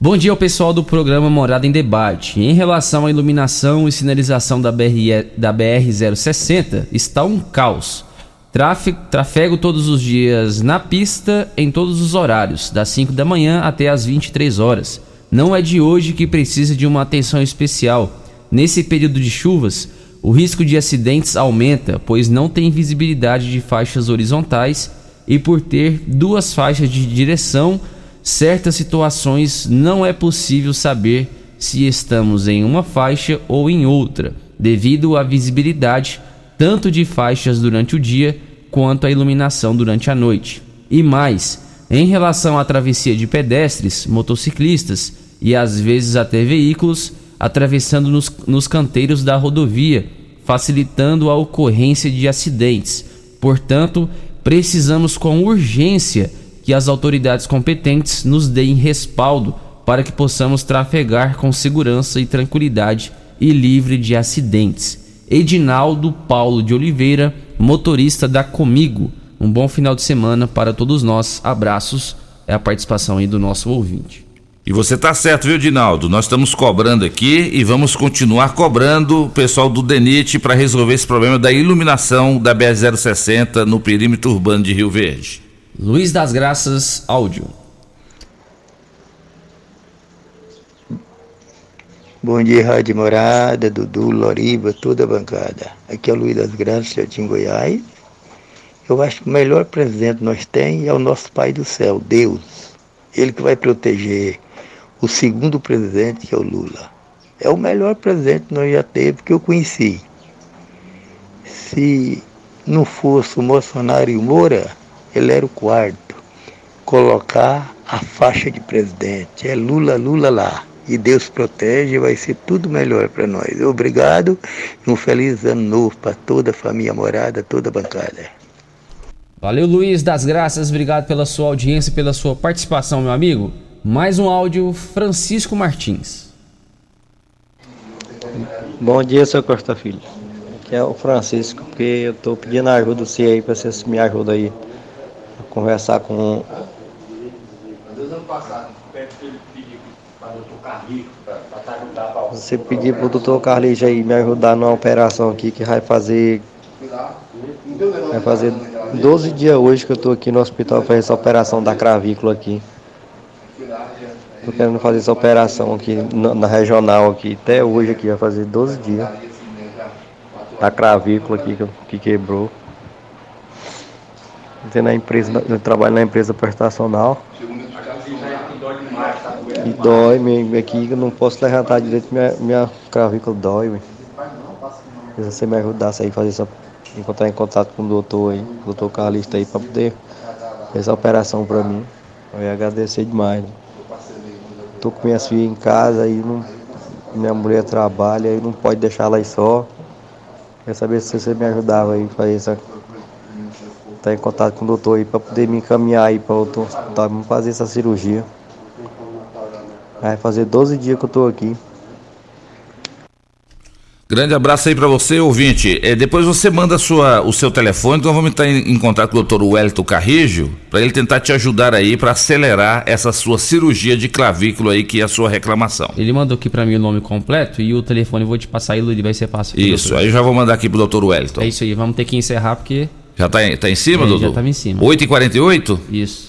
Bom dia ao pessoal do programa Morada em Debate. Em relação à iluminação e sinalização da, BR, da BR-060, está um caos. Tráfego, trafego todos os dias na pista, em todos os horários, das 5 da manhã até as 23 horas. Não é de hoje que precisa de uma atenção especial. Nesse período de chuvas, o risco de acidentes aumenta, pois não tem visibilidade de faixas horizontais e por ter duas faixas de direção, certas situações não é possível saber se estamos em uma faixa ou em outra, devido à visibilidade tanto de faixas durante o dia quanto à iluminação durante a noite. E mais, em relação à travessia de pedestres, motociclistas e às vezes até veículos atravessando nos, nos canteiros da rodovia, facilitando a ocorrência de acidentes. Portanto, precisamos com urgência que as autoridades competentes nos deem respaldo para que possamos trafegar com segurança e tranquilidade e livre de acidentes. Edinaldo Paulo de Oliveira, motorista da Comigo. Um bom final de semana para todos nós. Abraços. É a participação aí do nosso ouvinte. E você tá certo, viu, Dinaldo? Nós estamos cobrando aqui e vamos continuar cobrando o pessoal do DENIT para resolver esse problema da iluminação da BR-060 no perímetro urbano de Rio Verde. Luiz das Graças, áudio. Bom dia, Rádio Morada, Dudu, Loriba, toda a bancada. Aqui é o Luiz das Graças, Jardim Goiás. Eu acho que o melhor presente que nós temos é o nosso Pai do Céu, Deus. Ele que vai proteger o segundo presidente, que é o Lula. É o melhor presente que nós já teve, que eu conheci. Se não fosse o Bolsonaro e o Moura, ele era o quarto. Colocar a faixa de presidente. É Lula, Lula lá. E Deus protege e vai ser tudo melhor para nós. Obrigado e um feliz ano novo para toda a família morada, toda a bancada. Valeu, Luiz das Graças. Obrigado pela sua audiência, pela sua participação, meu amigo. Mais um áudio, Francisco Martins. Bom dia, seu Costa Filho. Aqui é o Francisco, porque eu tô pedindo ajuda você aí, pra você me ajuda aí conversar com. Você pedir pro doutor Carlinhos aí me ajudar numa operação aqui que vai fazer. Vai fazer 12 dias hoje que eu tô aqui no hospital fazendo essa operação da cravícula aqui. Tô querendo fazer essa operação aqui na, na regional aqui, até hoje aqui, vai fazer 12 dias. Da cravícula aqui que quebrou. Na empresa, eu trabalho na empresa prestacional. E dói me- aqui eu não posso levantar direito, minha, minha clavícula dói. ué. Se você me ajudasse aí, fazer essa, encontrar em contato com o doutor aí, o doutor Carlista aí, pra poder fazer essa operação pra mim. Eu ia agradecer demais. né? Tô com minhas filhas em casa aí, não, minha mulher trabalha aí, não pode deixar ela aí só. Quer saber se você me ajudava aí, fazer essa. Tá em contato com o doutor aí pra poder me encaminhar aí pra outro hospital, vamos fazer essa cirurgia. Vai fazer 12 dias que eu tô aqui. Grande abraço aí pra você, ouvinte. É, depois você manda sua, o seu telefone, então vamos entrar em, em contato com o Dr. Wellington Carrijo, para ele tentar te ajudar aí para acelerar essa sua cirurgia de clavícula aí, que é a sua reclamação. Ele mandou aqui pra mim o nome completo e o telefone eu vou te passar ele vai ser fácil. Isso, doutor. aí eu já vou mandar aqui pro Dr. Wellington. É isso aí, vamos ter que encerrar porque. Já tá, em- tá em cima, É, Dudu? já tava em cima. 8h48? Isso.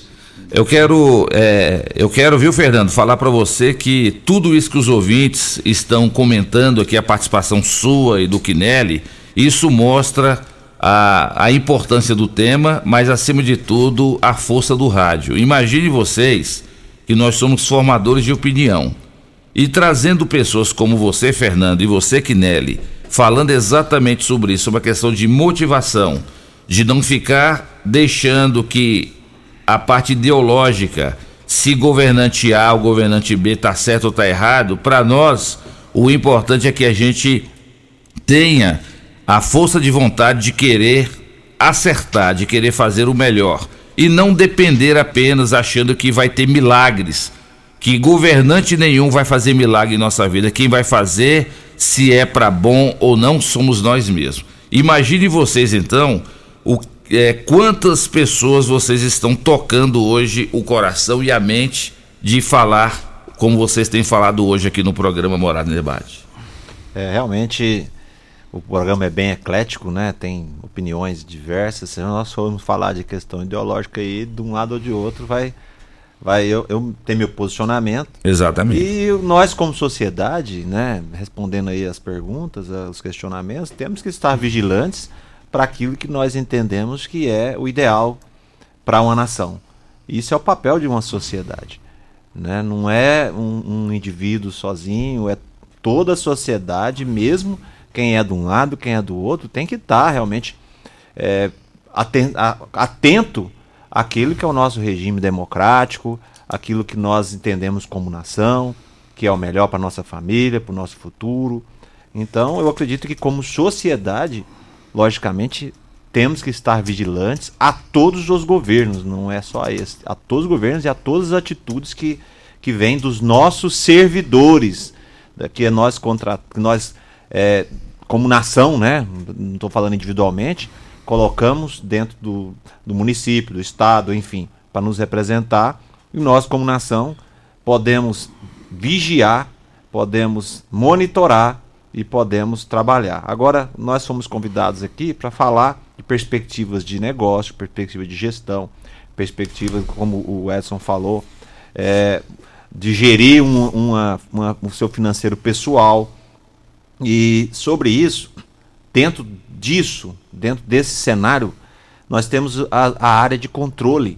Eu quero, é, eu quero, viu, Fernando, falar para você que tudo isso que os ouvintes estão comentando aqui, a participação sua e do Quinelli, isso mostra a, a importância do tema, mas acima de tudo, a força do rádio. Imagine vocês que nós somos formadores de opinião. E trazendo pessoas como você, Fernando, e você, Quinelli, falando exatamente sobre isso, sobre a questão de motivação, de não ficar deixando que a parte ideológica, se governante A ou governante B está certo ou está errado, para nós o importante é que a gente tenha a força de vontade de querer acertar, de querer fazer o melhor e não depender apenas achando que vai ter milagres, que governante nenhum vai fazer milagre em nossa vida. Quem vai fazer, se é para bom ou não, somos nós mesmos. Imagine vocês então o é, quantas pessoas vocês estão tocando hoje o coração e a mente de falar como vocês têm falado hoje aqui no programa Morada em Debate. É, realmente o programa é bem eclético, né? Tem opiniões diversas. Se nós formos falar de questão ideológica aí, de um lado ou de outro, vai. vai eu, eu tenho meu posicionamento. Exatamente. E nós, como sociedade, né, respondendo aí as perguntas, os questionamentos, temos que estar vigilantes para aquilo que nós entendemos que é o ideal para uma nação. Isso é o papel de uma sociedade. Né? Não é um, um indivíduo sozinho, é toda a sociedade, mesmo quem é de um lado, quem é do outro, tem que estar realmente é, atento àquilo que é o nosso regime democrático, aquilo que nós entendemos como nação, que é o melhor para nossa família, para o nosso futuro. Então, eu acredito que como sociedade, logicamente, temos que estar vigilantes a todos os governos, não é só a esse, a todos os governos e a todas as atitudes que, que vêm dos nossos servidores, que nós contra, nós é, como nação, né, não estou falando individualmente, colocamos dentro do, do município, do estado, enfim, para nos representar, e nós como nação podemos vigiar, podemos monitorar e podemos trabalhar. Agora, nós fomos convidados aqui para falar de perspectivas de negócio, perspectiva de gestão, perspectiva, como o Edson falou, é, de gerir um, uma, uma, o seu financeiro pessoal. E sobre isso, dentro disso, dentro desse cenário, nós temos a, a área de controle.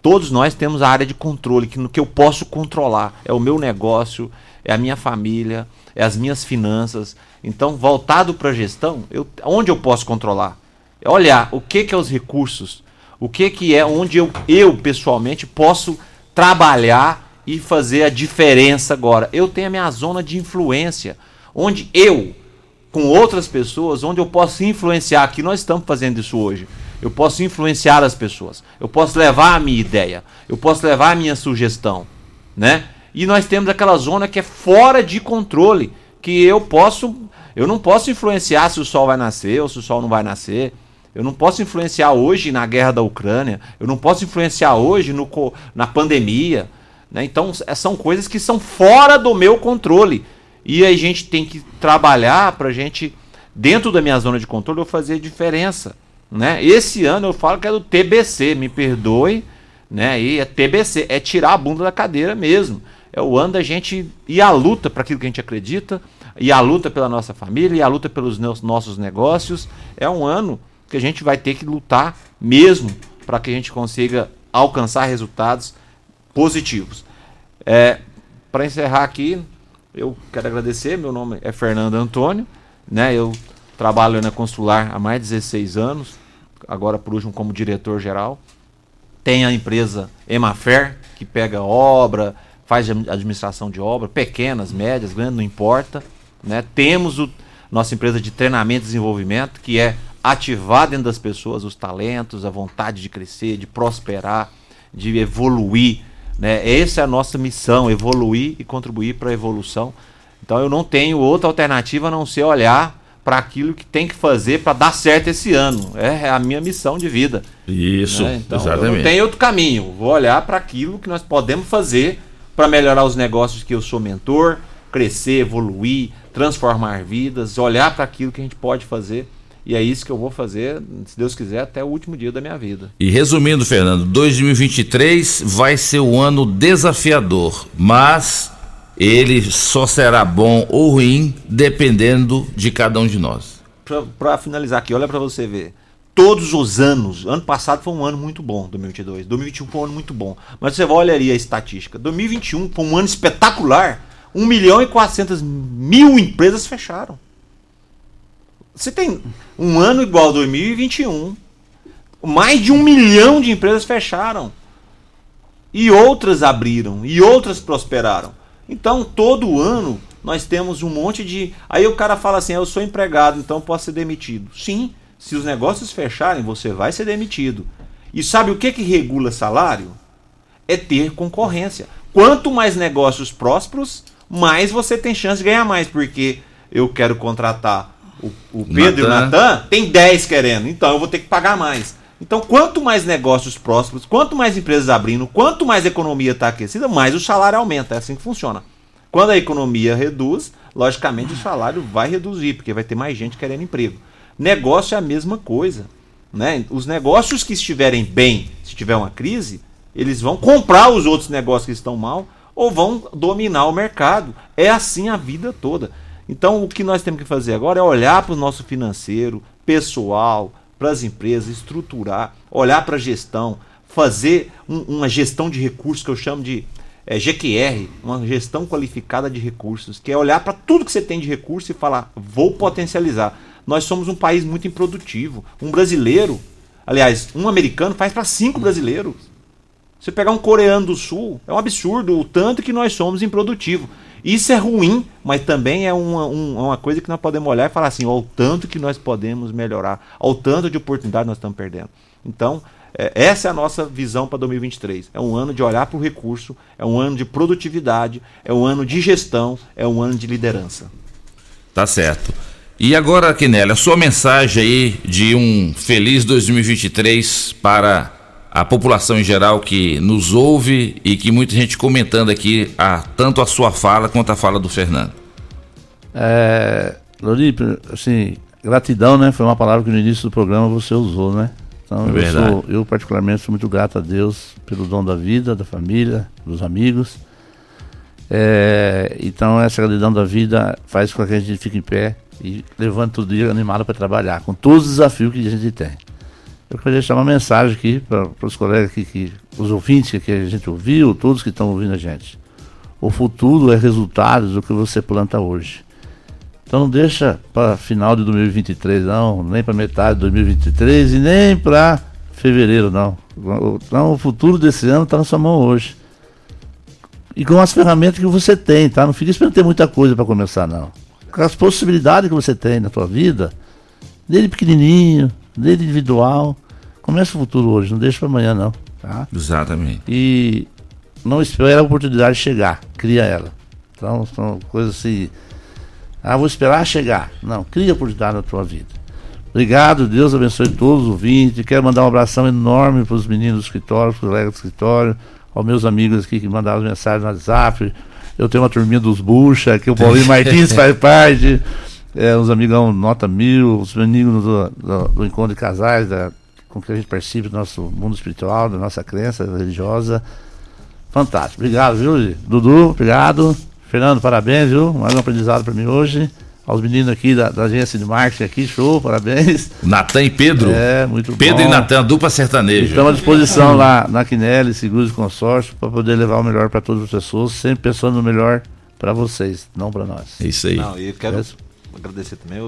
Todos nós temos a área de controle, que no que eu posso controlar é o meu negócio, é a minha família, é as minhas finanças. Então, voltado para a gestão, eu, onde eu posso controlar? É olhar o que, que é os recursos, o que, que é onde eu, eu pessoalmente posso trabalhar e fazer a diferença agora. Eu tenho a minha zona de influência, onde eu, com outras pessoas, onde eu posso influenciar, que nós estamos fazendo isso hoje. Eu posso influenciar as pessoas, eu posso levar a minha ideia, eu posso levar a minha sugestão, né? E nós temos aquela zona que é fora de controle, que eu posso, eu não posso influenciar se o sol vai nascer ou se o sol não vai nascer. Eu não posso influenciar hoje na guerra da Ucrânia. Eu não posso influenciar hoje no, na pandemia. Né? Então, é, são coisas que são fora do meu controle. E a gente tem que trabalhar para a gente, dentro da minha zona de controle, eu fazer diferença. Né? Esse ano eu falo que é do TBC, me perdoe, né? E é TBC, é tirar a bunda da cadeira mesmo. É o ano da gente ir à luta para aquilo que a gente acredita, e a luta pela nossa família, e a luta pelos nossos negócios. É um ano que a gente vai ter que lutar mesmo para que a gente consiga alcançar resultados positivos. É, para encerrar aqui, eu quero agradecer. Meu nome é Fernando Antônio, né? Eu trabalho na Consular há mais de 16 anos, agora por último como diretor geral. Tem a empresa Emafer, que pega obra, faz administração de obra, pequenas, médias, grandes, não importa. Né? Temos o, nossa empresa de treinamento e desenvolvimento, que é ativar dentro das pessoas os talentos, a vontade de crescer, de prosperar, de evoluir. Né? Essa é a nossa missão, evoluir e contribuir para a evolução. Então eu não tenho outra alternativa a não ser olhar para aquilo que tem que fazer para dar certo esse ano. É a minha missão de vida. Isso, né? então, exatamente. não tem outro caminho. Vou olhar para aquilo que nós podemos fazer para melhorar os negócios que eu sou mentor, crescer, evoluir, transformar vidas, olhar para aquilo que a gente pode fazer e é isso que eu vou fazer, se Deus quiser, até o último dia da minha vida. E resumindo, Fernando, 2023 vai ser um ano desafiador, mas ele só será bom ou ruim dependendo de cada um de nós. Para finalizar aqui, olha para você ver. Todos os anos, ano passado foi um ano muito bom, 2022. 2021 foi um ano muito bom. Mas você olha ali a estatística. 2021 foi um ano espetacular. 1 milhão e 400 mil empresas fecharam. Você tem um ano igual 2021, mais de um milhão de empresas fecharam. E outras abriram, e outras prosperaram. Então, todo ano, nós temos um monte de. Aí o cara fala assim: eu sou empregado, então posso ser demitido. Sim, se os negócios fecharem, você vai ser demitido. E sabe o que, que regula salário? É ter concorrência. Quanto mais negócios prósperos, mais você tem chance de ganhar mais, porque eu quero contratar o, o Pedro e o Natan, tem 10 querendo, então eu vou ter que pagar mais. Então, quanto mais negócios prósperos, quanto mais empresas abrindo, quanto mais a economia está aquecida, mais o salário aumenta. É assim que funciona. Quando a economia reduz, logicamente o salário vai reduzir, porque vai ter mais gente querendo emprego. Negócio é a mesma coisa. Né? Os negócios que estiverem bem, se tiver uma crise, eles vão comprar os outros negócios que estão mal ou vão dominar o mercado. É assim a vida toda. Então, o que nós temos que fazer agora é olhar para o nosso financeiro, pessoal, para as empresas, estruturar, olhar para a gestão, fazer um, uma gestão de recursos que eu chamo de é, GQR, uma gestão qualificada de recursos, que é olhar para tudo que você tem de recurso e falar, vou potencializar. Nós somos um país muito improdutivo. Um brasileiro, aliás, um americano faz para cinco brasileiros. Você pegar um coreano do sul, é um absurdo o tanto que nós somos improdutivo. Isso é ruim, mas também é uma, uma coisa que nós podemos olhar e falar assim: o tanto que nós podemos melhorar, ao tanto de oportunidade nós estamos perdendo. Então, é, essa é a nossa visão para 2023. É um ano de olhar para o recurso, é um ano de produtividade, é um ano de gestão, é um ano de liderança. Tá certo. E agora, Kinelli, a sua mensagem aí de um feliz 2023 para a população em geral que nos ouve e que muita gente comentando aqui a, tanto a sua fala quanto a fala do Fernando. É, Loripe, assim, gratidão, né? Foi uma palavra que no início do programa você usou, né? Então, é eu, sou, eu particularmente sou muito grato a Deus pelo dom da vida, da família, dos amigos. É, então essa gratidão da vida faz com que a gente fique em pé e levante todo dia animado para trabalhar, com todos os desafios que a gente tem. Eu queria deixar uma mensagem aqui para os colegas aqui, que, os ouvintes que a gente ouviu, todos que estão ouvindo a gente. O futuro é resultado do que você planta hoje. Então não deixa para final de 2023 não, nem para metade de 2023 e nem para fevereiro não. Então o futuro desse ano está na sua mão hoje. E com as ferramentas que você tem, tá? Não fique esperando ter muita coisa para começar não. Com as possibilidades que você tem na sua vida, desde pequenininho, desde individual. Começa o futuro hoje, não deixa para amanhã não. Tá? Exatamente. E não espera a oportunidade chegar, cria ela. Então são coisas assim. Ah, vou esperar chegar. Não, cria oportunidade na tua vida. Obrigado, Deus abençoe todos os ouvintes. Quero mandar um abração enorme para os meninos do escritório, para os colegas do escritório, aos meus amigos aqui que mandaram mensagens no WhatsApp. Eu tenho uma turminha dos Bucha, que o Paulinho Martins faz parte. É, os amigão Nota Mil, os meninos do, do, do Encontro de Casais, da, com que a gente participa do nosso mundo espiritual, da nossa crença religiosa. Fantástico. Obrigado, viu, Dudu? Obrigado. Fernando, parabéns, viu? Mais um aprendizado para mim hoje. Aos meninos aqui da, da, agência de marketing aqui, show, parabéns. Natan e Pedro. É, muito Pedro bom. Pedro e Natan, dupla sertaneja. Estamos à disposição lá na Quinelli, Seguros e Consórcio, para poder levar o melhor para todas as pessoas, sempre pensando no melhor para vocês, não para nós. Isso aí. Não, e eu quero é. agradecer também, o,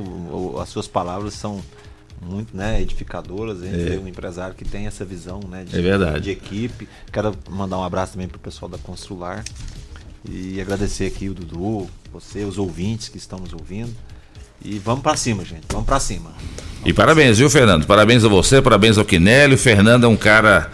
o, as suas palavras são muito né, edificadoras. A gente é. um empresário que tem essa visão né, de, é verdade. de equipe. Quero mandar um abraço também para o pessoal da Constrular. E agradecer aqui o Dudu, você, os ouvintes que estão nos ouvindo. E vamos para cima, gente. Vamos para cima. Vamos e parabéns, viu, Fernando? Parabéns a você, parabéns ao Quinélio. O Fernando é um cara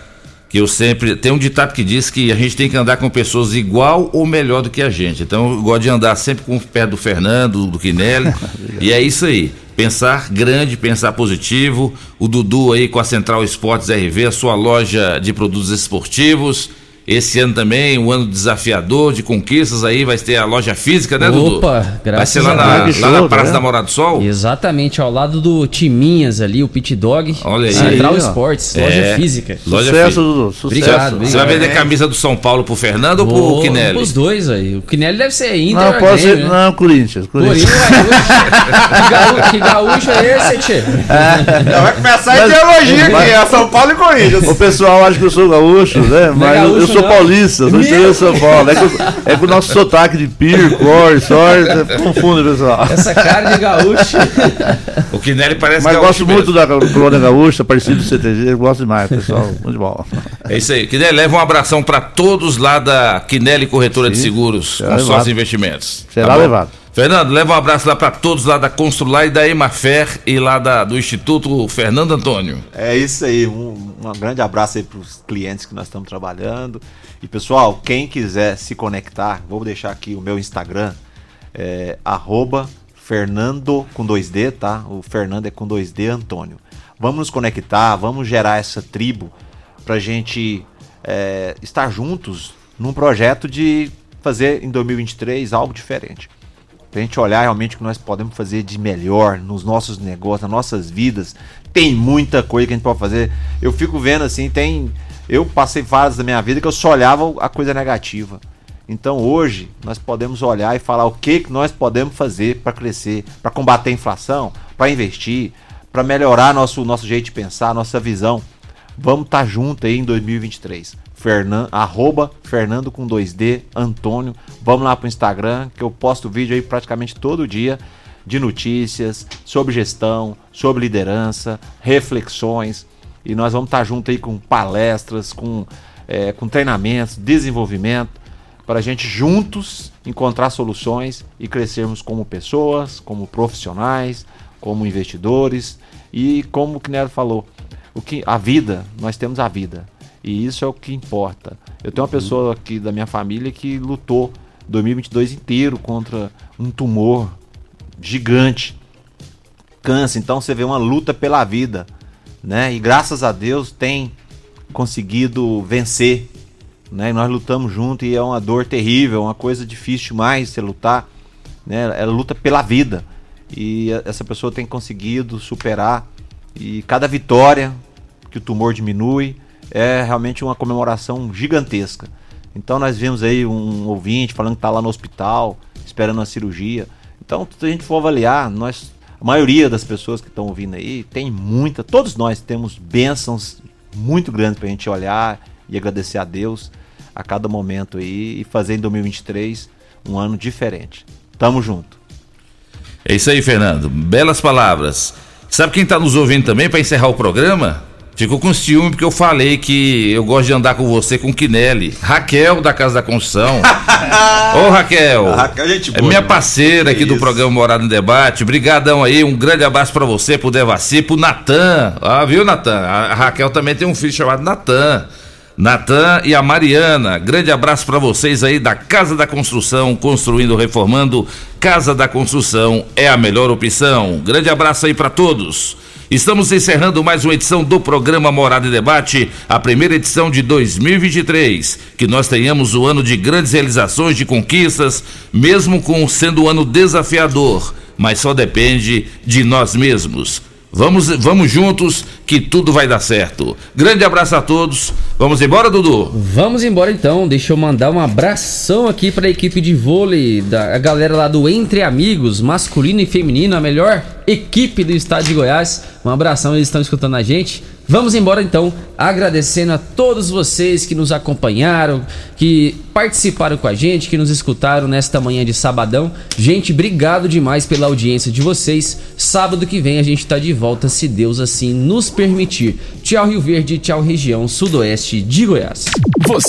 que eu sempre. Tem um ditado que diz que a gente tem que andar com pessoas igual ou melhor do que a gente. Então eu gosto de andar sempre com o pé do Fernando, do Quinélio. e é isso aí. Pensar grande, pensar positivo. O Dudu aí com a Central Esportes RV, a sua loja de produtos esportivos esse ano também, um ano desafiador de conquistas aí, vai ter a loja física, né, Dudu? Opa, graças Vai ser lá, na, lá show, na Praça né? da Morada do Sol? Exatamente, ao lado do Timinhas ali, o Pit Dog. Olha aí. Central aí, Esportes, é. loja física. Loja Sucesso, Dudu. Sucesso. Obrigado, obrigado. Você vai vender camisa do São Paulo pro Fernando ou pro Quinelli? Os dois aí. O Quinelli deve ser Inter Não, pode ser, né? não, Corinthians. Corinthians. Corinthians que, gaúcho, é esse, Tchê? É. Vai começar a ideologia aqui, é São Paulo e Corinthians. O pessoal acha que eu sou gaúcho, né? Mas gaúcho, eu sou paulista, do interior de São Paulo. É com, é com o nosso sotaque de pir, cor, sorte, confunde, pessoal. Essa cara de gaúcho. o Kinelli parece Mas gosto muito da colônia gaúcha, parecido do CTG, gosto demais, pessoal. Muito bom. É isso aí. Kinelli, leva um abração para todos lá da Kinelli Corretora Sim, de Seguros, com sócios investimentos. Será tá levado. Fernando, leva um abraço lá para todos lá da Constrular e da Emafer e lá da, do Instituto Fernando Antônio. É isso aí, um, um grande abraço aí para os clientes que nós estamos trabalhando. E pessoal, quem quiser se conectar, vou deixar aqui o meu Instagram, é, Fernando com 2D, tá? O Fernando é com 2D Antônio. Vamos nos conectar, vamos gerar essa tribo pra gente é, estar juntos num projeto de fazer em 2023 algo diferente. Pra gente olhar realmente o que nós podemos fazer de melhor nos nossos negócios, nas nossas vidas. Tem muita coisa que a gente pode fazer. Eu fico vendo assim, tem eu passei fases da minha vida que eu só olhava a coisa negativa. Então hoje nós podemos olhar e falar o que, que nós podemos fazer para crescer, para combater a inflação, para investir, para melhorar nosso, nosso jeito de pensar, nossa visão. Vamos estar tá junto aí em 2023. Fernan, arroba Fernando com 2D Antônio. Vamos lá para o Instagram que eu posto vídeo aí praticamente todo dia de notícias sobre gestão, sobre liderança, reflexões. E nós vamos estar junto aí com palestras, com, é, com treinamentos, desenvolvimento, para a gente juntos encontrar soluções e crescermos como pessoas, como profissionais, como investidores. E como o Knero falou, o que a vida, nós temos a vida e isso é o que importa. Eu tenho uma pessoa aqui da minha família que lutou 2022 inteiro contra um tumor gigante, câncer. Então você vê uma luta pela vida né? E graças a Deus tem conseguido vencer, né? Nós lutamos junto e é uma dor terrível, uma coisa difícil demais você lutar, né? Ela luta pela vida e essa pessoa tem conseguido superar e cada vitória que o tumor diminui é realmente uma comemoração gigantesca. Então nós vimos aí um ouvinte falando que está lá no hospital esperando a cirurgia. Então, se a gente for avaliar, nós a maioria das pessoas que estão ouvindo aí tem muita, todos nós temos bênçãos muito grandes para a gente olhar e agradecer a Deus a cada momento aí e fazer em 2023 um ano diferente. Tamo junto. É isso aí, Fernando. Belas palavras. Sabe quem está nos ouvindo também para encerrar o programa? Ficou com ciúme porque eu falei que eu gosto de andar com você com Quinelli. Raquel da Casa da Construção. Ô Raquel. A Raquel, gente boa, é minha parceira aqui do programa Morado no Debate. Obrigadão aí, um grande abraço para você, pro Devaci, pro Natan. Ah, viu, Natan? A Raquel também tem um filho chamado Natan. Natan e a Mariana. Grande abraço para vocês aí da Casa da Construção, construindo, reformando. Casa da Construção é a melhor opção. Grande abraço aí para todos. Estamos encerrando mais uma edição do programa Morada e Debate, a primeira edição de 2023. Que nós tenhamos o ano de grandes realizações, de conquistas, mesmo com sendo um ano desafiador, mas só depende de nós mesmos. Vamos, vamos juntos que tudo vai dar certo. Grande abraço a todos. Vamos embora, Dudu? Vamos embora então. Deixa eu mandar um abração aqui para a equipe de vôlei, da galera lá do Entre Amigos, masculino e feminino, a melhor equipe do estado de Goiás. Um abração, eles estão escutando a gente. Vamos embora então, agradecendo a todos vocês que nos acompanharam, que participaram com a gente, que nos escutaram nesta manhã de sabadão. Gente, obrigado demais pela audiência de vocês. Sábado que vem a gente está de volta, se Deus assim nos permitir. Tchau Rio Verde, tchau região sudoeste de Goiás. Você